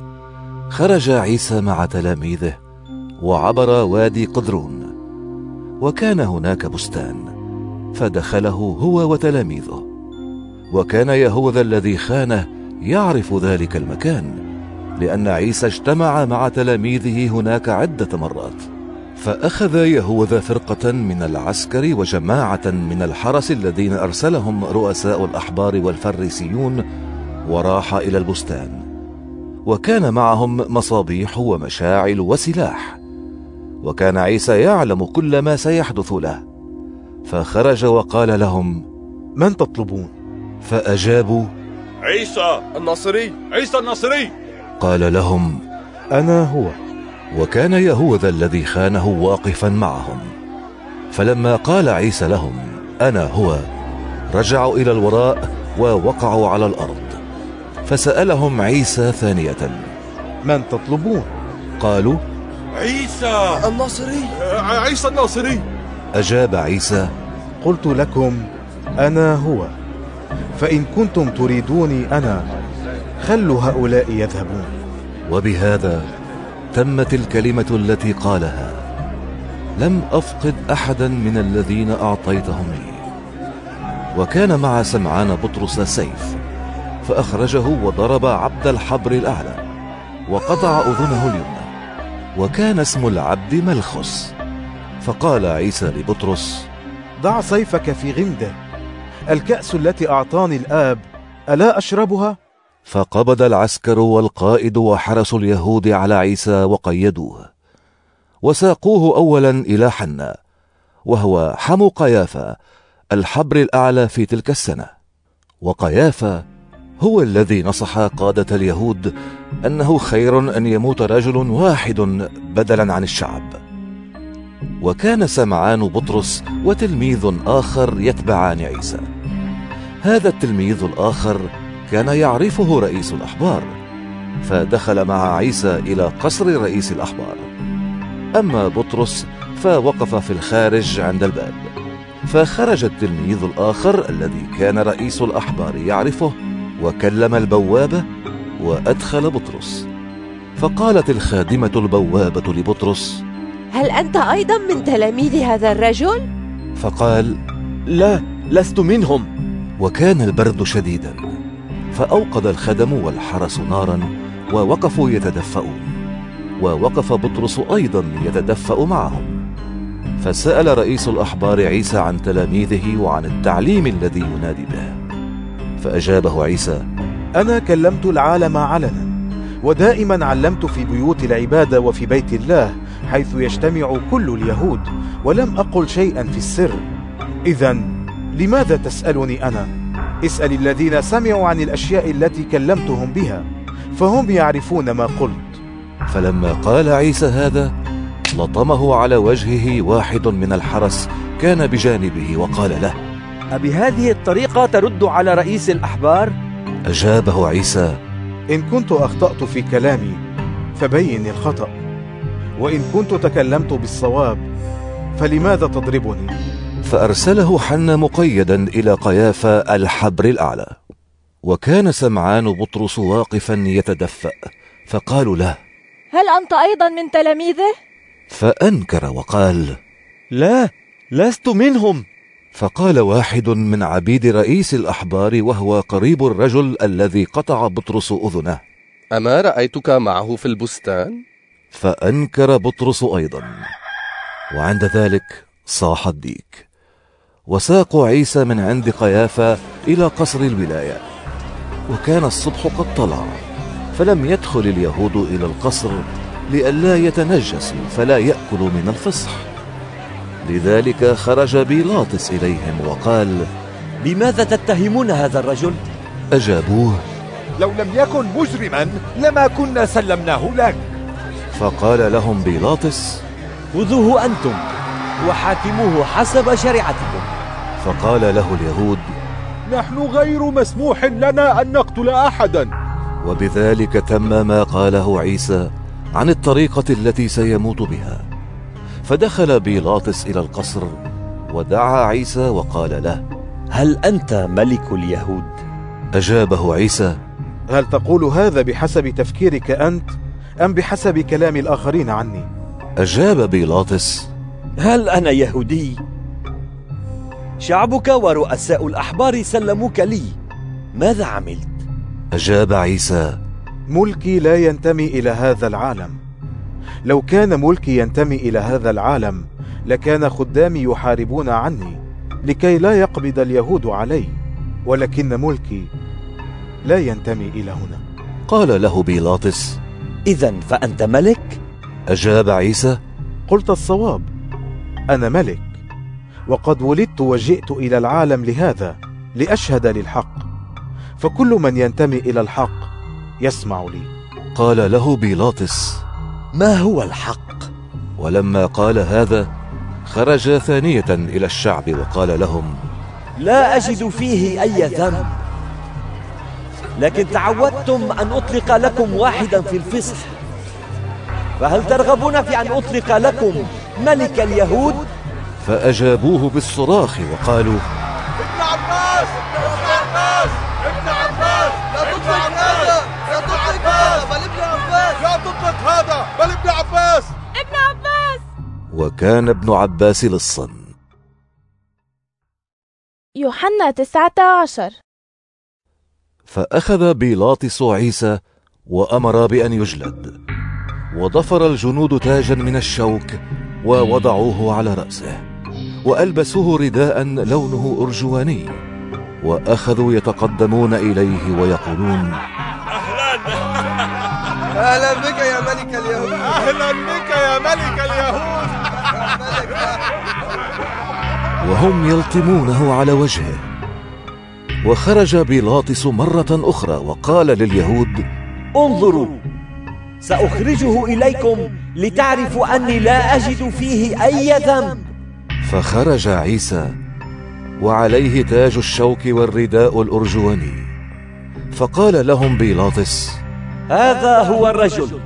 خرج عيسى مع تلاميذه وعبر وادي قدرون وكان هناك بستان فدخله هو وتلاميذه وكان يهوذا الذي خانه يعرف ذلك المكان لأن عيسى اجتمع مع تلاميذه هناك عدة مرات فأخذ يهوذا فرقة من العسكر وجماعة من الحرس الذين أرسلهم رؤساء الأحبار والفريسيون وراح إلى البستان. وكان معهم مصابيح ومشاعل وسلاح. وكان عيسى يعلم كل ما سيحدث له. فخرج وقال لهم من تطلبون؟ فأجابوا عيسى الناصري. عيسى الناصري. قال لهم أنا هو. وكان يهوذا الذي خانه واقفا معهم. فلما قال عيسى لهم أنا هو. رجعوا إلى الوراء ووقعوا على الأرض. فسألهم عيسى ثانية. من تطلبون؟ قالوا عيسى. الناصري. عيسى الناصري. أجاب عيسى قلت لكم أنا هو. فإن كنتم تريدوني أنا خلوا هؤلاء يذهبون. وبهذا تمت الكلمة التي قالها. لم أفقد أحدا من الذين أعطيتهم لي. وكان مع سمعان بطرس سيف. فأخرجه وضرب عبد الحبر الأعلى وقطع أذنه اليمنى وكان اسم العبد ملخس فقال عيسى لبطرس ضع سيفك في غمدة الكأس التي أعطاني الآب ألا أشربها؟ فقبض العسكر والقائد وحرس اليهود على عيسى وقيدوه. وساقوه اولا إلى حنا وهو حمو قيافة الحبر الأعلى في تلك السنة. وقيافة هو الذي نصح قادة اليهود أنه خير أن يموت رجل واحد بدلا عن الشعب. وكان سمعان بطرس وتلميذ آخر يتبعان عيسى. هذا التلميذ الآخر كان يعرفه رئيس الأحبار فدخل مع عيسى إلى قصر رئيس الأحبار. أما بطرس فوقف في الخارج عند الباب فخرج التلميذ الآخر الذي كان رئيس الأحبار يعرفه وكلم البوابة وأدخل بطرس. فقالت الخادمة البوابة لبطرس هل أنت أيضا من تلاميذ هذا الرجل؟ فقال لا لست منهم. وكان البرد شديدا فأوقد الخدم والحرس نارا ووقفوا يتدفؤون. ووقف بطرس أيضا يتدفأ معهم. فسأل رئيس الأحبار عيسى عن تلاميذه وعن التعليم الذي ينادي به. فأجابه عيسى أنا كلمت العالم علنا ودائما علمت في بيوت العبادة وفي بيت الله حيث يجتمع كل اليهود ولم أقل شيئا في السر إذا لماذا تسألني أنا؟ اسأل الذين سمعوا عن الأشياء التي كلمتهم بها فهم يعرفون ما قلت فلما قال عيسى هذا لطمه على وجهه واحد من الحرس كان بجانبه وقال له أبهذه الطريقة ترد على رئيس الأحبار؟ أجابه عيسى إن كنت أخطأت في كلامي فبين الخطأ وإن كنت تكلمت بالصواب فلماذا تضربني؟ فأرسله حنا مقيدا إلى قيافة الحبر الأعلى وكان سمعان بطرس واقفا يتدفأ فقالوا له هل أنت أيضا من تلاميذه؟ فأنكر وقال لا لست منهم فقال واحد من عبيد رئيس الأحبار وهو قريب الرجل الذي قطع بطرس أذنه. أما رأيتك معه في البستان؟ فأنكر بطرس أيضا. وعند ذلك صاح الديك. وساقوا عيسى من عند قيافة إلى قصر الولاية. وكان الصبح قد طلع. فلم يدخل اليهود إلى القصر لئلا يتنجسوا فلا يأكلوا من الفصح لذلك خرج بيلاطس إليهم وقال لماذا تتهمون هذا الرجل؟ أجابوه لو لم يكن مجرما لما كنا سلمناه لك. فقال لهم بيلاطس خذوه أنتم وحاكموه حسب شريعتكم. فقال له اليهود نحن غير مسموح لنا أن نقتل أحدا. وبذلك تم ما قاله عيسى عن الطريقة التي سيموت بها. فدخل بيلاطس إلى القصر ودعا عيسى وقال له هل أنت ملك اليهود؟ أجابه عيسى هل تقول هذا بحسب تفكيرك أنت أم بحسب كلام الآخرين عني؟ أجاب بيلاطس هل أنا يهودي؟ شعبك ورؤساء الأحبار سلموك لي ماذا عملت؟ أجاب عيسى ملكي لا ينتمي إلى هذا العالم لو كان ملكي ينتمي إلى هذا العالم لكان خدامي يحاربون عني لكي لا يقبض اليهود علي ولكن ملكي لا ينتمي إلى هنا قال له بيلاطس إذا فأنت ملك؟ أجاب عيسى قلت الصواب أنا ملك وقد ولدت وجئت إلى العالم لهذا لأشهد للحق فكل من ينتمي إلى الحق يسمع لي قال له بيلاطس ما هو الحق؟ ولما قال هذا خرج ثانية إلى الشعب وقال لهم لا أجد فيه أي ذنب لكن تعودتم أن أطلق لكم واحدا في الفصح فهل ترغبون في أن أطلق لكم ملك اليهود؟ فأجابوه بالصراخ وقالوا وكان ابن عباس لصا. يوحنا تسعة عشر فأخذ بيلاطس عيسى وأمر بأن يجلد وضفر الجنود تاجا من الشوك ووضعوه على رأسه وألبسوه رداء لونه أرجواني وأخذوا يتقدمون إليه ويقولون أهلا بك يا ملك اليهود. أهلا بك يا ملك اليهود. وهم يلطمونه على وجهه. وخرج بيلاطس مرة أخرى وقال لليهود انظروا سأخرجه إليكم لتعرفوا أني لا أجد فيه أي ذنب. فخرج عيسى وعليه تاج الشوك والرداء الأرجواني. فقال لهم بيلاطس هذا هو الرجل.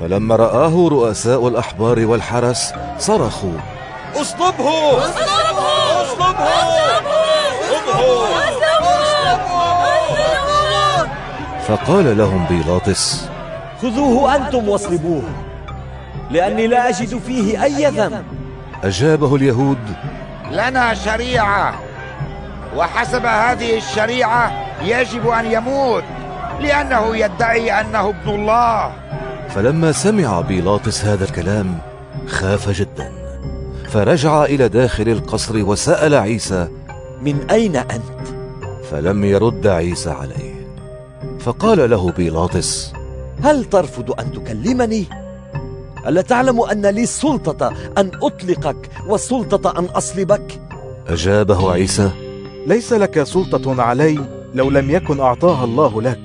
فلما رآه رؤساء الأحبار والحرس صرخوا اصلبه اصلبه فقال لهم بيلاطس خذوه أنتم واصلبوه لأني لا أجد فيه أي ذنب. أجابه اليهود لنا شريعة وحسب هذه الشريعة يجب أن يموت لأنه يدعي أنه ابن الله. فلما سمع بيلاطس هذا الكلام خاف جدا. فرجع إلى داخل القصر وسأل عيسى من أين أنت؟ فلم يرد عيسى عليه فقال له بيلاطس هل ترفض أن تكلمني؟ ألا تعلم أن لي السلطة أن أطلقك والسلطة أن أصلبك؟ أجابه عيسى ليس لك سلطة علي لو لم يكن أعطاها الله لك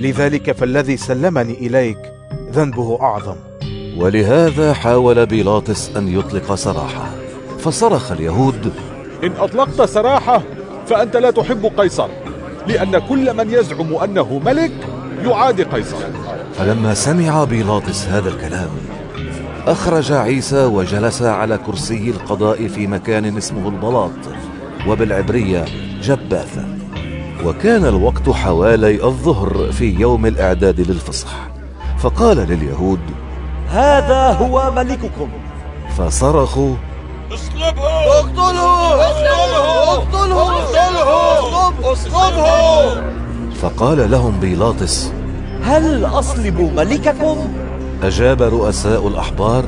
لذلك فالذي سلمني إليك ذنبه أعظم ولهذا حاول بيلاطس أن يطلق سراحة فصرخ اليهود إن أطلقت سراحة فأنت لا تحب قيصر لأن كل من يزعم أنه ملك يعادي قيصر. فلما سمع بيلاطس هذا الكلام أخرج عيسى وجلس على كرسي القضاء في مكان اسمه البلاط وبالعبرية جباثة. وكان الوقت حوالي الظهر في يوم الإعداد للفصح فقال لليهود هذا هو ملككم. فصرخوا. اصلبه! اقتله! اقتله! اقتله! اقتله! اصلبه فقال لهم بيلاطس. هل أصلب ملككم؟ أجاب رؤساء الأحبار.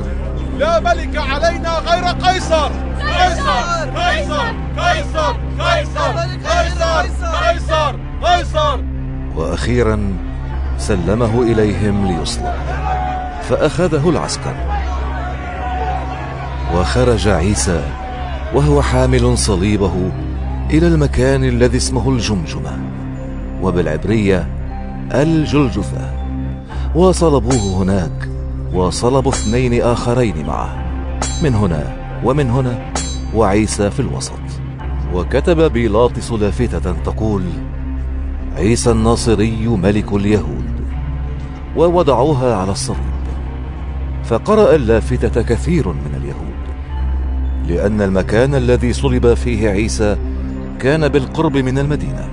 لا ملك علينا غير قيصر. قيصر! قيصر! قيصر! قيصر! قيصر! قيصر! قيصر! وأخيرا سلمه إليهم ليصلب فأخذه العسكر. وخرج عيسى وهو حامل صليبه إلى المكان الذي اسمه الجمجمة. وبالعبرية الجلجثة. وصلبوه هناك وصلبوا اثنين آخرين معه. من هنا ومن هنا وعيسى في الوسط. وكتب بيلاطس لافتة تقول عيسى الناصري ملك اليهود. ووضعوها على الصليب فقرأ اللافتة كثير من اليهود لأن المكان الذي صلب فيه عيسى كان بالقرب من المدينة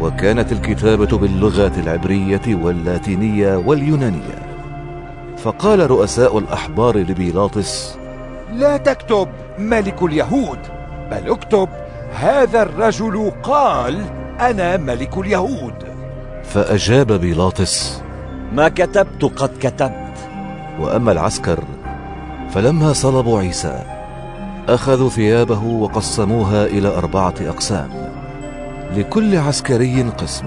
وكانت الكتابة باللغة العبرية واللاتينية واليونانية. فقال رؤساء الأحبار لبيلاطس لا تكتب ملك اليهود بل اكتب هذا الرجل قال أنا ملك اليهود. فأجاب بيلاطس ما كتبت قد كتبت. وأما العسكر فلما صلبوا عيسى أخذوا ثيابه وقسموها إلى أربعة أقسام لكل عسكري قسم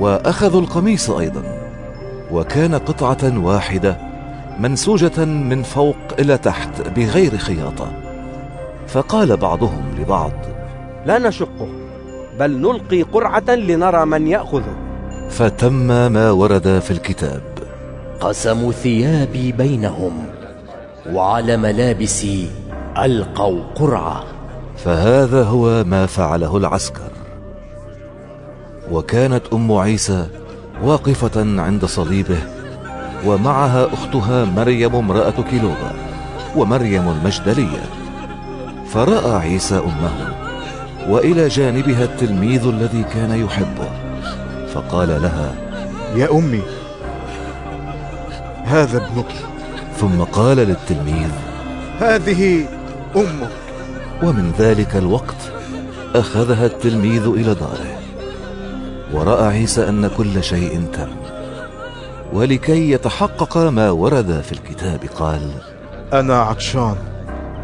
وأخذوا القميص أيضا وكان قطعة واحدة منسوجة من فوق إلى تحت بغير خياطة. فقال بعضهم لبعض لا نشقه بل نلقي قرعة لنرى من يأخذه. فتم ما ورد في الكتاب. قسموا ثيابي بينهم وعلى ملابسي ألقوا قرعة. فهذا هو ما فعله العسكر. وكانت أم عيسى واقفة عند صليبه ومعها أختها مريم امرأة كيلوبا ومريم المجدلية. فرأى عيسى أمه وإلى جانبها التلميذ الذي كان يحبه فقال لها يا أمي هذا ابنك. ثم قال للتلميذ هذه أمك. ومن ذلك الوقت أخذها التلميذ إلى داره ورأى عيسى أن كل شيء تم. ولكي يتحقق ما ورد في الكتاب قال أنا عطشان.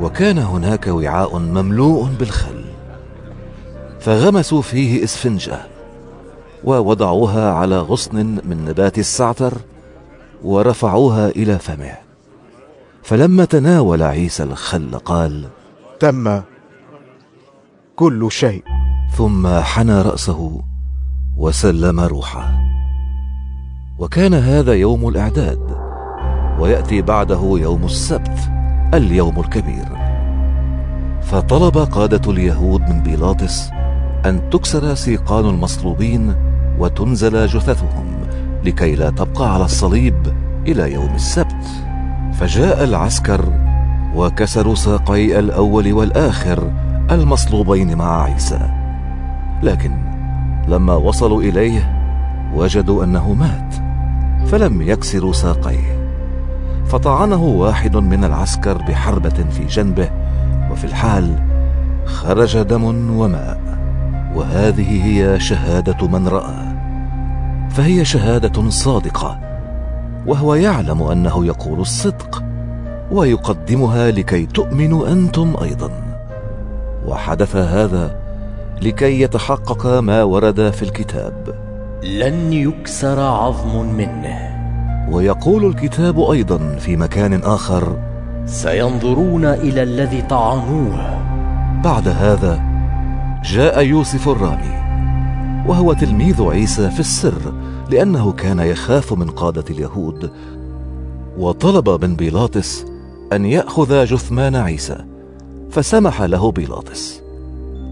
وكان هناك وعاء مملوء بالخل فغمسوا فيه إسفنجة ووضعوها على غصن من نبات السعتر ورفعوها إلى فمه. فلما تناول عيسى الخل قال تم كل شيء. ثم حنى رأسه وسلم روحه. وكان هذا يوم الإعداد ويأتي بعده يوم السبت اليوم الكبير. فطلب قادة اليهود من بيلاطس أن تكسر سيقان المصلوبين وتنزل جثثهم. لكي لا تبقى على الصليب إلى يوم السبت. فجاء العسكر وكسروا ساقي الأول والآخر المصلوبين مع عيسى. لكن لما وصلوا إليه وجدوا أنه مات فلم يكسروا ساقيه. فطعنه واحد من العسكر بحربة في جنبه وفي الحال خرج دم وماء. وهذه هي شهادة من رأى. فهي شهادة صادقة وهو يعلم أنه يقول الصدق ويقدمها لكي تؤمنوا أنتم أيضا. وحدث هذا لكي يتحقق ما ورد في الكتاب. لن يكسر عظم منه. ويقول الكتاب أيضا في مكان آخر سينظرون إلى الذي طعنوه. بعد هذا جاء يوسف الرامي. وهو تلميذ عيسى في السر لأنه كان يخاف من قادة اليهود. وطلب من بيلاطس أن يأخذ جثمان عيسى فسمح له بيلاطس.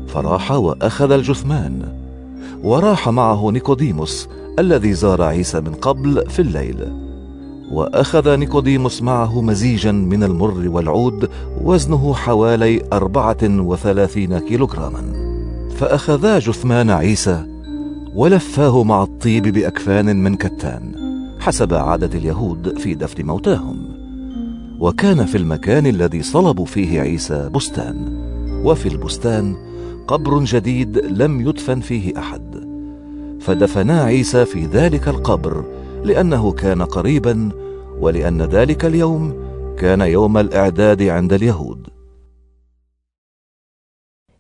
فراح وأخذ الجثمان وراح معه نيكوديموس الذي زار عيسى من قبل في الليل. وأخذ نيكوديموس معه مزيجا من المر والعود وزنه حوالي أربعة وثلاثين كيلوغراما. فأخذا جثمان عيسى ولفاه مع الطيب بأكفان من كتان حسب عادة اليهود في دفن موتاهم. وكان في المكان الذي صلبوا فيه عيسى بستان وفي البستان قبر جديد لم يدفن فيه أحد. فدفنا عيسى في ذلك القبر لأنه كان قريبا ولأن ذلك اليوم كان يوم الإعداد عند اليهود.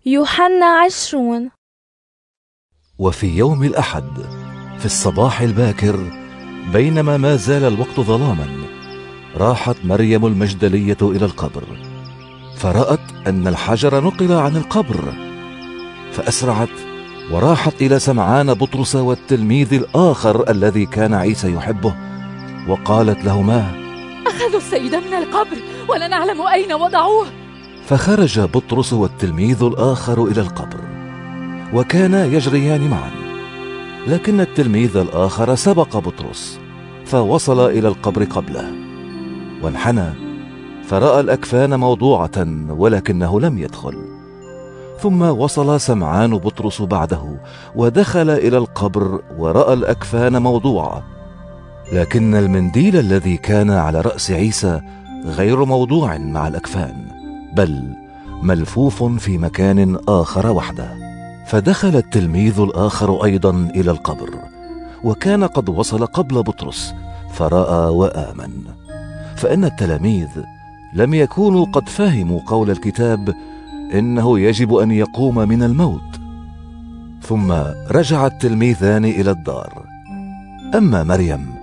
يوحنا عشرون وفي يوم الأحد في الصباح الباكر بينما ما زال الوقت ظلاما راحت مريم المجدلية إلى القبر فرأت أن الحجر نقل عن القبر فأسرعت وراحت إلى سمعان بطرس والتلميذ الآخر الذي كان عيسى يحبه وقالت لهما اخذوا السيد من القبر ولا نعلم أين وضعوه. فخرج بطرس والتلميذ الآخر إلى القبر. وكانا يجريان معا. لكن التلميذ الآخر سبق بطرس فوصل إلى القبر قبله وانحنى فرأى الأكفان موضوعة ولكنه لم يدخل. ثم وصل سمعان بطرس بعده ودخل إلى القبر ورأى الأكفان موضوعة. لكن المنديل الذي كان على رأس عيسى غير موضوع مع الأكفان بل ملفوف في مكان آخر وحده. فدخل التلميذ الآخر أيضا إلى القبر وكان قد وصل قبل بطرس فرأى وآمن. فإن التلاميذ لم يكونوا قد فهموا قول الكتاب إنه يجب أن يقوم من الموت. ثم رجع التلميذان إلى الدار. أما مريم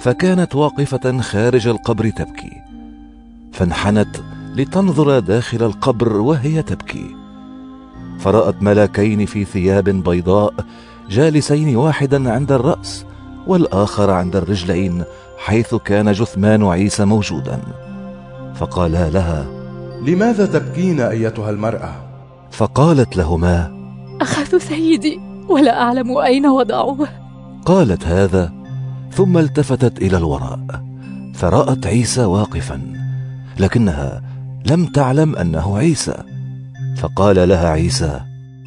فكانت واقفة خارج القبر تبكي فانحنت لتنظر داخل القبر وهي تبكي. فرأت ملاكين في ثياب بيضاء جالسين واحدا عند الرأس والآخر عند الرجلين حيث كان جثمان عيسى موجودا. فقالا لها لماذا تبكين أيتها المرأة؟ فقالت لهما اخذوا سيدي ولا أعلم أين وضعوه. قالت هذا ثم التفتت إلى الوراء فرأت عيسى واقفا لكنها لم تعلم أنه عيسى. فقال لها عيسى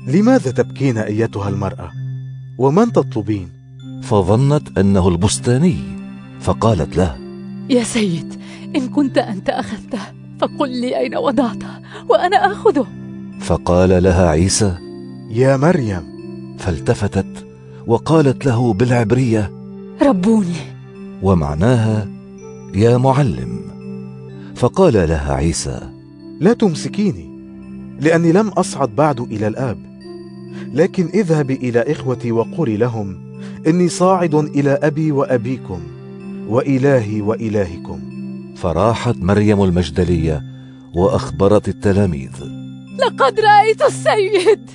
لماذا تبكين أيتها المرأة؟ ومن تطلبين؟ فظنت أنه البستاني فقالت له يا سيد إن كنت أنت أخذته فقل لي أين وضعته وأنا آخذه. فقال لها عيسى يا مريم. فالتفتت وقالت له بالعبرية ربوني. ومعناها يا معلم. فقال لها عيسى لا تمسكيني. لأني لم أصعد بعد إلى الآب. لكن اذهبي إلى إخوتي وقولي لهم إني صاعد إلى أبي وأبيكم وإلهي وإلهكم. فراحت مريم المجدلية وأخبرت التلاميذ. لقد رأيت السيد.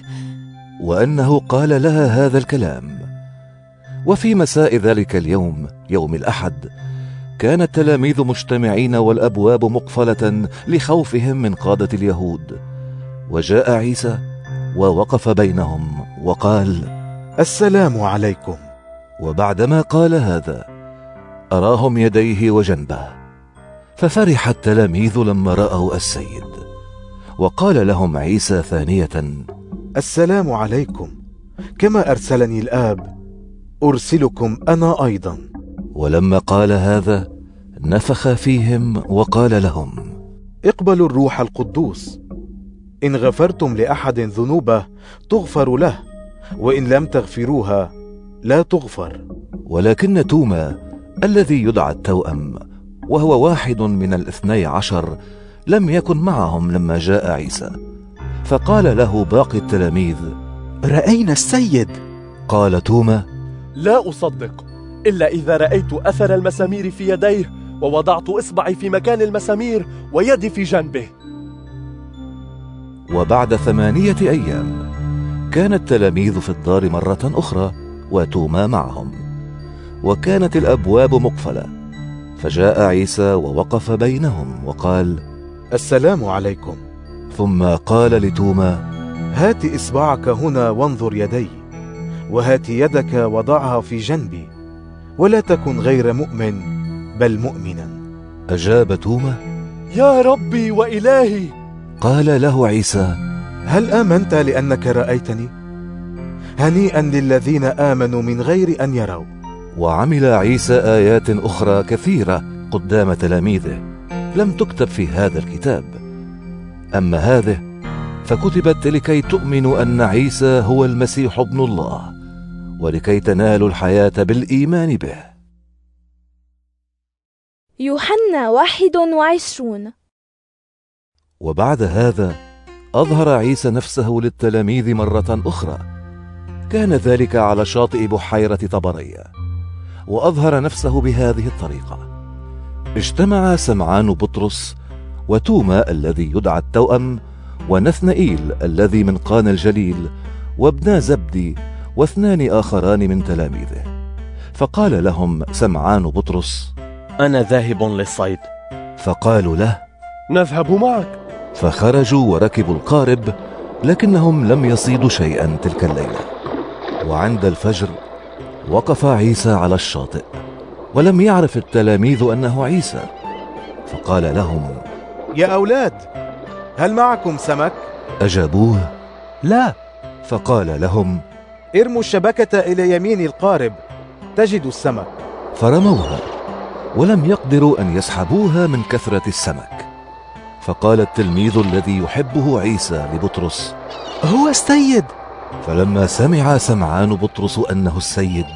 وأنه قال لها هذا الكلام. وفي مساء ذلك اليوم يوم الأحد كان التلاميذ مجتمعين والأبواب مقفلة لخوفهم من قادة اليهود. وجاء عيسى ووقف بينهم وقال السلام عليكم. وبعدما قال هذا أراهم يديه وجنبه. ففرح التلاميذ لما رأوا السيد. وقال لهم عيسى ثانية السلام عليكم. كما أرسلني الآب أرسلكم أنا أيضا. ولما قال هذا نفخ فيهم وقال لهم اقبلوا الروح القدوس. إن غفرتم لأحد ذنوبه تغفر له وإن لم تغفروها لا تغفر. ولكن توما الذي يدعى التوأم وهو واحد من الاثني عشر لم يكن معهم لما جاء عيسى. فقال له باقي التلاميذ رأينا السيد. قال توما لا أصدق إلا إذا رأيت أثر المسامير في يديه ووضعت إصبعي في مكان المسامير ويدي في جنبه. وبعد ثمانية أيام كان التلاميذ في الدار مرة أخرى وتوما معهم وكانت الأبواب مقفلة فجاء عيسى ووقف بينهم وقال السلام عليكم. ثم قال لتوما هات إصبعك هنا وانظر يدي وهات يدك وضعها في جنبي ولا تكن غير مؤمن بل مؤمنا. أجاب توما يا ربي وإلهي قال له عيسى هل آمنت لأنك رأيتني؟ هنيئا للذين آمنوا من غير أن يروا. وعمل عيسى آيات أخرى كثيرة قدام تلاميذه لم تكتب في هذا الكتاب. أما هذه فكتبت لكي تؤمنوا أن عيسى هو المسيح ابن الله ولكي تنالوا الحياة بالإيمان به. يوحنا واحد وعشرون وبعد هذا أظهر عيسى نفسه للتلاميذ مرة أخرى. كان ذلك على شاطئ بحيرة طبرية وأظهر نفسه بهذه الطريقة. اجتمع سمعان بطرس وتوما الذي يدعى التوأم ونثنئيل الذي من قان الجليل وابنا زبدي واثنان آخران من تلاميذه. فقال لهم سمعان بطرس أنا ذاهب للصيد. فقالوا له نذهب معك. فخرجوا وركبوا القارب لكنهم لم يصيدوا شيئا تلك الليلة. وعند الفجر وقف عيسى على الشاطئ ولم يعرف التلاميذ أنه عيسى. فقال لهم يا أولاد هل معكم سمك؟ أجابوه لا. فقال لهم ارموا الشبكة إلى يمين القارب تجدوا السمك. فرموها ولم يقدروا أن يسحبوها من كثرة السمك. فقال التلميذ الذي يحبه عيسى لبطرس هو السيد. فلما سمع سمعان بطرس أنه السيد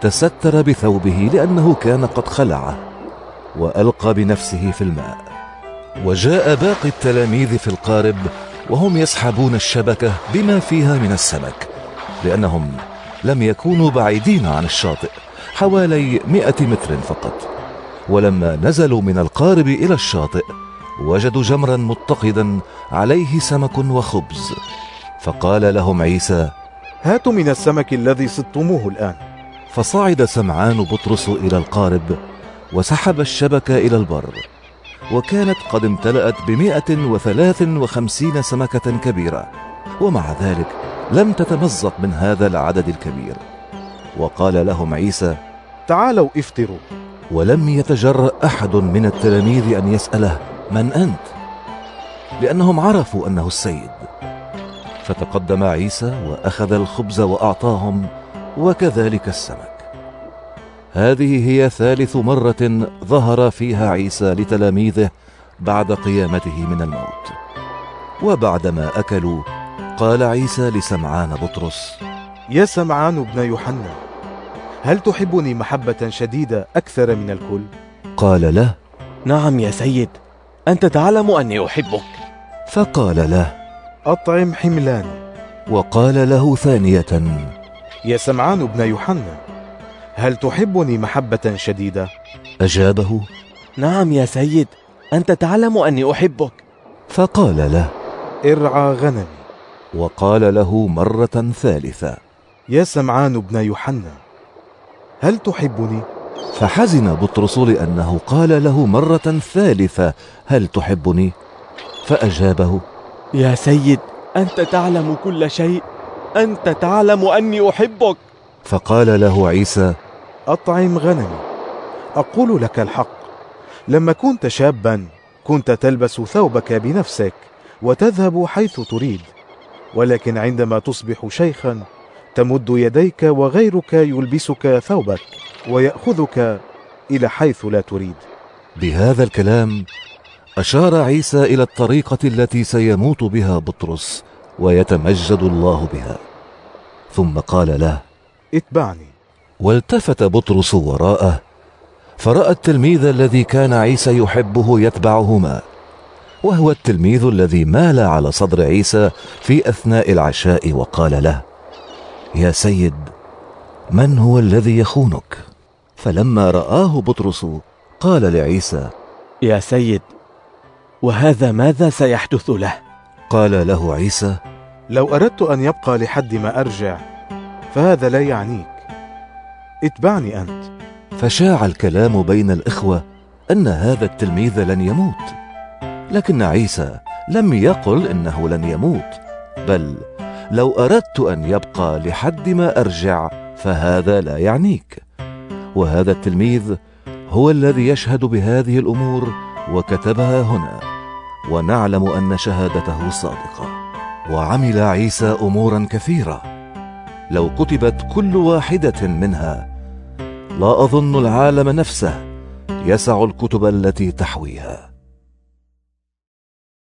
تستر بثوبه لأنه كان قد خلعه وألقى بنفسه في الماء. وجاء باقي التلاميذ في القارب وهم يسحبون الشبكة بما فيها من السمك لأنهم لم يكونوا بعيدين عن الشاطئ حوالي مئة متر فقط. ولما نزلوا من القارب إلى الشاطئ وجدوا جمرا متقدا عليه سمك وخبز. فقال لهم عيسى هاتوا من السمك الذي صدتموه الآن. فصعد سمعان بطرس إلى القارب وسحب الشبكة إلى البر. وكانت قد امتلأت بمئة وثلاث وخمسين سمكة كبيرة. ومع ذلك لم تتمزق من هذا العدد الكبير. وقال لهم عيسى تعالوا افطروا. ولم يتجرأ أحد من التلاميذ أن يسأله من أنت؟ لأنهم عرفوا أنه السيد فتقدم عيسى وأخذ الخبز وأعطاهم وكذلك السمك هذه هي ثالث مرة ظهر فيها عيسى لتلاميذه بعد قيامته من الموت وبعدما أكلوا قال عيسى لسمعان بطرس يا سمعان ابن يوحنا هل تحبني محبة شديدة أكثر من الكل؟ قال له نعم يا سيد أنت تعلم أني أحبك فقال له أطعم حملاني وقال له ثانية يا سمعان ابن يوحنا هل تحبني محبة شديدة؟ أجابه نعم يا سيد أنت تعلم أني أحبك فقال له ارعى غنمي وقال له مرة ثالثة يا سمعان بن يوحنا هل تحبني؟ فحزن بطرس لأنه قال له مرة ثالثة هل تحبني؟ فأجابه يا سيد أنت تعلم كل شيء. أنت تعلم أني أحبك. فقال له عيسى أطعم غنمي. أقول لك الحق. لما كنت شابا كنت تلبس ثوبك بنفسك وتذهب حيث تريد. ولكن عندما تصبح شيخا تمد يديك وغيرك يلبسك ثوبك ويأخذك إلى حيث لا تريد. بهذا الكلام أشار عيسى إلى الطريقة التي سيموت بها بطرس ويتمجد الله بها. ثم قال له اتبعني. والتفت بطرس وراءه فرأى التلميذ الذي كان عيسى يحبه يتبعهما وهو التلميذ الذي مال على صدر عيسى في أثناء العشاء وقال له يا سيد من هو الذي يخونك؟ فلما رآه بطرس قال لعيسى يا سيد وهذا ماذا سيحدث له؟ قال له عيسى لو أردت أن يبقى لحد ما أرجع فهذا لا يعنيك. اتبعني أنت. فشاع الكلام بين الإخوة أن هذا التلميذ لن يموت. لكن عيسى لم يقل إنه لن يموت بل لو أردت أن يبقى لحد ما أرجع فهذا لا يعنيك. وهذا التلميذ هو الذي يشهد بهذه الأمور وكتبها هنا. ونعلم أن شهادته صادقة. وعمل عيسى أمورا كثيرة. لو كتبت كل واحدة منها لا أظن العالم نفسه يسع الكتب التي تحويها.